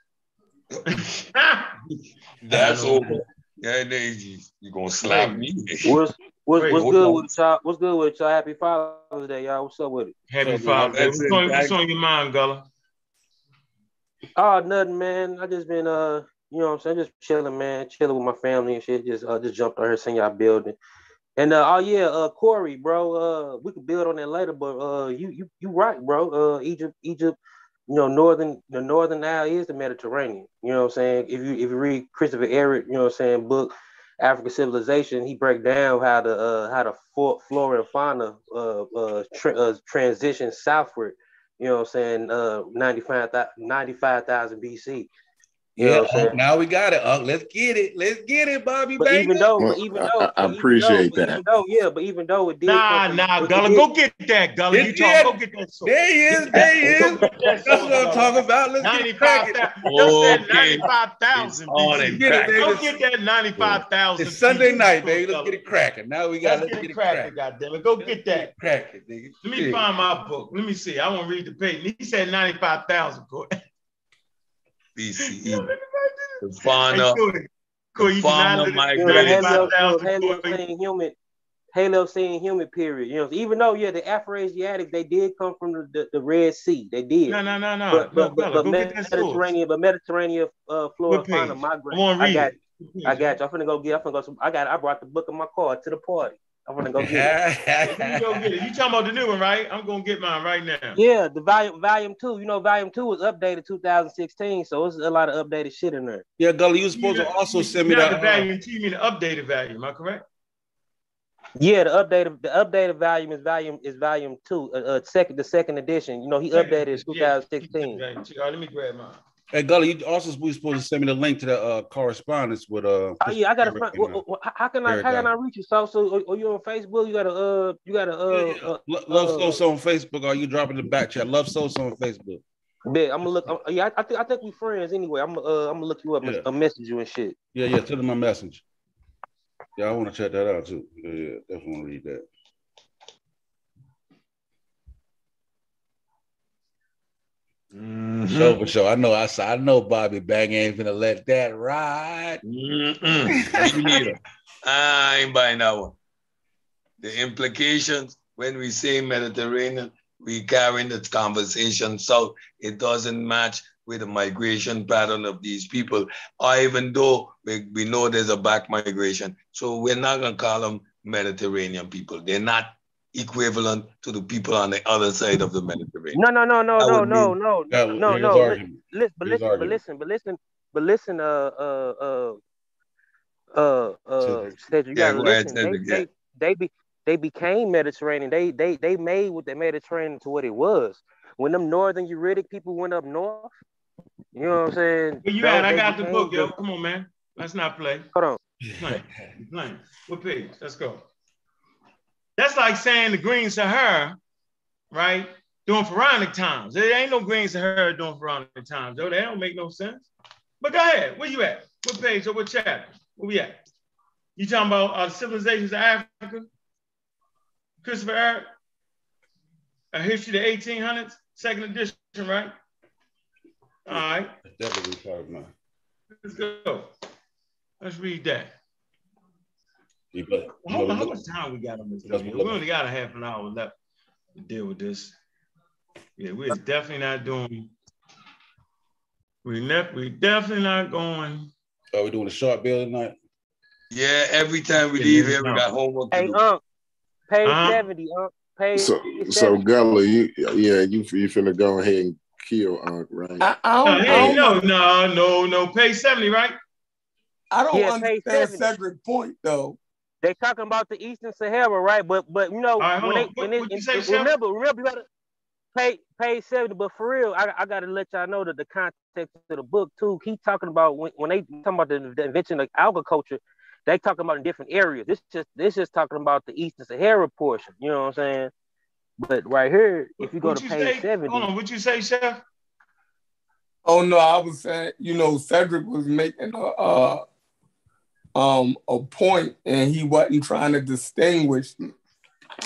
That's over. Yeah, they, you, you gonna slap me. What's what's, Wait, what's good on. with y'all? What's good with y'all? Happy Father's Day, y'all. What's up with it? Happy So, Father's Day. What's it, on, what's on your mind, Gullah? Oh, nothing, man. I just been uh, You know what I'm saying? Just chilling, man, chilling with my family and shit. Just uh, just jumped on here, seen y'all building. And uh, oh yeah, uh, Corey, bro, uh, we could build on that later, but uh, you you you right, bro. Uh, Egypt, Egypt, you know, northern the northern Nile is the Mediterranean. You know what I'm saying? If you if you read Christopher Ehret, you know what I'm saying, book African Civilization, he break down how the uh, how the flora and fauna uh, uh, tra- uh, transition southward. You know what I'm saying? Uh, 95,000 95, BC. You yeah, uh, now we got it. Uh, let's get it. Let's get it, Bobby. But even though, but even though, I, I appreciate though, that. Even though, yeah, but even though it did. Nah, from, nah, Gullah, go get that, Gullah. You talk, go get that. Sword. There he is. There he is. That's what I'm talking about. Let's get it cracking. Okay. Ninety-five thousand. Get it, go get that ninety-five thousand. It's Sunday night, baby. Let's get it cracking. Now we got. Let's get it cracking. Goddamn it, go get that. Cracking, nigga. Let me find my book. Let me see. I want to read the page. He said ninety-five thousand. BCE. The fauna, cool. the fauna migrated. Halo human, Holocene human period. You know, even though yeah, the Afroasiatic they did come from the, the, the Red Sea. They did. No, no, no, no. But, no, but, but, but Mediterranean, but Mediterranean uh, flora fauna migrated. I got, I got you. I'm finna go get. I'm finna go. Some, I got. I brought the book in my car to the party. I'm gonna go get it. you go get it. You talking about the new one, right? I'm gonna get mine right now. Yeah, the volume volume two. You know, volume two was updated 2016, so it's a lot of updated shit in there. Yeah, Gully, you were supposed to also send me Not that. the volume two, you mean the updated volume? Am I correct? Yeah, the updated the updated volume is volume is volume two, uh, uh second the second edition. You know, he updated Yeah. 2016. All right, let me grab mine. Hey, Gully, you also supposed to send me the link to the uh, correspondence with uh. Oh yeah, I got to Eric find. and, uh, Well, how can I how can I reach you? So so or, or you on Facebook? You got to uh you got to uh, uh Lo- Love uh, Sosa on Facebook, or you dropping the back chat. Love Sosa on Facebook. Bet I'm gonna look. I'm, yeah, I, I think I think we friends anyway. I'm uh I'm gonna look you up and Yeah. uh, message you and shit. Yeah, yeah. Tell them my message. Yeah, I want to check that out too. Yeah, yeah, definitely want to read that. Show for mm-hmm. sure. I know. I saw. I know. Bobby Bang ain't gonna let that ride. Mm-mm. Ah, I ain't buying that one. The implications when we say Mediterranean, we carrying the conversation south. It doesn't match with the migration pattern of these people, or even though we, we know there's a back migration. So we're not gonna call them Mediterranean people. They're not equivalent to the people on the other side of the Mediterranean. No no no no no no no no no no. Listen, but listen, but listen, but listen, but listen. Uh uh uh uh uh. Cedric, you Yeah, gotta listen. They, yeah. they they be they became Mediterranean. They they they made what the Mediterranean to what it was. When them northern Uritic people went up north, you know what I'm saying? Where you Those- at? I they got the book, yo. Come on, man. Let's not play. Hold on. Playing. You playing. What page? Let's go. That's like saying the Green Sahara, right? During Pharaonic times. There ain't no Green Sahara during Pharaonic times, though. That don't make no sense. But go ahead. Where you at? What page or what chapter? Where we at? You talking about uh, civilizations of Africa? Christopher Ehret? A history of the 1800s, second edition, right? All right. That's what we talking about. Let's go. Let's read that. You better- How, how much time we got on this? That's thing? what- We only got a half an hour left to deal with this. Yeah, we're definitely not doing. We ne- we definitely not going. Are we doing a short bill tonight? Yeah, every time we leave here, we got homework to Hey, do. Unc, page Uh-huh. 70, Unc. Page So, page so 70. Gully, you yeah, you you finna go ahead and kill Unc, right? I, I No, don't, I hey, don't, no, no, no, no. Page seventy, right? I don't Yeah, page understand 70. Cedric's point though. They talking about the Eastern Sahara, right? But but you know All right, hold when they on. when What- it, what you say, remember remember you gotta pay pay seventy. But for real, I, I gotta let y'all know that the context of the book too. He talking about when, when they talking about the, the invention of agriculture, they talking about in different areas. This just this just talking about the Eastern Sahara portion. You know what I'm saying? But right here, if you go What to you page say? seventy, Hold on. What you say, Chef? Oh no, I was saying, you know, Cedric was making a uh, um a point, and he wasn't trying to distinguish,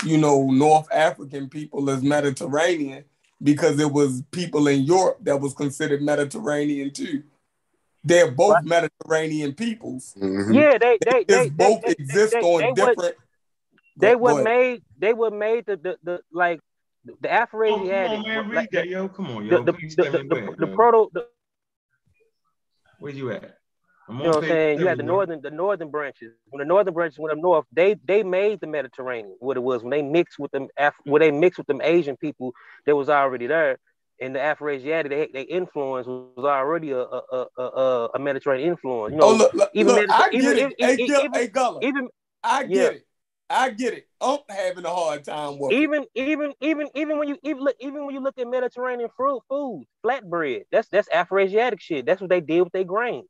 you know, North African people as Mediterranean because it was people in Europe that was considered Mediterranean too. They're both Mediterranean peoples. Mhm. yeah, they they They they, both they, exist they, on they, would- different. they Go- go were ahead. made they were made the the, the like the Oh, come Afroasiatic on, man. Read like, that, yo. Come on, yo. the, Page the, 70, the, where, the proto the, Where you at? I'm You know what I'm saying? You had the northern, the northern branches. When the northern branches went up north, they they made the Mediterranean what it was. When they mixed with them, Af- when they mixed with them Asian people that was already there, and the Afroasiatic, they, they influence was already a a, a, a, a Mediterranean influence. You oh, know, oh, look, look, even look, Mediter- I get even- it. even- hey, Gil, even- hey, Gullah, even I get yeah. it. I get it. I'm having a hard time with even even even even when you even look even when you look at Mediterranean fruit food, flatbread, that's that's Afroasiatic shit. That's what they did with their grain.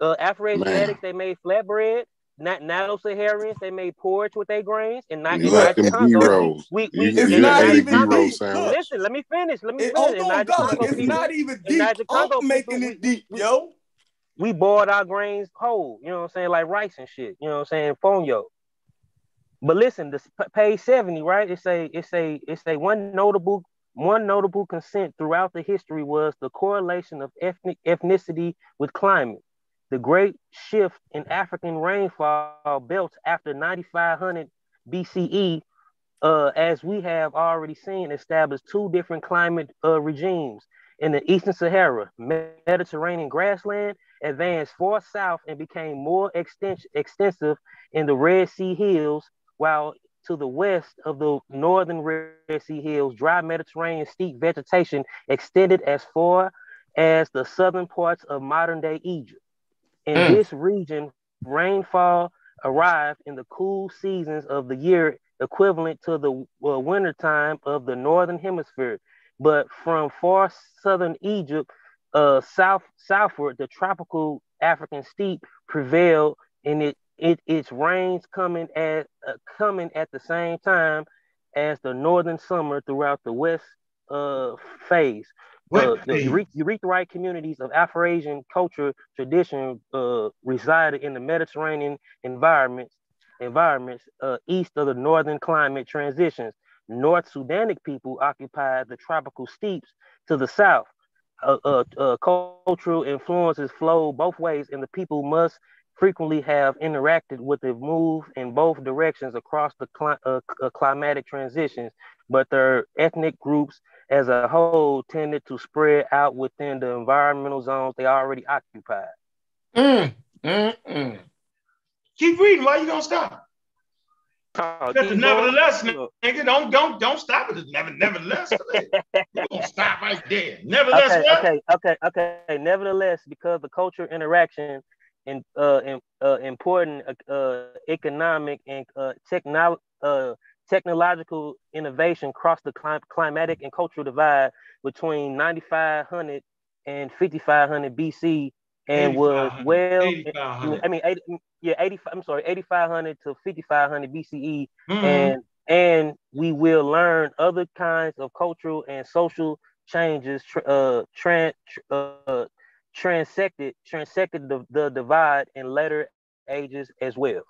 Uh, Afroasiatics they made flatbread. Not Nilo-Saharans they made porridge with their grains, and not You in like Niger them B-rolls. We we It's you not Niger ate a even B-roll deep. Listen, let me finish. Let me It, finish. hold In on, Niger Gullah. Congo It's people, not even deep. Niger Congo I'm making people, it deep, we- yo. we boiled our grains whole, you know what I'm saying, like rice and shit, you know what I'm saying, fonio. But listen, this page 70, right? It's a it's a it's a one notable one notable consent throughout the history was the correlation of ethnic ethnicity with climate. The great shift in African rainfall belts after 9500 BCE, uh, as we have already seen, established two different climate uh, regimes. In the Eastern Sahara, Mediterranean grassland advanced far south and became more extens- extensive in the Red Sea Hills, while to the west of the northern Red Sea Hills, dry Mediterranean steppe vegetation extended as far as the southern parts of modern day Egypt. In Mm. this region, rainfall arrived in the cool seasons of the year, equivalent to the uh, winter time of the northern hemisphere. But from far southern Egypt, uh, south southward, the tropical African steppe prevailed, and it, it its rains coming at uh, coming at the same time as the northern summer throughout the west uh, phase. Uh, the Erythraic communities of Afro-Asian culture tradition uh, resided in the Mediterranean environments environments uh, east of the northern climate transitions. North Sudanic people occupied the tropical steppes to the south. Uh, uh, uh, cultural influences flow both ways, and the people must frequently have interacted with the move in both directions across the cli- climatic transitions. But their ethnic groups as a whole tended to spread out within the environmental zones they already occupied. Mm, mm, mm. Keep reading. Why you gonna stop? Oh, But going. nevertheless, Look. nigga, don't don't don't stop it. Never, nevertheless, you gonna stop right there. Nevertheless, okay, what? okay, okay, okay. Nevertheless, because the culture interaction and uh, in, uh important uh, economic and uh, technol uh, technological innovation crossed the clim- climatic and cultural divide between 9500 and 5500 BC and was 8500, well I mean 80, yeah 85 I'm sorry 8500 to 5500 BCE Mhm. and and we will learn other kinds of cultural and social changes uh tran uh transected transected the, the divide in later ages as well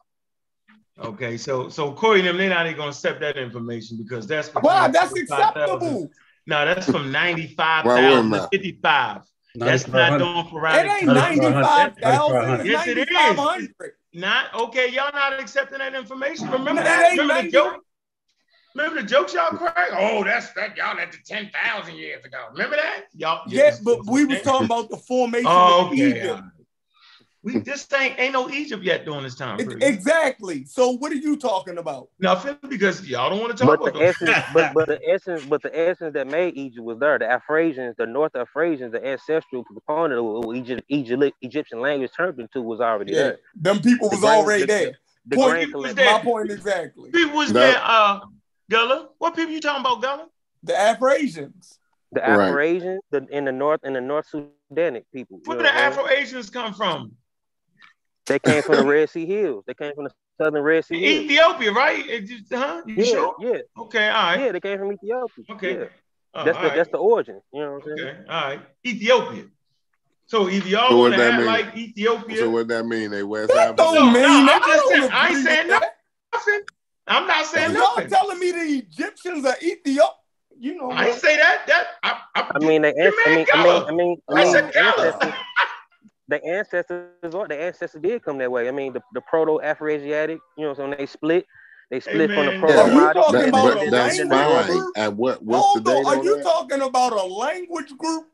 Okay, so so Corey and them, they're not even gonna accept that information because that's Wow, that's acceptable. No, that's from ninety-five Well, wait a thousand to fifty-five. That's not 9,500. doing It ain't 95,000, Yes, it is. Not okay. Y'all not accepting that information. Remember It that? Remember the joke? Remember the jokes y'all crack? Oh, that's that y'all at the ten thousand years ago. Remember that? Y'all. Yeah, but we was talking about the formation Oh, of okay. Egypt. We this thing ain't no Egypt yet during this time. Period. exactly. So what are you talking about? Now, I feel because y'all don't want to talk but about the essence but but the essence but the essence that made Egypt was there the Afrasians the North Afrasians the ancestral component of what Egypt, Egypt Egyptian language turned into was already Yeah, there them people The was grain- already the- there. the Point- People was there. My point exactly. People was No. there, uh, Gullah. What people you talking about, Gullah? The Afrasians. the Right. Afro-Asian, the in the North and the North Sudanic people. Where know the what Afro Asians come from? They came from the Red Sea Hills. They came from the southern Red Sea Hills. Ethiopia, right? Just- huh? You Yeah, sure? yeah, Okay, all right. yeah. They came from Ethiopia. Okay. Yeah. Oh, That's the right. that's the origin. You know what I'm saying? Okay, all right. Ethiopia. So if y'all So what want to that act mean? like Ethiopia, So what that mean? They West That African? don't No, mean no, I'm that. just saying- don't I ain't saying with that. nothing. I'm not saying Y'all nothing. telling me the Egyptians are Ethiop? You know, I ain't say that. That I, I, I mean, they Your ans- I mean, I mean, I mean, I I mean, said the Gullah. ancestors, the ancestors, are- the ancestors did come that way. I mean, the, the Proto-Afroasiatic, you know, so when they split, they split from the man. Are you Proto-Modic. talking about then- but a that's language fine. At what? What's Hold the on, date are you that? talking about a language group?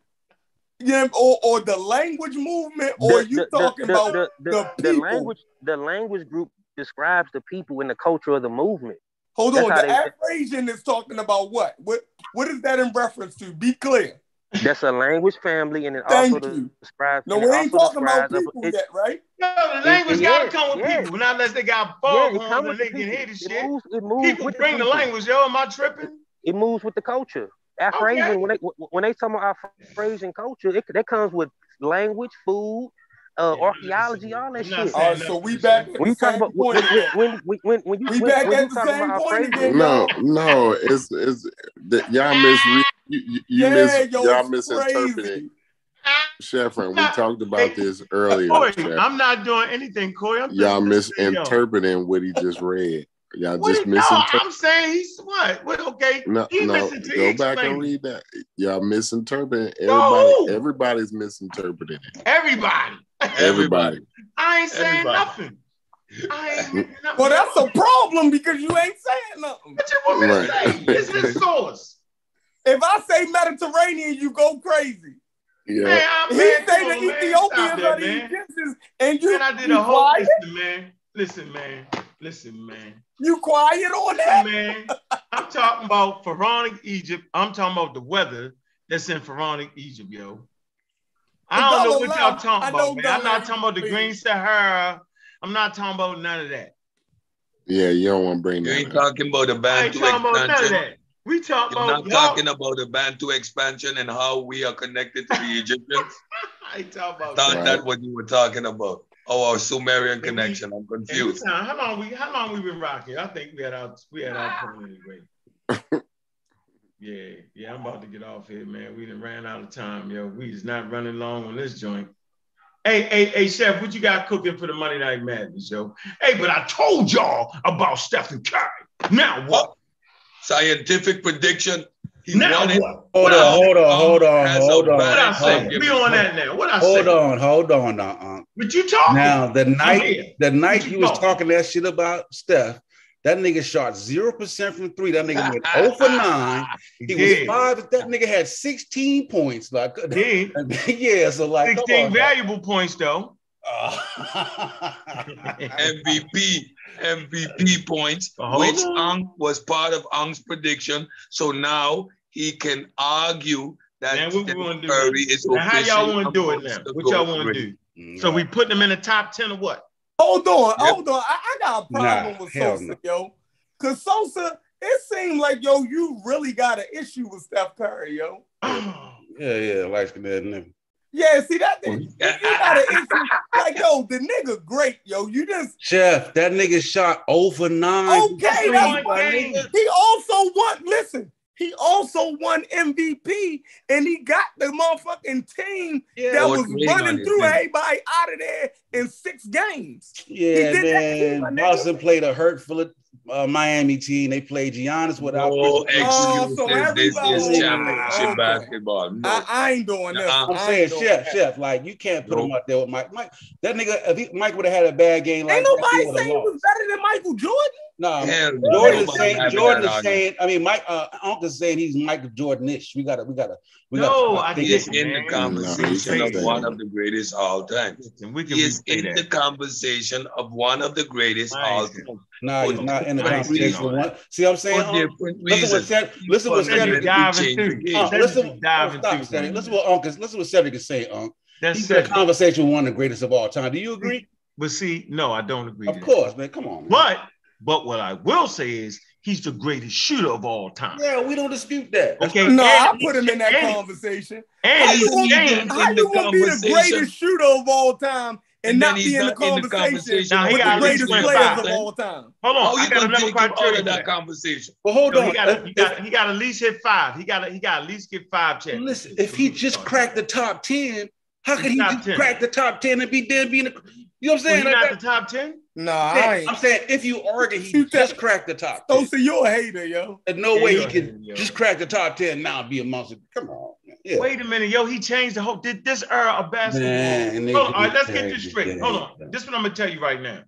Yeah, or, or the language movement, or The- you the- the- talking the- about the, the, the, the people? language the language group describes the people and the culture of the movement. Hold That's on, how the they- Afrasian is talking about what? What what is that in reference to? Be clear. That's a language family, and it Thank also you. describes. No, we ain't talking about people a- it- yet, right? No, the language gotta come with yeah. people, not unless they got Yeah, it comes and with they can people. hear the It shit. moves. It moves People with bring the people. language, yo. Am I tripping? It moves with the culture. Afrasian, Okay. when they when they talk about Afrasian culture, it that comes with language, food, uh, archaeology, all that shit. All right, so we back at When you the talk same about when point. when when when, when you We when, back when at you the same about point again, No, no, it's it's that y'all misread you, you, you Yeah, mis, yo, y'all it's misinterpreted. crazy. We talked about hey, this earlier. Corey, I'm not doing anything, Corey. I'm Y'all listening misinterpreting what he just read. Y'all What just do you- no, misinterpreted. I'm saying he's what? What? Okay, No, he no, listened to go back and read that. Y'all misinterpreting. No. Everybody's misinterpreting it. Everybody. Everybody. I ain't saying Everybody. nothing. I ain't nothing. Well, that's a problem because you ain't saying nothing. What you want me to Right. say? It's his source. If I say Mediterranean, you go crazy. Yeah. Man, I'm He say the on, man. Ethiopians are that, the. Egyptians, and you Man, I did a whole quiet. listen, man. Listen, man. Listen, man. You quiet on that? man. I'm talking about pharaonic Egypt. I'm talking about the weather that's in pharaonic Egypt, yo. I don't know what y'all talking about, man. I'm not talking about the Green Sahara. I'm not talking about none of that. Yeah, you don't want to bring that. You ain't up. talking about the I ain't talking about none of that. We talking You're about not y'all. talking about the Bantu expansion and how we are connected to the Egyptians. I talk talking about Thought that. that what you were talking about. Oh, our Sumerian connection. I'm confused. time- how long we how long we been rocking? I think we had our we had our turn anyway. yeah, yeah, I'm about to get off here, man. We done ran out of time, yo. We is not running long on this joint. Hey, hey, hey, Chef, what you got cooking for the Monday Night Madness, yo? Hey, but I told y'all about Stephen Curry. Now what? Oh, Scientific prediction. He Now what? Hold What on, hold on, hold on, hold on. What I say? argument. We on that now. What I Hold say? on, hold on now, Unc. What you talking? Now the night, the night What you you was talking? talking that shit about Steph, that nigga shot zero percent from three. That nigga went 0 for nine. He was five. That nigga had 16 points. Like, Did. yeah, so like, 16 on, valuable points though. Uh, MVP, MVP uh, points, But which. Ang was part of Ang's prediction. So now he can argue that Now, what we Steph wanna do Curry is Now, how y'all want to do it amongst now? What y'all want to already. do? So we putting them in the top 10 or what? Hold on, Yep. hold on. I, I got a problem Nah, with hell Sosa, no. yo. Cause Sosa, it seemed like yo, you really got an issue with Steph Curry, yo. Yeah, yeah, like that nigga. Yeah, see that thing. You, you got an issue. Like, yo, the nigga great, yo. You just Chef, that nigga shot over 9. okay. That's game. He also won. Listen, he also won MVP, and he got the motherfucking team Yeah, that was it's waiting on running through too. everybody out of there in six games. Yeah, did that man. Boston played a hurtful uh, Miami team. They played Giannis without. No Christian- Oh, so this everybody- is championship Okay. basketball. No. I, I ain't doing this. Nuh-uh. I'm saying, chef, that. chef, like you can't put him Nope. out there with Mike. Mike, that nigga, if he, Mike would have had a bad game like Ain't that, nobody saying he was better than Michael Jordan. No, Hell no. Jordan is saying Jordan that is argument. saying. I mean, Mike, uh, Uncle's saying he's Michael Jordanish. We gotta, we gotta, we gotta. No, I think He is didn't, in the conversation No, of one of the greatest all time. Listen, we can He is in that. the conversation of one of the greatest I all ain't time. Nah, he's not in the different conversation. reasons. with One, see, what I'm saying, For listen what reasons. Cedric, listen what Cedric Cedric, diving changed through. the game. Unc, Cedric listen, is stop, Cedric. Listen what Uncle, listen what Cedric is saying, Unc. That's He's in a Cedric. conversation with one of the greatest of all time. Do you agree? But see, no, I don't agree. Of course, man. Come on. But but what I will say is he's the greatest shooter of all time. Yeah, we don't dispute that. Okay. No, I put him in that and- conversation. And How he's you gonna, how you gonna be the greatest shooter of all time and, And not be in the in the conversation, conversation Now, he with got the greatest least players five. of all time? Hold How on, I you got gonna another take him out criteria of that that. conversation? Well, hold No, on. he got If- he got he got at least hit five. He got he got at least get five if- listen, if he just cracked the top ten, how could he just crack the top ten and be then be in the? You know what I'm Well, saying? he Like not that- the top ten. Nah, I'm I saying- ain't. I'm saying if you argue he just tell- cracked the top ten, Sosa, you're a hater, yo. there's no Yeah, way he can hater, just crack the top ten now and be a monster. Come on, yeah. Wait a minute, yo, he changed the whole did this era of basketball. Man, Hold on, all right, let's get this straight. Hold on. yeah. This is what I'm gonna tell you right now.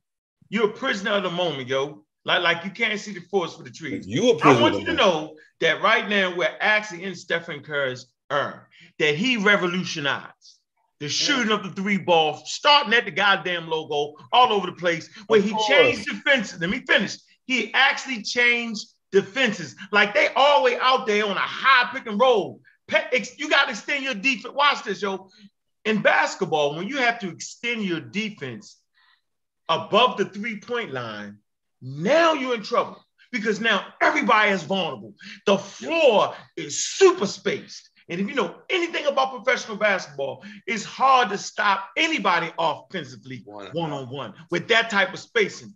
You're a prisoner of the moment, yo. Like, like you can't see the forest for the trees. You a I prisoner. I want you to know that right now we're actually in Stephen Curry's era that he revolutionized. The shooting of the three ball, starting at the goddamn logo all over the place, where he changed defenses. Let me finish. He actually changed defenses. Like they always out there on a high pick and roll. You got to extend your defense. Watch this, yo. In basketball, when you have to extend your defense above the three-point line, now you're in trouble because now everybody is vulnerable. The floor is super spaced. And if you know anything about professional basketball, it's hard to stop anybody offensively one on one with that type of spacing.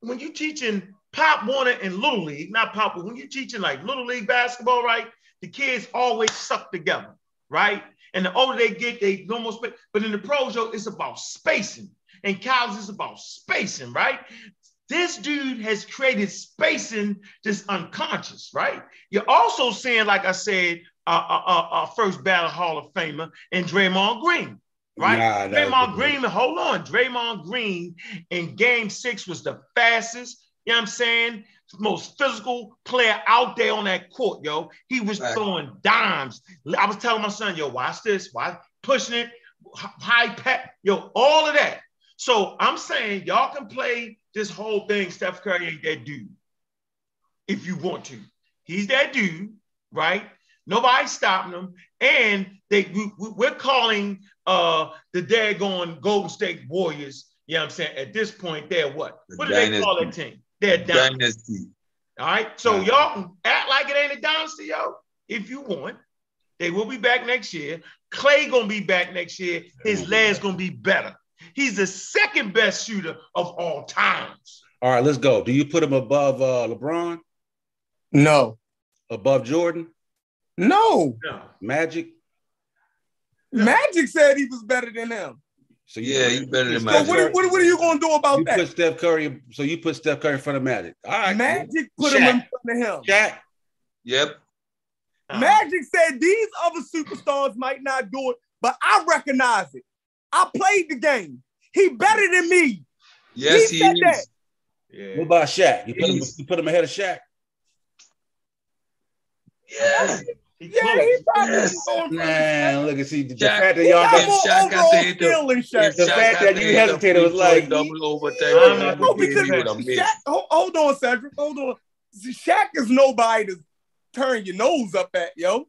When you're teaching Pop Warner and Little League, not Pop, but when you're teaching like Little League basketball, right? The kids always suck together, right? And the older they get, they no more space. But in the pros, yo, it's about spacing. And college is about spacing, right? This dude has created spacing that's unconscious, right? You're also seeing, like I said, uh, uh, uh, first battle Hall of Famer and Draymond Green, right? Nah, Draymond. Green, hold on. Draymond Green in game six was the fastest, you know what I'm saying? Most physical player out there on that court, yo. He was Right. throwing dimes. I was telling my son, yo, watch this, why pushing it, high pat, yo, all of that. So I'm saying y'all can play this whole thing. Steph Curry ain't that dude. If you want to, he's that dude, right? Nobody's stopping them. and they we, we- we're calling uh the daggone Golden State Warriors. You know what I'm saying? At this point, they're what? The What do they call that team? They're dynasty. Dynasty. All right. So y'all can act like it ain't a dynasty, yo, if you want. They will be back next year. Klay gonna be back next year. His legs gonna be better. He's the second best shooter of all times. All right, let's go. Do you put him above uh, LeBron? No. Above Jordan? No. No. Magic? Magic said he was better than him. So Yeah, he's better than So Magic. what, what, what are you gonna do about You that? put Steph Curry. So you put Steph Curry in front of Magic. All right. Magic put Shaq. him in front of him. Shaq. Yep. Magic said these other superstars might not do it, but I recognize it. I played the game. He better than me. Yes, he he said is. that. Yeah. What about Shaq? You put, him, you put him ahead of Shaq. Yeah. He Yeah, close. he probably Yes. going Man, look at see the Shaq- fact that y'all got Shaq has to hit the- skill than Shaq. If The fact that you hit hesitated was like- double overtime. I'm not would gonna have be made, he would have defensive. missed. Shaq, hold, hold on, Cedric. Hold on. Shaq is nobody to turn your nose up at, yo.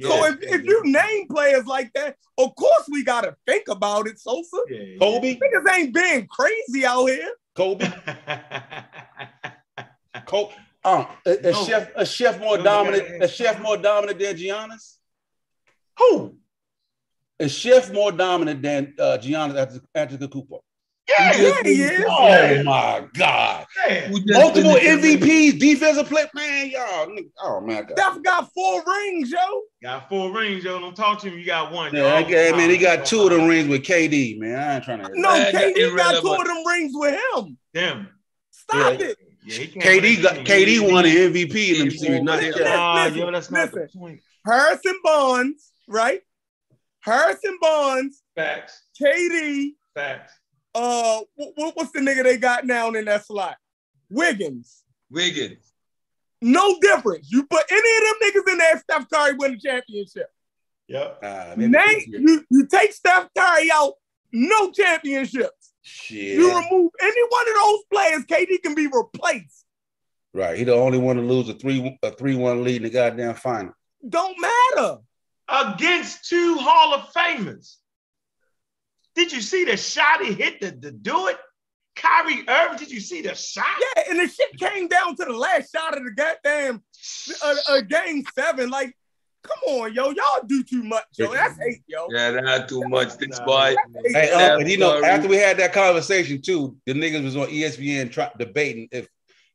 So Yeah. if, if you name players like that, of course we gotta think about it, Sosa. Yeah. Kobe. Niggas ain't being crazy out here. Kobe. Kobe. Um, a, a No. chef, a chef more No, dominant, a chef more dominant than Giannis. Who? A chef more dominant than uh, Giannis Antetokounmpo. Yeah. Yeah, he is. Oh my God! Yeah. Who just Multiple the MVPs, defensive play, man, y'all. Oh my God! Steph got four rings, yo. Got four rings, yo. Don't talk to him. You got one. Yeah, yo. okay, man, he got two of them rings with KD, man. I ain't trying to. No, KD got two of them rings with him. Them. Stop Yeah. it. Yeah, KD got. KD won an MVP in them He series, won not it. Shaq. Nah, Listen, yo, that's not the listen. point. Harrison Barnes, right? Harrison Barnes, Facts. KD, Facts. uh, what, what's the nigga they got now in that slot? Wiggins. Wiggins. No difference. You put any of them niggas in there, Steph Curry win the championship. Yep. Maybe Name, this year. you, you take Steph Curry out, no championships. Shit. You remove any one of those players, KD can be replaced. Right. He the only one to lose a three a three one lead in the goddamn final. Don't matter. Against two Hall of Famers. Did you see the shot he hit to, to do it? Kyrie Irving, did you see the shot? Yeah, and the shit came down to the last shot of the goddamn uh, uh, game seven. Like, come on, yo, y'all do too much, yo. That's eight, yo. Yeah, not too much. This boy. Hey, Steph uh, and you know, after we had that conversation too, the niggas was on ESPN try, debating if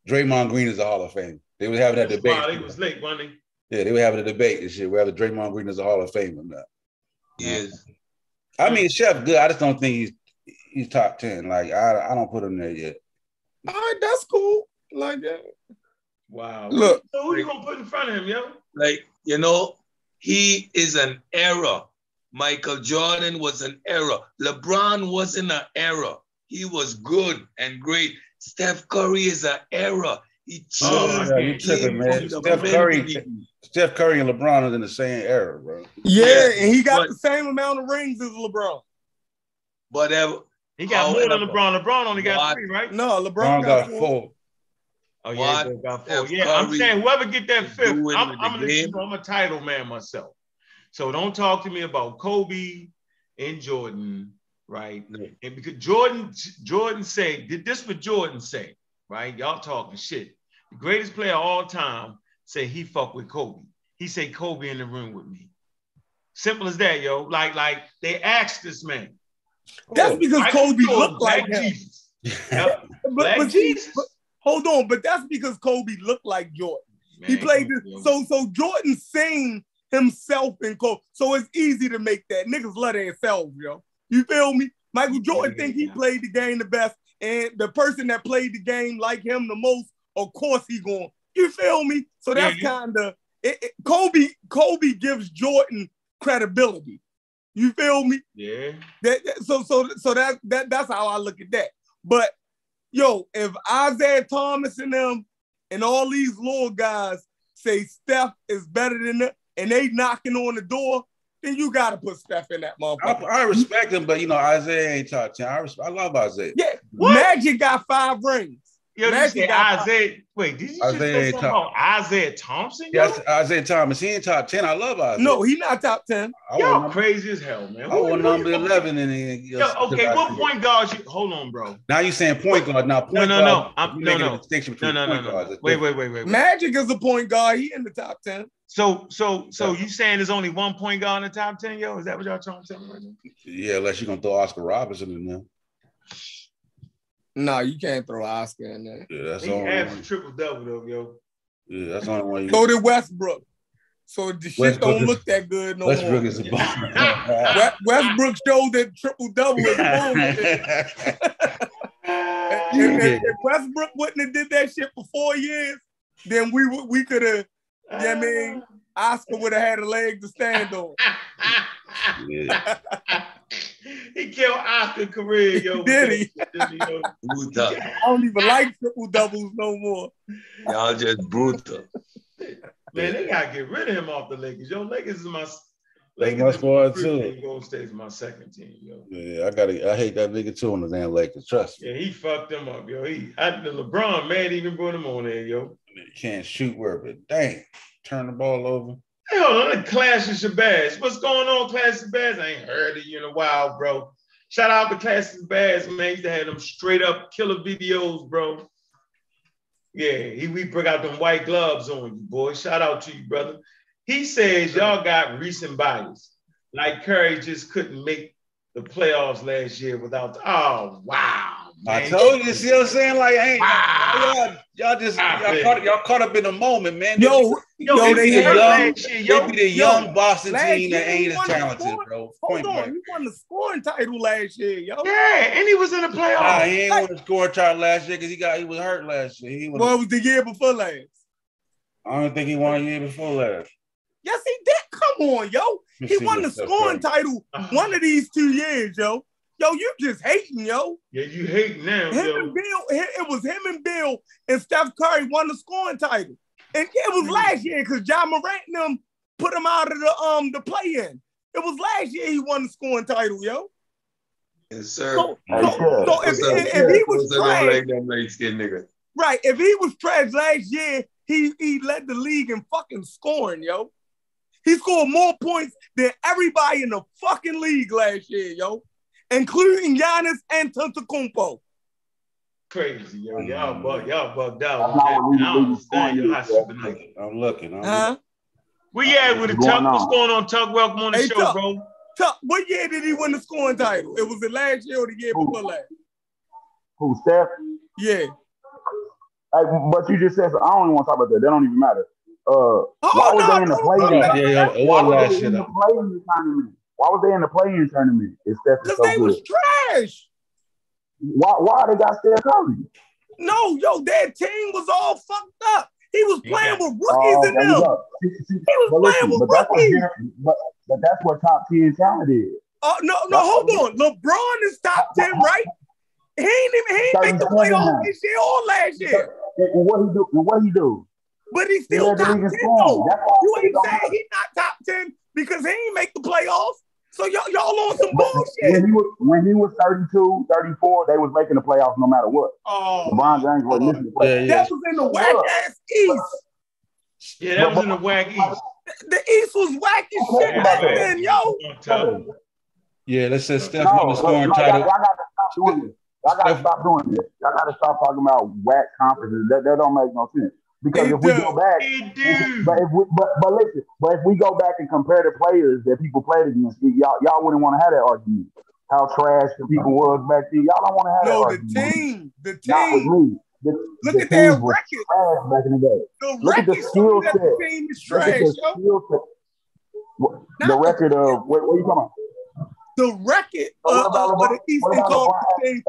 Draymond Green is a Hall of Fame. They was having that debate. Wow, he was late, wasn't? Yeah, they were having a debate and shit whether Draymond Green is a Hall of Fame or not. Yes. I mean, Chef good. I just don't think he's he's top ten. Like I, I don't put him there yet. All right, that's cool. Like that. Wow. Look. So who you gonna put in front of him, yo? Like, you know, he is an error. Michael Jordan was an error. LeBron wasn't an error. He was good and great. Steph Curry is an error. He Oh, changed yeah, you tripping, man. Steph Curry, Steph Curry and LeBron are in the same era, bro. Yeah, Yeah, and he got but- the same amount of rings as LeBron. Whatever. He got more than LeBron. LeBron only got what- three, right? No, LeBron, LeBron got, got four. Four. Oh yeah, What got four. if Yeah, I'm saying whoever get that fifth, I'm, I'm with gonna you know I'm a title man myself. So don't talk to me about Kobe and Jordan, right? No. And because Jordan, Jordan say, did this what Jordan say, right? Y'all talking shit. The greatest player of all time say he fuck with Kobe. He say Kobe in the room with me. Simple as that, yo. Like, like they asked this man. That's because Kobe looked like him. Jesus. Yep. But, Black but Jesus. but- hold on, but that's because Kobe looked like Jordan. he played this, so so Jordan seen himself in Kobe. So it's easy to make that. Niggas love themselves, yo. You feel me? Michael Jordan Yeah, think he yeah. played the game the best, and the person that played the game like him the most, of course he going. You feel me? So that's Yeah, kind of Kobe. Kobe gives Jordan credibility. You feel me? Yeah. That, that- so so so that that that's how I look at that. But yo, if Isaiah Thomas and them and all these little guys say Steph is better than them and they knocking on the door, then you gotta put Steph in that I, motherfucker. I respect him, but you know Isaiah ain't top ten. I, res- I love Isaiah. yeah, What? Magic got five rings. Yo, you Magic say got- Isaiah. Wait, did you just Isaiah say ain't something top. about Isaiah Thompson? Yo, Yes, Isaiah Thomas. He in top ten. I love Isaiah. No, he not top ten. I y'all want, crazy as hell, man. I want number eleven in the Yo, okay, what point guards you? Hold on, bro. Now you saying point guard. Now point No, no, guard. no. I'm- no, making no. a distinction No, between no, no, point no. guards. no. Wait, wait, wait, wait, wait. Magic is a point guard. He in the top ten. So, so, so you saying there's only one point guard in the top ten, yo? Is that what y'all trying to tell me right now? Yeah, unless you're gonna throw Oscar Robinson in there. No, you can't throw Oscar in there. Yeah, that's He the only averaged one. triple double though, yo. Yeah, that's the only one. You, So did Westbrook. So the shit Westbrook don't is- look that good no Westbrook more. is a ball. West- Westbrook showed that triple double is bullshit. If, if- if Westbrook wouldn't have did that shit for four years, then we would we could have. Yeah, I mean, Oscar would have had a leg to stand on. yeah. he killed Oscar career, yo. Did he? Yo. Brutal. I don't even like triple doubles no more. Y'all just brutal. Man, they gotta get rid of him off the Lakers. Yo, Lakers is my That's Lakers my is squad, too. team, Golden State's my second team, yo. Yeah, I gotta. I hate that nigga too on the damn Lakers. Trust me. Yeah, he fucked them up, yo. He I, the LeBron man even brought him on there, yo. Can't shoot where, but dang, turn the ball over. Hey, hold on, that Clash of Shabazz. What's going on, Clash of Shabazz? I ain't heard of you in a while, bro. Shout out to Clash of Shabazz, man. He used to have them straight up killer videos, bro. Yeah, he we bring out them white gloves on you, boy. Shout out to you, brother. He says y'all got recent bias. Like Curry just couldn't make the playoffs last year without. oh wow! I told you. See what I'm saying? Like, hey, Wow. y'all, y'all just Ah, y'all caught, y'all caught up in the moment, man. Yo, Yo, yo, he they be the young- last year, yo. they be the yo, young Boston team that year he ain't as talented, scoring- bro. Hold on, blank. he won the scoring title last year, yo. Yeah, and he was in the playoffs. Nah, he ain't won the scoring title last year because he got he was hurt last year. He was, Well, it was the year before last. I don't think he won a year before last. Yes, he did. Come on, yo. He won the scoring title one of these two years, yo. Yo, you just hating, yo. Yeah, you hate now, Him yo. and Bill, it it was him and Bill and Steph Curry won the scoring title. And it was last year because Ja Morant and them put him out of the um the play-in. It was last year he won the scoring title, yo. Yes, sir. So, so, so if, up, if, if he was trash, like that light skin nigga? right, if he was trash last year, he he led the league in fucking scoring, yo. He scored more points than everybody in the fucking league last year, yo, including Giannis and Antetokounmpo. Crazy, yo. Y'all bug, y'all bugged out. That's not what I don't we- we understand was yo. How going super to, nigga. I'm looking. I'm Huh? Where you at with the What's Tuck? going What's on? going on, Tuck? Welcome on the Hey, show, Tuck. bro. Tuck, what year did he win the scoring title? It was the last year or the year Who? before last? Who, Steph? Yeah. Hey, but you just said, so I don't even want to talk about that. That don't even matter. Uh, why Oh, was no, they in the no, play-in? Yeah, yeah, yeah, it Why was was last they year. In the though. play-in tournament? Why was they in the play-in tournament? If Steph is Because so they was trash. Why? Why they got Steph Curry? No, yo, their team was all fucked up. He was playing got- with oh, rookies Oh, in them. go. See, see, He was but playing listen, with but that's what rookies. gener- but, but that's what top ten talent is. Oh no, no, That's hold on. LeBron is top ten, right? He ain't even he ain't make the Thirty-seven playoffs this year or last year. And, and what he do? And what he do? But he's He still led the top 10 though. You ain't saying matter. he's not top 10 because he ain't make the playoffs. So y'all, y'all on some bullshit. when he was when he was 32, 34, they was making the playoffs no matter what. Oh, LeBron James was oh. missing the Yeah, playoffs. yeah. that was in the whack ass East. Yeah, that was in the whack east. The East was whack as shit about back that. then, yo. Yeah, let's say Steph No, won the look, scoring no, title. y'all gotta stop doing this. Y'all gotta Steph- stop doing this. Y'all gotta stop talking about whack conferences. That, that don't make no sense. Because It if we do. go back, but if we, but, but listen, but if we go back and compare the players that people played against, y'all y'all wouldn't want to have that argument. How trash the people was back then. Y'all don't want to have No, that the argument. team, the Not with team. me. The, Look the at their record. trash back in the day. The Look at the record skill set. the team is Look at the yo. skill set. The the record of what, what are you talking about? the record uh, what uh, of the Eastern Conference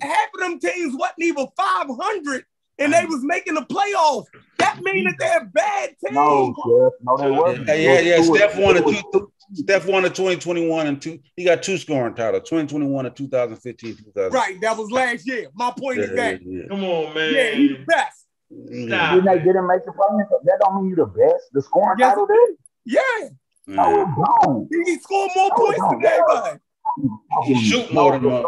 Half of them teams wasn't even 500 and they was making the playoffs. That means that they're bad teams. No, Chef. No, they Yeah, wasn't. yeah, yeah. yeah. Steph won the it two. Steph won the 2021 and two. He got two scoring titles, 2021 and 2015, 2000. Right, that was last year. My point Yeah, is that. yeah, yeah. Come on, man. Yeah, he's the best. Yeah. Didn't they didn't make the playoffs? That don't mean you the best. The scoring Yes, title did. Yeah, No, Yeah. it don't. he, he scored more No, it points don't. than everybody. He shoot more than them.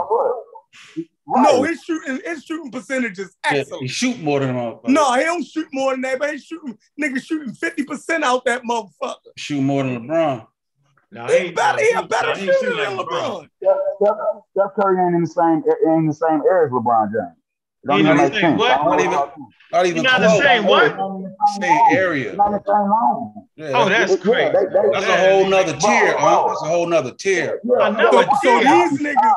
Right. No, his shooting, his shooting percentage is Yeah, he shoot more than them. No, he don't shoot more than that, but he's shooting nigga shooting 50% out that motherfucker. shoot more than LeBron. No, He ain't- better, he a better he ain't shooter shooting than like LeBron. Steph, Steph, Steph Curry ain't in the same in the same area as LeBron James. Don't even not make the same sense. what? Don't know Not even- Not He the same what? Same area. Not the same room. Yeah, Oh, that's, that's Yeah, they- they- that's a That whole is- nother tier, Bro, huh? bro. That's a whole nother tier. So, so these niggas,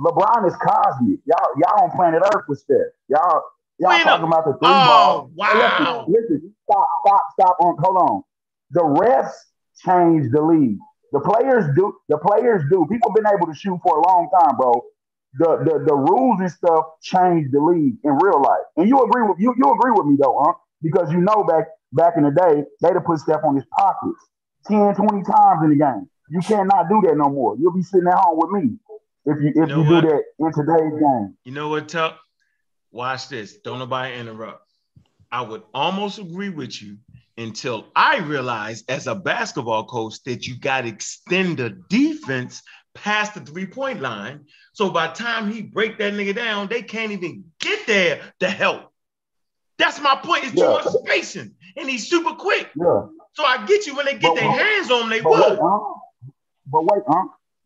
LeBron is cosmic. Y'all, y'all on planet Earth with Steph. Y'all, y'all Wait talking up. about the three Oh, ball. wow. Listen, listen, stop, stop, stop. On, hold on. The refs changed the league. The players do. The players do. People been able to shoot for a long time, bro. The, the the rules and stuff changed the league in real life. And you agree with you you agree with me though, huh? Because you know back back in the day, they'd have put Steph on his pockets 10, 20 times in the game. You cannot do that no more. You'll be sitting at home with me if you if You know you, do that in today's game. You know what, Tuck? Watch this. Don't nobody interrupt. I would almost agree with you until I realized as a basketball coach that you got to extend the defense past the three-point line. So by the time he break that nigga down, they can't even get there to help. That's my point. It's too Yeah. much spacing. And he's super quick. Yeah. So I get you when they get But- their hands on him, they But wait, huh? But wait, huh?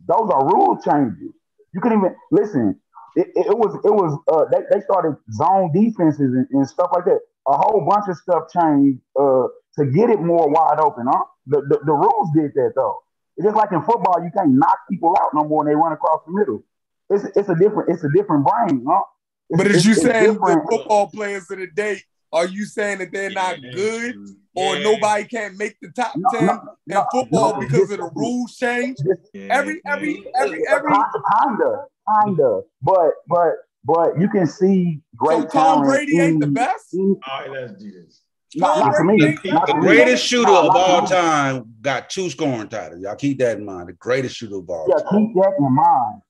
Those are rule changes. You couldn't even listen. It, it, it was it was uh they, they started zone defenses and, and stuff like that. A whole bunch of stuff changed uh to get it more wide open, huh? The, the the rules did that though. It's just like in football, you can't knock people out no more when they run across the middle. It's it's a different it's a different brain, huh? It's, but as you it's saying the football players of the day, are you saying that they're not good or nobody can't make the top No, 10 no, in football no, because of the rules change? Yeah, Every yeah. every every every kinda, kinda, but but but you can see great so Tom Brady ain't the best? in- All right, let's do this. not, Tom not to Brady me. ain't Not The to me. greatest shooter Not- of not all me. time got two scoring titles. Y'all keep that in mind. The greatest shooter of all Yeah, time. keep that in mind.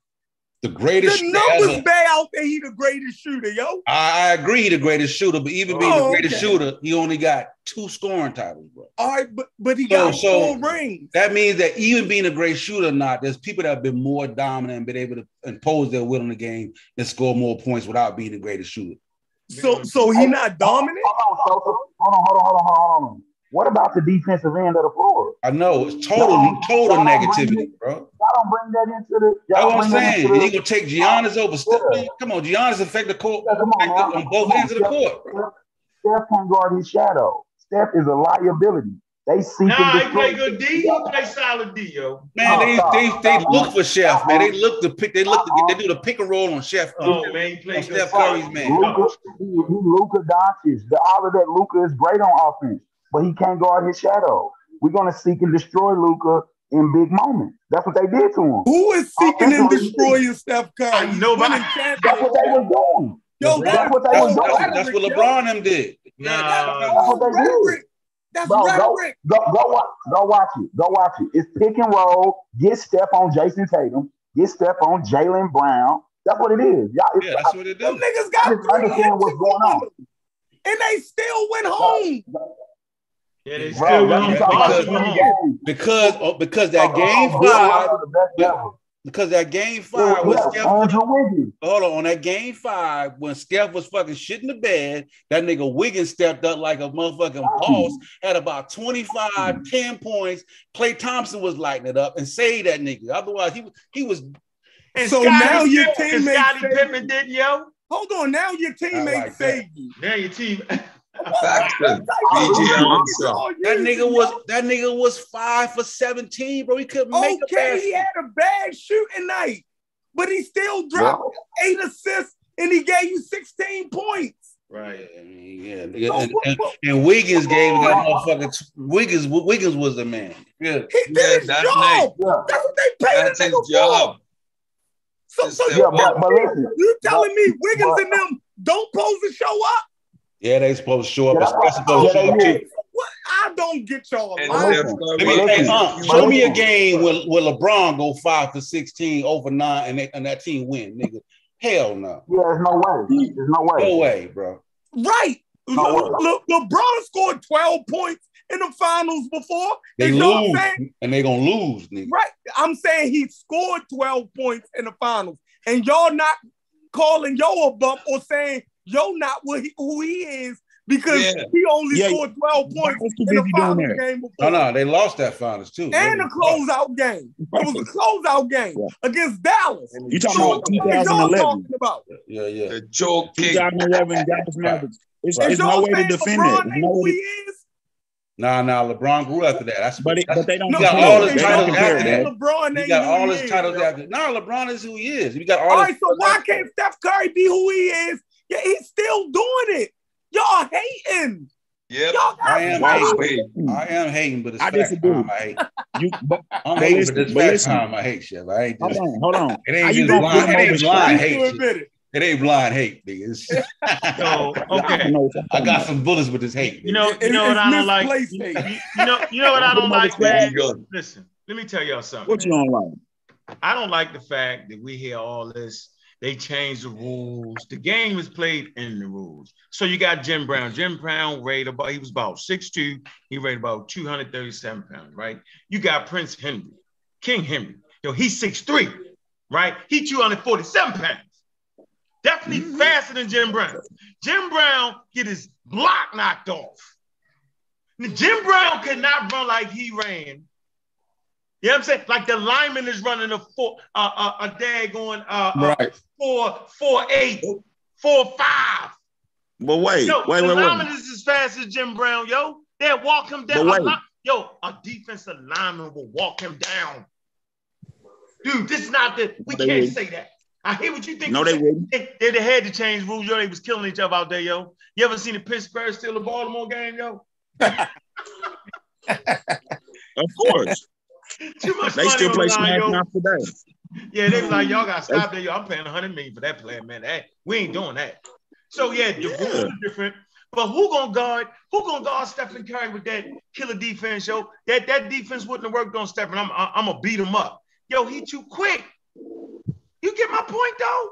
The greatest The numbers ever. bear out there. he the greatest shooter, yo. I, I agree, the greatest shooter, but even being Oh, the greatest okay. shooter, he only got two scoring titles, bro. All right, but but he So- got so- four rings. That means that even being a great shooter or not, there's people that have been more dominant and been able to impose their will in the game and score more points without being the greatest shooter. So so he not dominant? Hold on, hold on, hold on, hold on, hold on, hold on. What about the defensive end of the floor? I know it's total, total negativity, bro. Y'all don't bring that into the. That's what I'm saying. into the- You gonna take Giannis over Steph? Man, Come on, Giannis affect the court Yeah, come on, affect on both ends of the court. bro. Steph can't guard his shadow. Steph is a liability. They seek Nah, and he play good D. He play solid D, yo. Man, oh, they Stop, they stop, they look for Chef, man. They look to pick. They look to get. They do the pick and roll on Chef. Oh man, he play on good. Steph Curry's man. Luka, he, he Luka Doncic. The all of that Luka is great on offense, but he can't guard his shadow. We're gonna seek and destroy Luka in big moments. That's what they did to him. Who is seeking and Offensively, destroying Steph Curry? I He's know, but- winning That's what they were doing. Yo, That's that's what they That's, was doing. that's what. LeBron them did. Nah, That's what they did. That's Bro, go, rhetoric. go, go, watch, go watch it. Go watch it. It's pick and roll. Get Steph on Jayson Tatum. Get Steph on Jaylen Brown. That's what it is. Y'all, Yeah, that's what they Them do. niggas got just three understand what's going on. and they still went home. Yeah, they still let me went talk about home. the winning game. Because oh, because that game five, Russell, the best ever. because that game five was was left, Steph. Andrew Wiggins. Hold on, on that game five, when Steph was fucking shit in the bed, that nigga Wiggins stepped up like a motherfucking boss, had about 25, mm. 10 points. Klay Thompson was lighting it up and saved that nigga. Otherwise, he was he was And So Scottie now your Pippen- and teammates Scottie Pippen didn't, yo. Hold on, now your teammates like saved you. Now your team. Paxton, Oh, BJ Armstrong. Oh, that nigga was that nigga was five for 17, bro. He couldn't make a Okay, he had a bad shooting night, but he still dropped eight assists and he gave you 16 points. Right. I mean, yeah, So and, what- and, and Wiggins gave that on. motherfucker Wiggins Wiggins was the man. Yeah. He did Yeah, his that's job. nice. That's what they paid That's the his job. for. So, so Yeah, you, yeah, but, but listen, you telling me Wiggins but- and them don't pose to show up? Yeah, they supposed to show up. Yeah, but that's Steph supposed to yeah, show up too. What? I don't get y'all. And lying. Steph listen, Curry Let me, hey, uh, show me a game where, where LeBron go five for 16 over nine and, they, and that team win, nigga. Hell no. Yeah, there's no way. There's no way. No way, bro. Right. No Le- way. Le- LeBron scored 12 points in the finals before. They Is y'all lose saying- and they gonna lose, nigga. Right. I'm saying he scored 12 points in the finals. And y'all not calling yo a bump or saying yo not what he, who he is because Yeah. he only Yeah. scored 12 points Why in the busy doing finals game before. No, no, they lost that finals too. And They- a closeout game. It was a closeout game Yeah. against Dallas. You talking So about what are y'all 2011? talking about? Yeah, yeah. The choke king. 2011 Dallas Mavericks. It's, Right. It's no way to defend LeBron that. no way he to, is? Nah, nah, LeBron grew after that. That's but, it, that's- but they don't No, He got compare. all his titles after that. LeBron he got all he his titles yo. after. Nah, LeBron is who he is. He got all, All his so why can't Steph Curry be who he is? Yeah, he's still doing it. Y'all hating. Yep. Y'all I am Why hating. I am hating, but it's I fact disagree. time I hate. You, but, I'm But hating, but it's but fact listen. time I hate, Chef. I ain't hold just. on, hold on. It ain't just blind. It ain't blind hate. shit. it. It ain't blind hate, nigga. So okay. don't know I'm I talking got about. some bullets with this hate. You know, It- you know what I don't like. You, hate. you- you know, you know what I don't like, man. Listen, let me tell y'all something. What you don't like? I don't like the fact that we hear all this. They changed the rules. The game is played in the rules. So you got Jim Brown. Jim Brown weighed about, he was about 6'2. He weighed about 237 pounds, right? You got Prince Henry, King Henry. Yo, he's 6'3, right? He 247 pounds. Definitely Mm-hmm. faster than Jim Brown. Jim Brown get his block knocked off. Now, Jim Brown could not run like he ran you know what I'm saying? Like the lineman is running a four, uh, uh, a daggone uh, uh, Right. four, four, eight, four, five. But wait, Yo, wait, the wait, lineman wait. is as fast as Jim Brown, yo. They'll walk him down. A li- yo, a defensive lineman will walk him down. Dude, this is not the. We they can't wouldn't. say that. I hear what you think. No, they wouldn't. They, they, they had to change rules, yo. They was killing each other out there, yo. You ever seen the Pittsburgh steal the Baltimore game, yo? Of course. Too much They money still play Smash. Mouth today. Yeah, they was like, y'all gotta stop that. I'm paying 100 million for that player, man. That, we ain't doing that. So yeah, the rules Yeah. are different. But who gonna guard? Who gonna guard Stephen Curry with that killer defense, yo? That that defense wouldn't have worked on Stephen. I'm I'm gonna beat him up. Yo, he too quick. You get my point, though.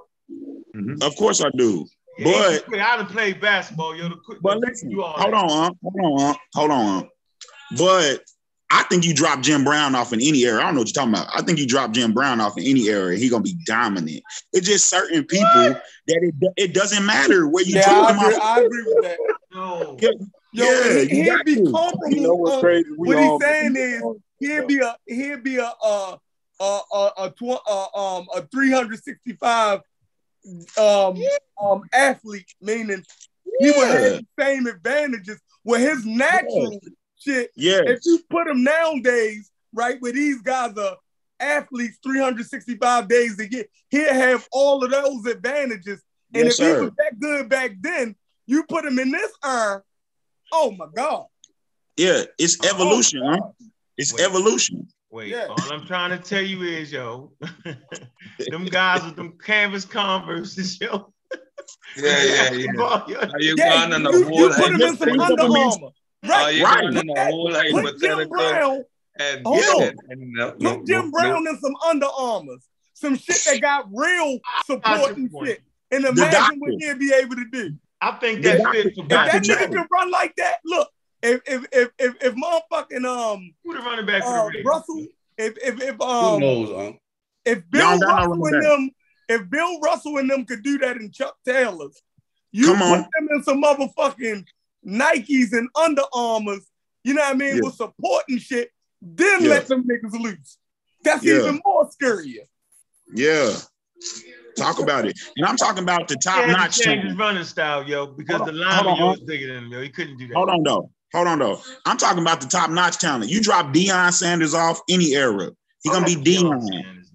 Mm-hmm. Of course I do. Yeah, But. I done played basketball, yo. The quick, but listen, you all hold on, huh? hold on, hold on. But I think you drop Jim Brown off in any area. I don't know what you're talking about. I think you drop Jim Brown off in any area. he gonna be dominant. It's just certain people that it, it doesn't matter where you Yeah, drop I them off. I agree with that. No. Yeah, Yo, yeah, he, you he'd got be to. comparable. You know what's crazy? We what all he's saying is he'd be a he'd be a uh a a a, tw- uh, um a 365 um um athlete, meaning he would have the same advantages with his natural shit. Yes. If you put them nowadays, right, where these guys are athletes 365 days a year, he'll have all of those advantages. And Yes, if he was that good back then, you put him in this era, oh my God. Yeah, it's oh, evolution, huh? It's Wait. evolution. Wait, Yeah. all I'm trying to tell you is, yo, them guys with them canvas converses, yo. Yeah, yeah, yeah. Basketball, yo. Are you Yeah, going on a you, whole you put him in some Put Under Armour. Are Right. you Right. going on a Put Jim? Brown, And, Hold on. and, and no, no, put Jim no, Brown no. in some Under Armours. Some shit that got real support Got and shit. And imagine what he'd be able to do. I think If that's fit for If that nigga can run like that, look. If if if if, if motherfucking um Who the running back for uh, the Russell, if if if Who um knows, Unc? if Y'all Bill don't got no Russell and them, if Bill Russell and them could do that in Chuck Taylor's, you Come put on. them in some motherfucking Nikes and Under Armours, you know what I mean, Yeah. with supporting shit, then Yeah. let them niggas loose. That's Yeah. even more scarier. Yeah. Talk about it. And I'm talking about the top had notch to change his running style, yo, because Hold the line on, yo hold was bigger than him, yo. He couldn't do that. Hold on though. Hold on though. I'm talking about the top notch talent. You drop Deion Sanders off any era. He gonna be Deion.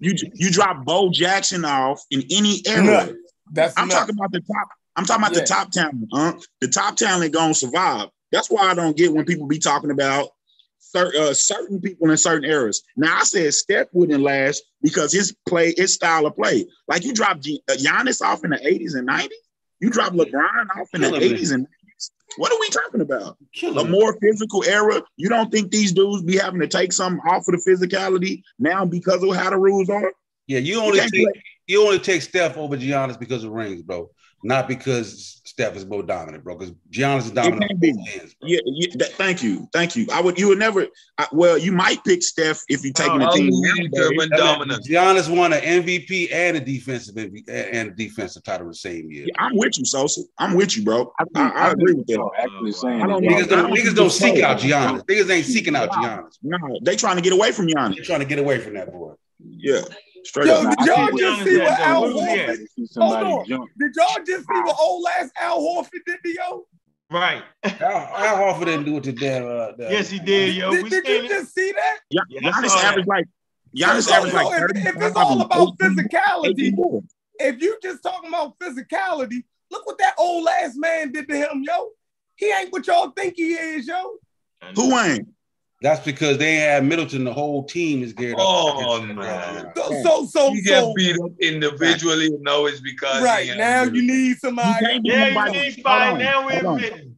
You you drop Bo Jackson off in any era. No, that's I'm not- talking about the top. I'm talking about Yeah. the top talent. Huh? The top talent gonna survive. That's why I don't get when people be talking about cer- uh, certain people in certain eras. Now I said Steph wouldn't last because his play, his style of play. Like you drop G- uh, Giannis off in the 80s and 90s. You drop LeBron off in the Killing me. 80s and 90s. What are we talking about? Killing A more physical era. You don't think these dudes be having to take something off of the physicality now because of how the rules are? Yeah, you only take play- you only take Steph over Giannis because of rings, bro. Not because Steph is more dominant, bro. Because Giannis is It dominant. can't be. on both ends, bro. Yeah, yeah that, thank you, thank you. I would, you would never. I, well, you might pick Steph if you're taking the How team. long nowadays. German dominance? Giannis won an MVP and a defensive MVP and a defensive title the same year. Yeah, I'm with you, Sosa. I'm with you, bro. I, think- I, I agree with that. y'all actually oh, saying I don't that know. Niggas don't, niggas don't seek out so. Giannis. Niggas ain't seeking out Giannis. No, they trying to get away from Giannis. They're trying to get away from that boy. Yeah, straight Yo, up. did y'all just see what Al Horford? had. See Hold on. Did y'all just see what old ass Al Horford did to yo? Right. Al, Al Horford didn't do it to damn. Uh, that- Yes, he did, yo. Did, did you it. just see that? Yeah, Yeah, I Giannis saw that. averaged like Giannis So, averaged so like if, 30. if it's all about physicality, if you just talking about physicality, look what that old ass man did to him, yo. He ain't what y'all think he is, yo. Who ain't? That's because they ain't had Middleton. The whole team is geared up. Oh, man. So, so, so, He get so beat up individually, and now it's because right had now you need somebody. can't be Yeah, you need Hold Now we're admitting.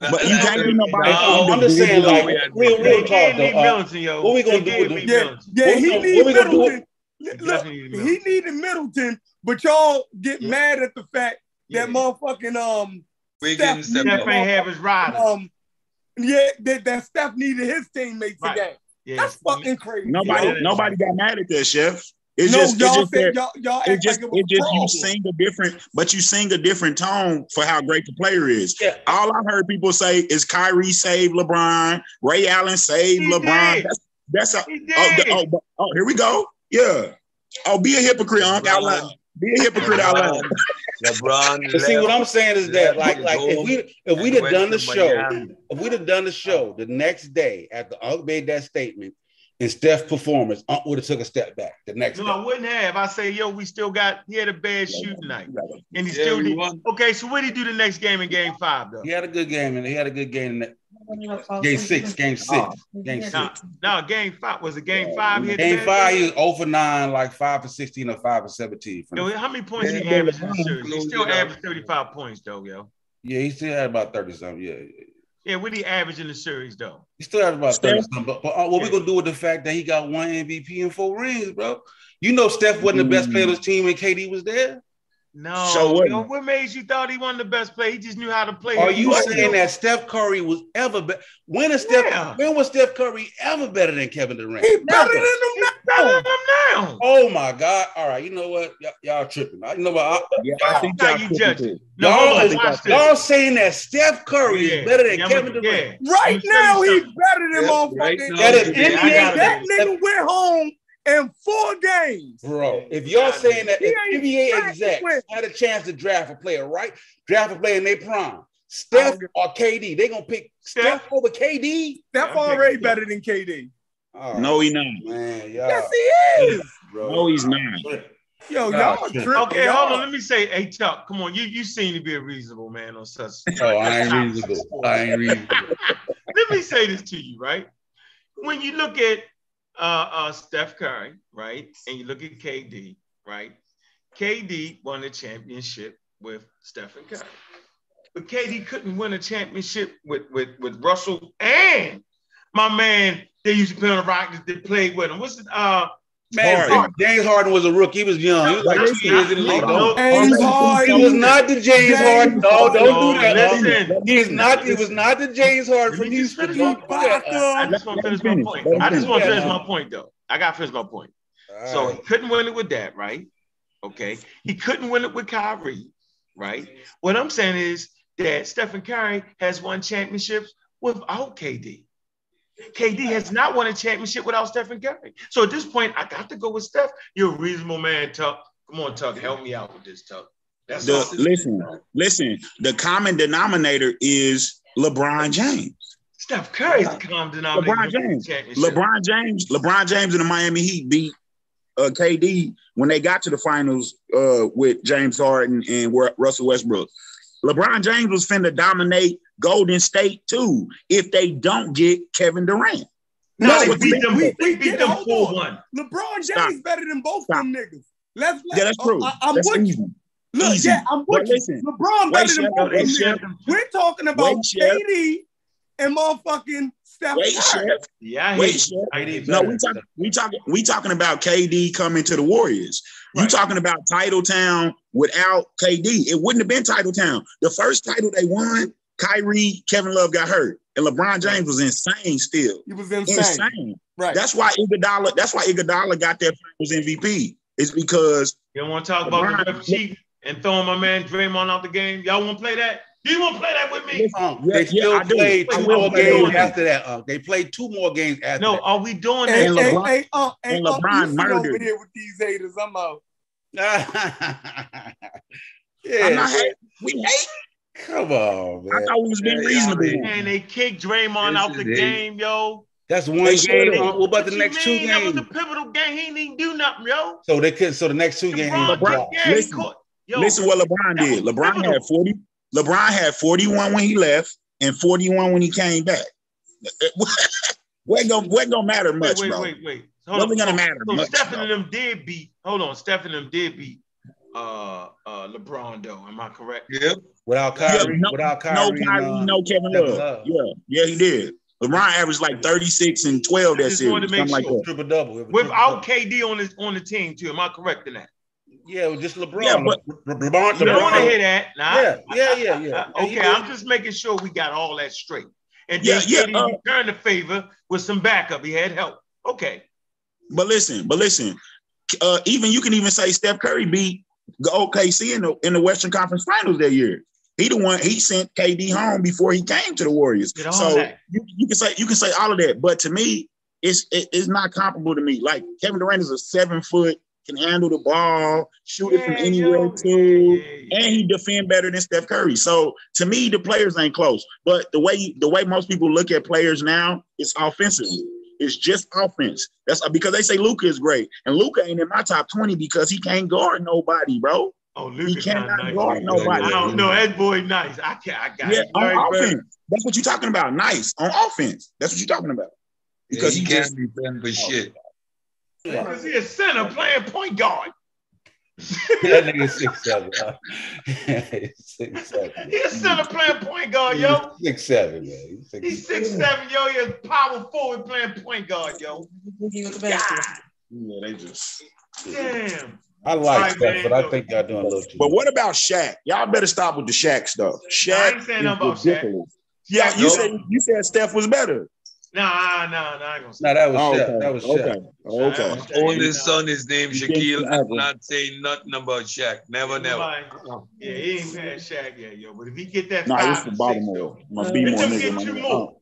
But you can't be nobody. No, I'm just saying, like, we had we, we They don't did talk need though. Uh, Middleton, yo. what we gonna do with need Yeah, Middleton. yeah, he gonna- need what we gonna do Middleton. Look, Definitely he needed Middleton, but y'all get Yeah. mad at the fact Yeah. that motherfucking um Wiggins Steph stepped Steph up. ain't have his riders. um yeah that, that Steph needed his teammates Right. again. Yeah. That's fucking crazy. Nobody, Yeah. nobody got mad at that, chef. It's no, just, y'all just said y'all y'all it act just, like it was it just you sing a different, but you sing a different tone for how great the player is. Yeah. All I heard people say is Kyrie saved LeBron, Ray Allen saved He LeBron. did. That's that's a He oh, the, oh, oh here we go. Yeah. Oh, be a hypocrite, Unc, out loud. Be a hypocrite out loud. LeBron But see, what. I'm saying is that, like, like if we if we'd have done the show, Miami. if we'd have done the show the next day after Unc made that statement and Steph's performance, Unc would have took a step back the next No, day. I wouldn't have. I say, yo, we still got. He had a bad shooting night, and he Yeah, still he did. Okay, so what did he do the next game in Game Five though? He had a good game, and he had a good game in that game six, game six, game six. no, Game Five was it Game Five? He Game five, game? he was 0 for 9, like 5 for 16 or 5 for 17. from- Yo, how many points Yeah, he but averaged in the series? He still it averaged 35 points though, yo. Yeah, he still had about 30 something. Yeah. Yeah, what he average in the series though? He still had about 30 something. But, but uh, what we Yeah. gonna do with the fact that he got one MVP and four rings, bro? You know Steph wasn't the best player on his team when KD was there. No, So what? yo, what made you thought he wasn't the best player? He just knew how to play. Are you ball. saying that Steph Curry was ever be- when is Steph Yeah. when was Steph Curry ever better than Kevin Durant? He better than them He's now. better than him now? Oh my God! All right, you know what? Y- y'all tripping. I- You know what? I- Yeah, I think y'all you tripping judging. too. No, y'all, is- y'all saying that Steph Curry Yeah. is better than Yeah, Kevin Durant? yeah. Right Let me tell now, he's better than Yeah, motherfucking. right now, That is NBA. that nigga went home in four games. Bro, if y'all saying that if ain't NBA practicing execs with- had a chance to draft a player, right? Draft a player in their prime, Steph or KD, they gonna pick Steph, over KD. Steph already taking better than KD. Oh, No, he not. man, y'all. Yes, he is. bro. No, he's not. Yo, Nah, y'all shit. tripping. Okay, y'all. hold on. Let me say, hey Chuck, come on. You you seem to be a reasonable man on such. Oh, I ain't reasonable. I ain't reasonable. Let me say this to you, right? When you look at uh, uh, Steph Curry, right, and you look at KD, right? KD won the championship with Stephen Curry, but KD couldn't win a championship with with with Russell and my man. They used to play on the Rockets that played with him. What's it? uh Man, Harden. James Harden was a rookie. He was young. He was like two years in the league. No, Don't- James Harden. He was not the James James Harden. No, don't No, do that. listen. He is not. He was not the James Harden from Houston. Don't do that. I just want to finish my point. I just want to finish my point, though. I got to finish my point. So he couldn't win it with that, right? Okay. He couldn't win it with Kyrie, right? What I'm saying is that Stephen Curry has won championships without KD. KD has not won a championship without Stephen Curry. So at this point, I got to go with Steph. You're a reasonable man, Tuck. Come on, Tuck. Help me out with this, Tuck. That's The, listen, listen. The common denominator is LeBron James. Steph Curry's the common denominator. LeBron James. LeBron James. LeBron James and the Miami Heat beat uh, KD when they got to the finals uh, with James Harden and Russell Westbrook. LeBron James was finna dominate Golden State too if they don't get Kevin Durant. No, That's they beat the- them. we- we beat them hold four on. one. LeBron James Stop. better than both Stop. them niggas. Let's let, Yeah, that's uh, true. Uh, I, am That's with easy. you. Look, Easy. yeah, I'm But with you. listen, LeBron wait, better than Chef, both wait, them niggas. We're talking about Wait, KD and motherfucking Steph Wait, Curry. Chef. Yeah, I Wait, hate Chef. No, we talking we talking we talking about KD coming to the Warriors. You talking about Title Town without KD. It wouldn't have been Title Town. The first title they won, Kyrie, Kevin Love got hurt. And LeBron James was insane still. He was insane. Insane. Right. That's why Iguodala, that's why Iguodala got that finals MVP. It's because You don't want to talk about the ref chief and throwing my man Draymond out the game? Y'all want to play that? You want to play that with me? Uh, Yeah, they yeah, still I do. played two more games doing? after that. Uh, they played two more games after No, that. are we doing Hey, And that? hey, LeBron- hey, uh, and uh, LeBron you sit over murdered. here with these haters. I'm out. yeah, I'm not hating. We hate. Come on, I thought we was being Yeah, reasonable. yeah, And they kicked Draymond This out the it. game, yo. That's one They game. should've. What about the next two games? That was a pivotal game. He didn't do nothing, yo. So they could. So the next two games. LeBron, yeah, Listen. caught. Yo, Listen what LeBron did. LeBron pivotal. had 40. LeBron had 41 when he left and 41 when he came back. What gonna what gonna matter much, wait, wait, bro? wait, wait. Hold Wasn't on. gonna matter So much, Stephen bro. and them did beat. Hold on, Stephen and them did beat uh uh LeBron though. Am I correct? Yep. Without Yeah, no, without Kyrie, no Kyrie, uh, no Kevin Kevin Love. Love. Yeah, yeah, he did. LeBron averaged like 36 and 12 I that just series, wanted to make like sure. that. triple double. Without KD on his on the team too. Am I correct in that? yeah, just LeBron. Yeah, but- Le- LeBron, You don't want to LeBron- hear that. Nah. Yeah, yeah, yeah, yeah. And okay. I'm just making sure we got all that straight. And Yeah, then yeah, KD uh, returned the favor with some backup. He had help. Okay. But listen, but listen, uh, even you can even say Steph Curry beat the OKC in the in the Western Conference Finals that year. He the one he sent KD home before he came to the Warriors. So you, you can say you can say all of that, but to me, it's it- it's not comparable to me. Like Kevin Durant is a seven foot, can handle the ball, shoot it from anywhere yo. too, Yeah, yeah. and he defend better than Steph Curry. So to me, the players ain't close. But the way the way most people look at players now is offensively. It's just offense. That's because they say Luka is great, and Luka ain't in my top twenty because he can't guard nobody, bro. Oh, He Luka cannot nice. guard I don't know. That boy nice. I can't. I got Yeah, it. on Very, very- offense. That's what you're talking about. Nice on offense. That's what you're talking about. Because he he can't just defend for oh. shit. Because he a center playing point guard. That nigga six seven. huh? six seven. He a playing point guard, yo. Six seven, man. He's six, He's six seven, yo. He's a power forward playing point guard, yo. God yeah, they just. damn. I like that, Steph, man, but I think y'all doing a little too. But what about Shaq? Y'all better stop with the Shaq stuff. Shaq I ain't saying nothing about Shaq. Yeah, you No. said you said Steph was better. Nah, nah, nah. I ain't gonna say No, that was Oh, Shaq. okay. That was okay. Shaq. Okay. Nah, My oldest son is named You Shaquille. I'm not saying nothing about Shaq. Never, never. Nobody- Yeah, he ain't past Shaq yet, yo. But if he get that Nah, five it's the for six, Baltimore. though, I'm a B more nigga. get my two nigga. more.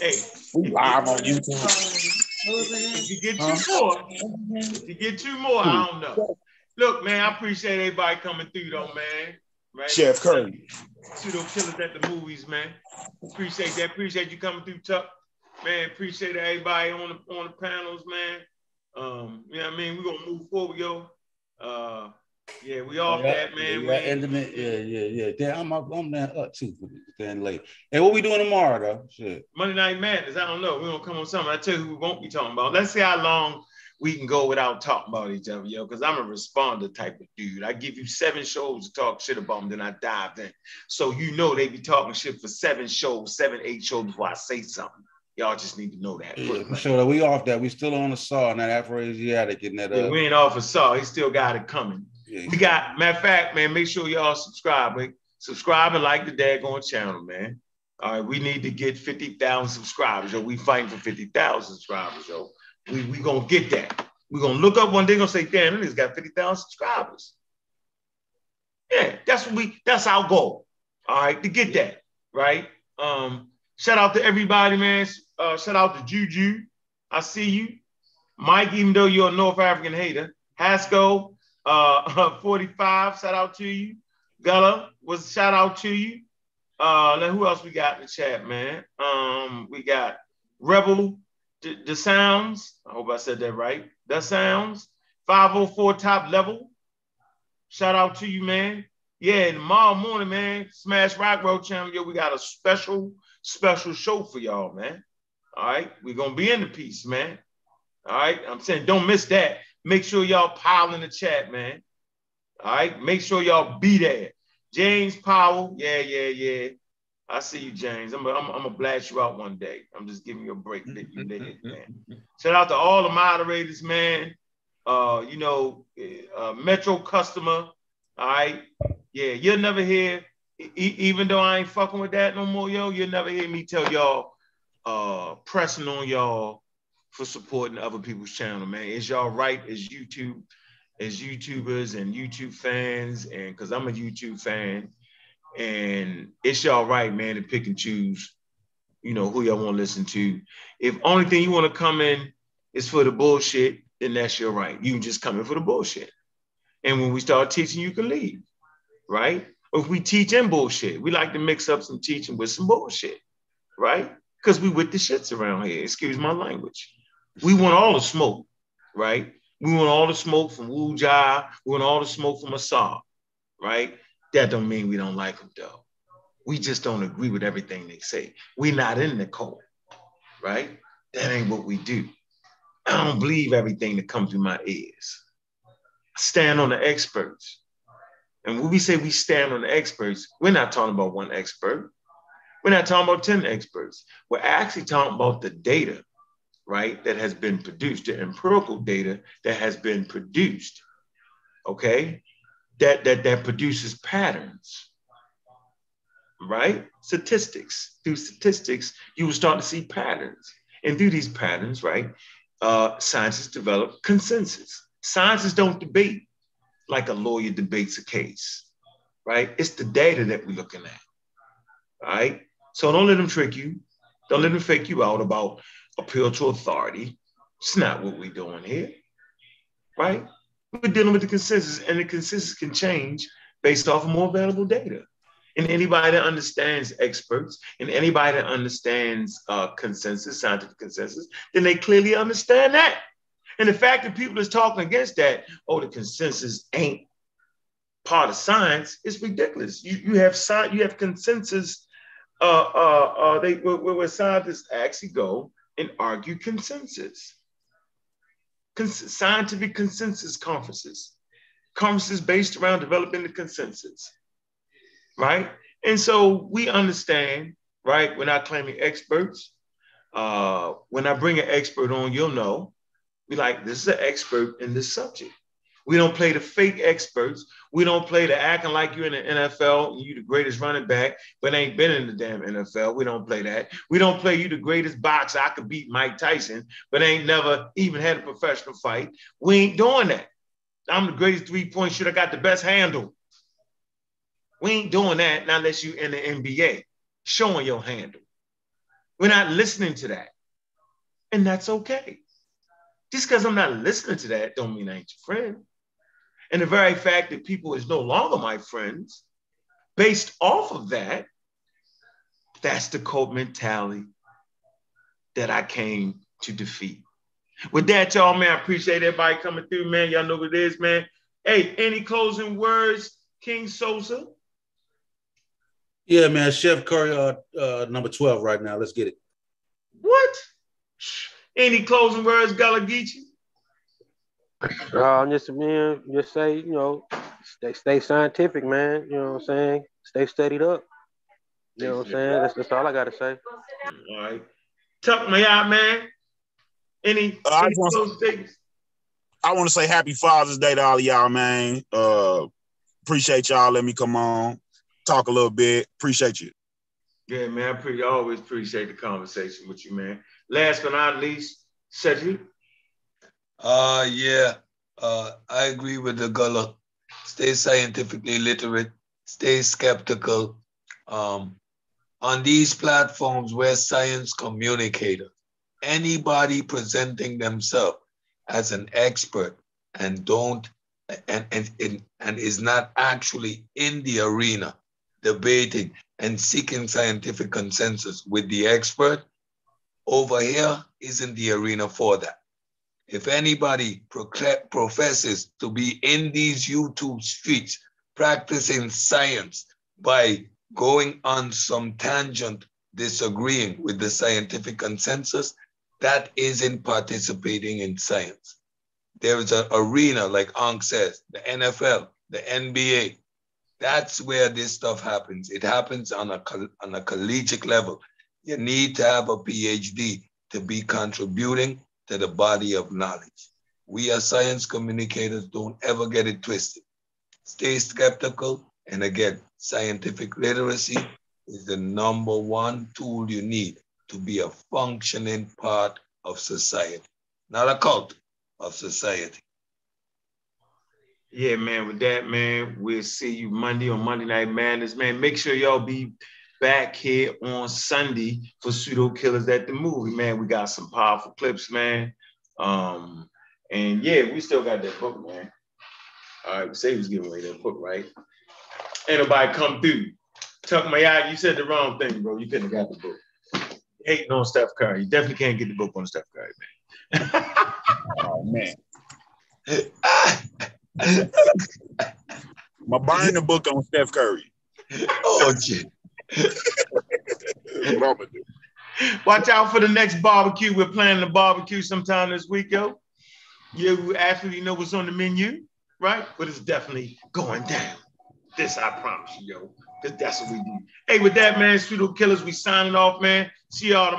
Hey, We live on YouTube. if you get two more, if you get two more, I don't know. Look, man, I appreciate everybody coming through, though, man. Right? Chef Curry. Pseudo killers at the movies, man. Appreciate that. Appreciate you coming through, Tuck. Man, appreciate everybody on the on the panels, man. Um, you know what I mean? We're gonna move forward, yo. Uh yeah, we off Yeah, that, man. Yeah, intimate. Yeah, yeah, yeah. Damn, I'm I'm down up too. Staying late. Hey, what we doing tomorrow though? Shit. Monday Night Madness. I don't know. We're gonna come on something. I tell you who we won't be talking about. Let's see how long we can go without talking about each other, yo. Because I'm a responder type of dude. I give you seven shows to talk shit about them, then I dive in. So you know they be talking shit for seven shows, seven, eight shows before I say something. Y'all just need to know that. Yeah, for sure. We off that. We still on the saw and that Afro-Asiatic and that. Uh, Yeah, we ain't off Asar. He still got it coming. Yeah. We got matter of fact, man. Make sure y'all subscribe. Man. Subscribe and like the daggone channel, man. All right, we need to get fifty thousand subscribers. Yo, we fighting for fifty thousand subscribers. Yo, we we gonna get that. We're gonna look up one day. Gonna say, damn, this got fifty thousand subscribers. Yeah, that's what we. That's our goal. All right, to get that right. Um, shout out to everybody, man. Uh, shout out to Juju. I see you, Mike. Even though you're a North African hater, Haskell, uh, 45. Shout out to you. Gullah was shout out to you. Uh, then who else we got in the chat, man? Um, we got Rebel, the, Sounds. I hope I said that right. The Sounds, 504 top level. Shout out to you, man. Yeah, tomorrow morning, man, Smash Rock Road Channel, yo, we got a special, special show for y'all, man. All right, we're gonna be in the piece, man. All right, I'm saying don't miss that. Make sure y'all pile in the chat, man. All right, make sure y'all be there. James Powell, yeah, yeah, yeah. I see you, James. I'm gonna I'm, I'm blast you out one day. I'm just giving you a break that you man. Shout out to all the moderators, man. Uh, you know, uh, Metro customer. All right, yeah, you'll never hear, e- even though I ain't fucking with that no more, yo. You'll never hear me tell y'all, uh, pressing on y'all for supporting other people's channel, man. It's y'all right as YouTube, as YouTubers and YouTube fans, and because I'm a YouTube fan, and it's y'all right, man, to pick and choose, you know, who y'all want to listen to. If only thing you want to come in is for the bullshit, then that's your right. You can just come in for the bullshit. And when we start teaching, you can leave, right? Or if we teach in bullshit, we like to mix up some teaching with some bullshit, right? Because we with the shits around here. Excuse my language. We want all the smoke, right? We want all the smoke from Wu Jai. We want all the smoke from Asar, right? That don't mean we don't like them though. We just don't agree with everything they say. We're not in the code, right? That ain't what we do. I don't believe everything that comes through my ears. Stand on the experts. And when we say we stand on the experts, we're not talking about one expert. We're not talking about 10 experts. We're actually talking about the data, right, that has been produced, the empirical data that has been produced, okay, that, that, that produces patterns, right? Statistics. Through statistics, you will start to see patterns. And through these patterns, right, uh, scientists develop consensus. Scientists don't debate like a lawyer debates a case, right? It's the data that we're looking at, right? So don't let them trick you. Don't let them fake you out about appeal to authority. It's not what we're doing here, right? We're dealing with the consensus, and the consensus can change based off of more available data. And anybody that understands experts and anybody that understands uh, consensus, scientific consensus, then they clearly understand that. And the fact that people is talking against that, oh, the consensus ain't part of science, is ridiculous. You, you have you have consensus. Uh, uh, uh, they where, where scientists actually go and argue consensus. Cons- scientific consensus conferences, conferences based around developing the consensus, right? And so we understand, right? We're not claiming experts. Uh, when I bring an expert on, you'll know. We like this is an expert in this subject. We don't play the fake experts. We don't play the acting like you're in the NFL and you the greatest running back, but ain't been in the damn NFL. We don't play that. We don't play you the greatest boxer. I could beat Mike Tyson, but ain't never even had a professional fight. We ain't doing that. I'm the greatest three-point shooter. I got the best handle. We ain't doing that not unless you in the NBA, showing your handle. We're not listening to that. And that's okay. Just because I'm not listening to that don't mean I ain't your friend. And the very fact that people is no longer my friends, based off of that, that's the cult mentality that I came to defeat. With that, y'all, man, I appreciate everybody coming through, man. Y'all know what it is, man. Hey, any closing words, King Sosa? Yeah, man. Chef Curry, uh, uh, number 12 right now. Let's get it. What? Any closing words, Gullah Geechee? Uh, I'm just man, just say, you know, stay stay scientific, man. You know what I'm saying? Stay studied up. You know what I'm saying? That's, that's all I gotta say. All right. Tuck me out, man. Any, Uh, I want- close statements? I want to say happy Father's Day to all of y'all, man. Uh, appreciate y'all. Let me come on, talk a little bit. Appreciate you. Yeah, man. I pretty always appreciate the conversation with you, man. Last but not least, Cedric. Uh yeah. Uh I agree with the Gullah. Stay scientifically literate, stay skeptical. Um on these platforms, we're science communicators. Anybody presenting themselves as an expert and don't and, and, and, and is not actually in the arena debating and seeking scientific consensus with the expert over here isn't the arena for that. If anybody professes to be in these YouTube streets practicing science by going on some tangent disagreeing with the scientific consensus, that isn't participating in science. There is an arena, like Ankh says, the NFL, the NBA. That's where this stuff happens. It happens on a, on a collegiate level. You need to have a PhD to be contributing to the body of knowledge. We as science communicators don't ever get it twisted. Stay skeptical. And again, scientific literacy is the number one tool you need to be a functioning part of society, not a cult of society. Yeah, man. With that, man, we'll see you Monday on Monday Night Madness, man. Make sure y'all be back here on Sunday for Pseudo Killers at the movie, man. We got some powerful clips, man. Um, and yeah, we still got that book, man. All right, we say he was giving away that book, right? Ain't nobody come through. Tuck my eye, you said the wrong thing, bro. You couldn't have got the book. Hating on Steph Curry. You definitely can't get the book on Steph Curry, man. Oh man. My buying the book on Steph Curry. Oh, shit. What I'm gonna do. Watch out for the next barbecue. We're planning a barbecue sometime this week, yo. You actually know what's on the menu, right? But it's definitely going down. This I promise you, yo. Because that's what we do. Hey, with that, man, Pseudo Killers, we signing off, man. See y'all tomorrow.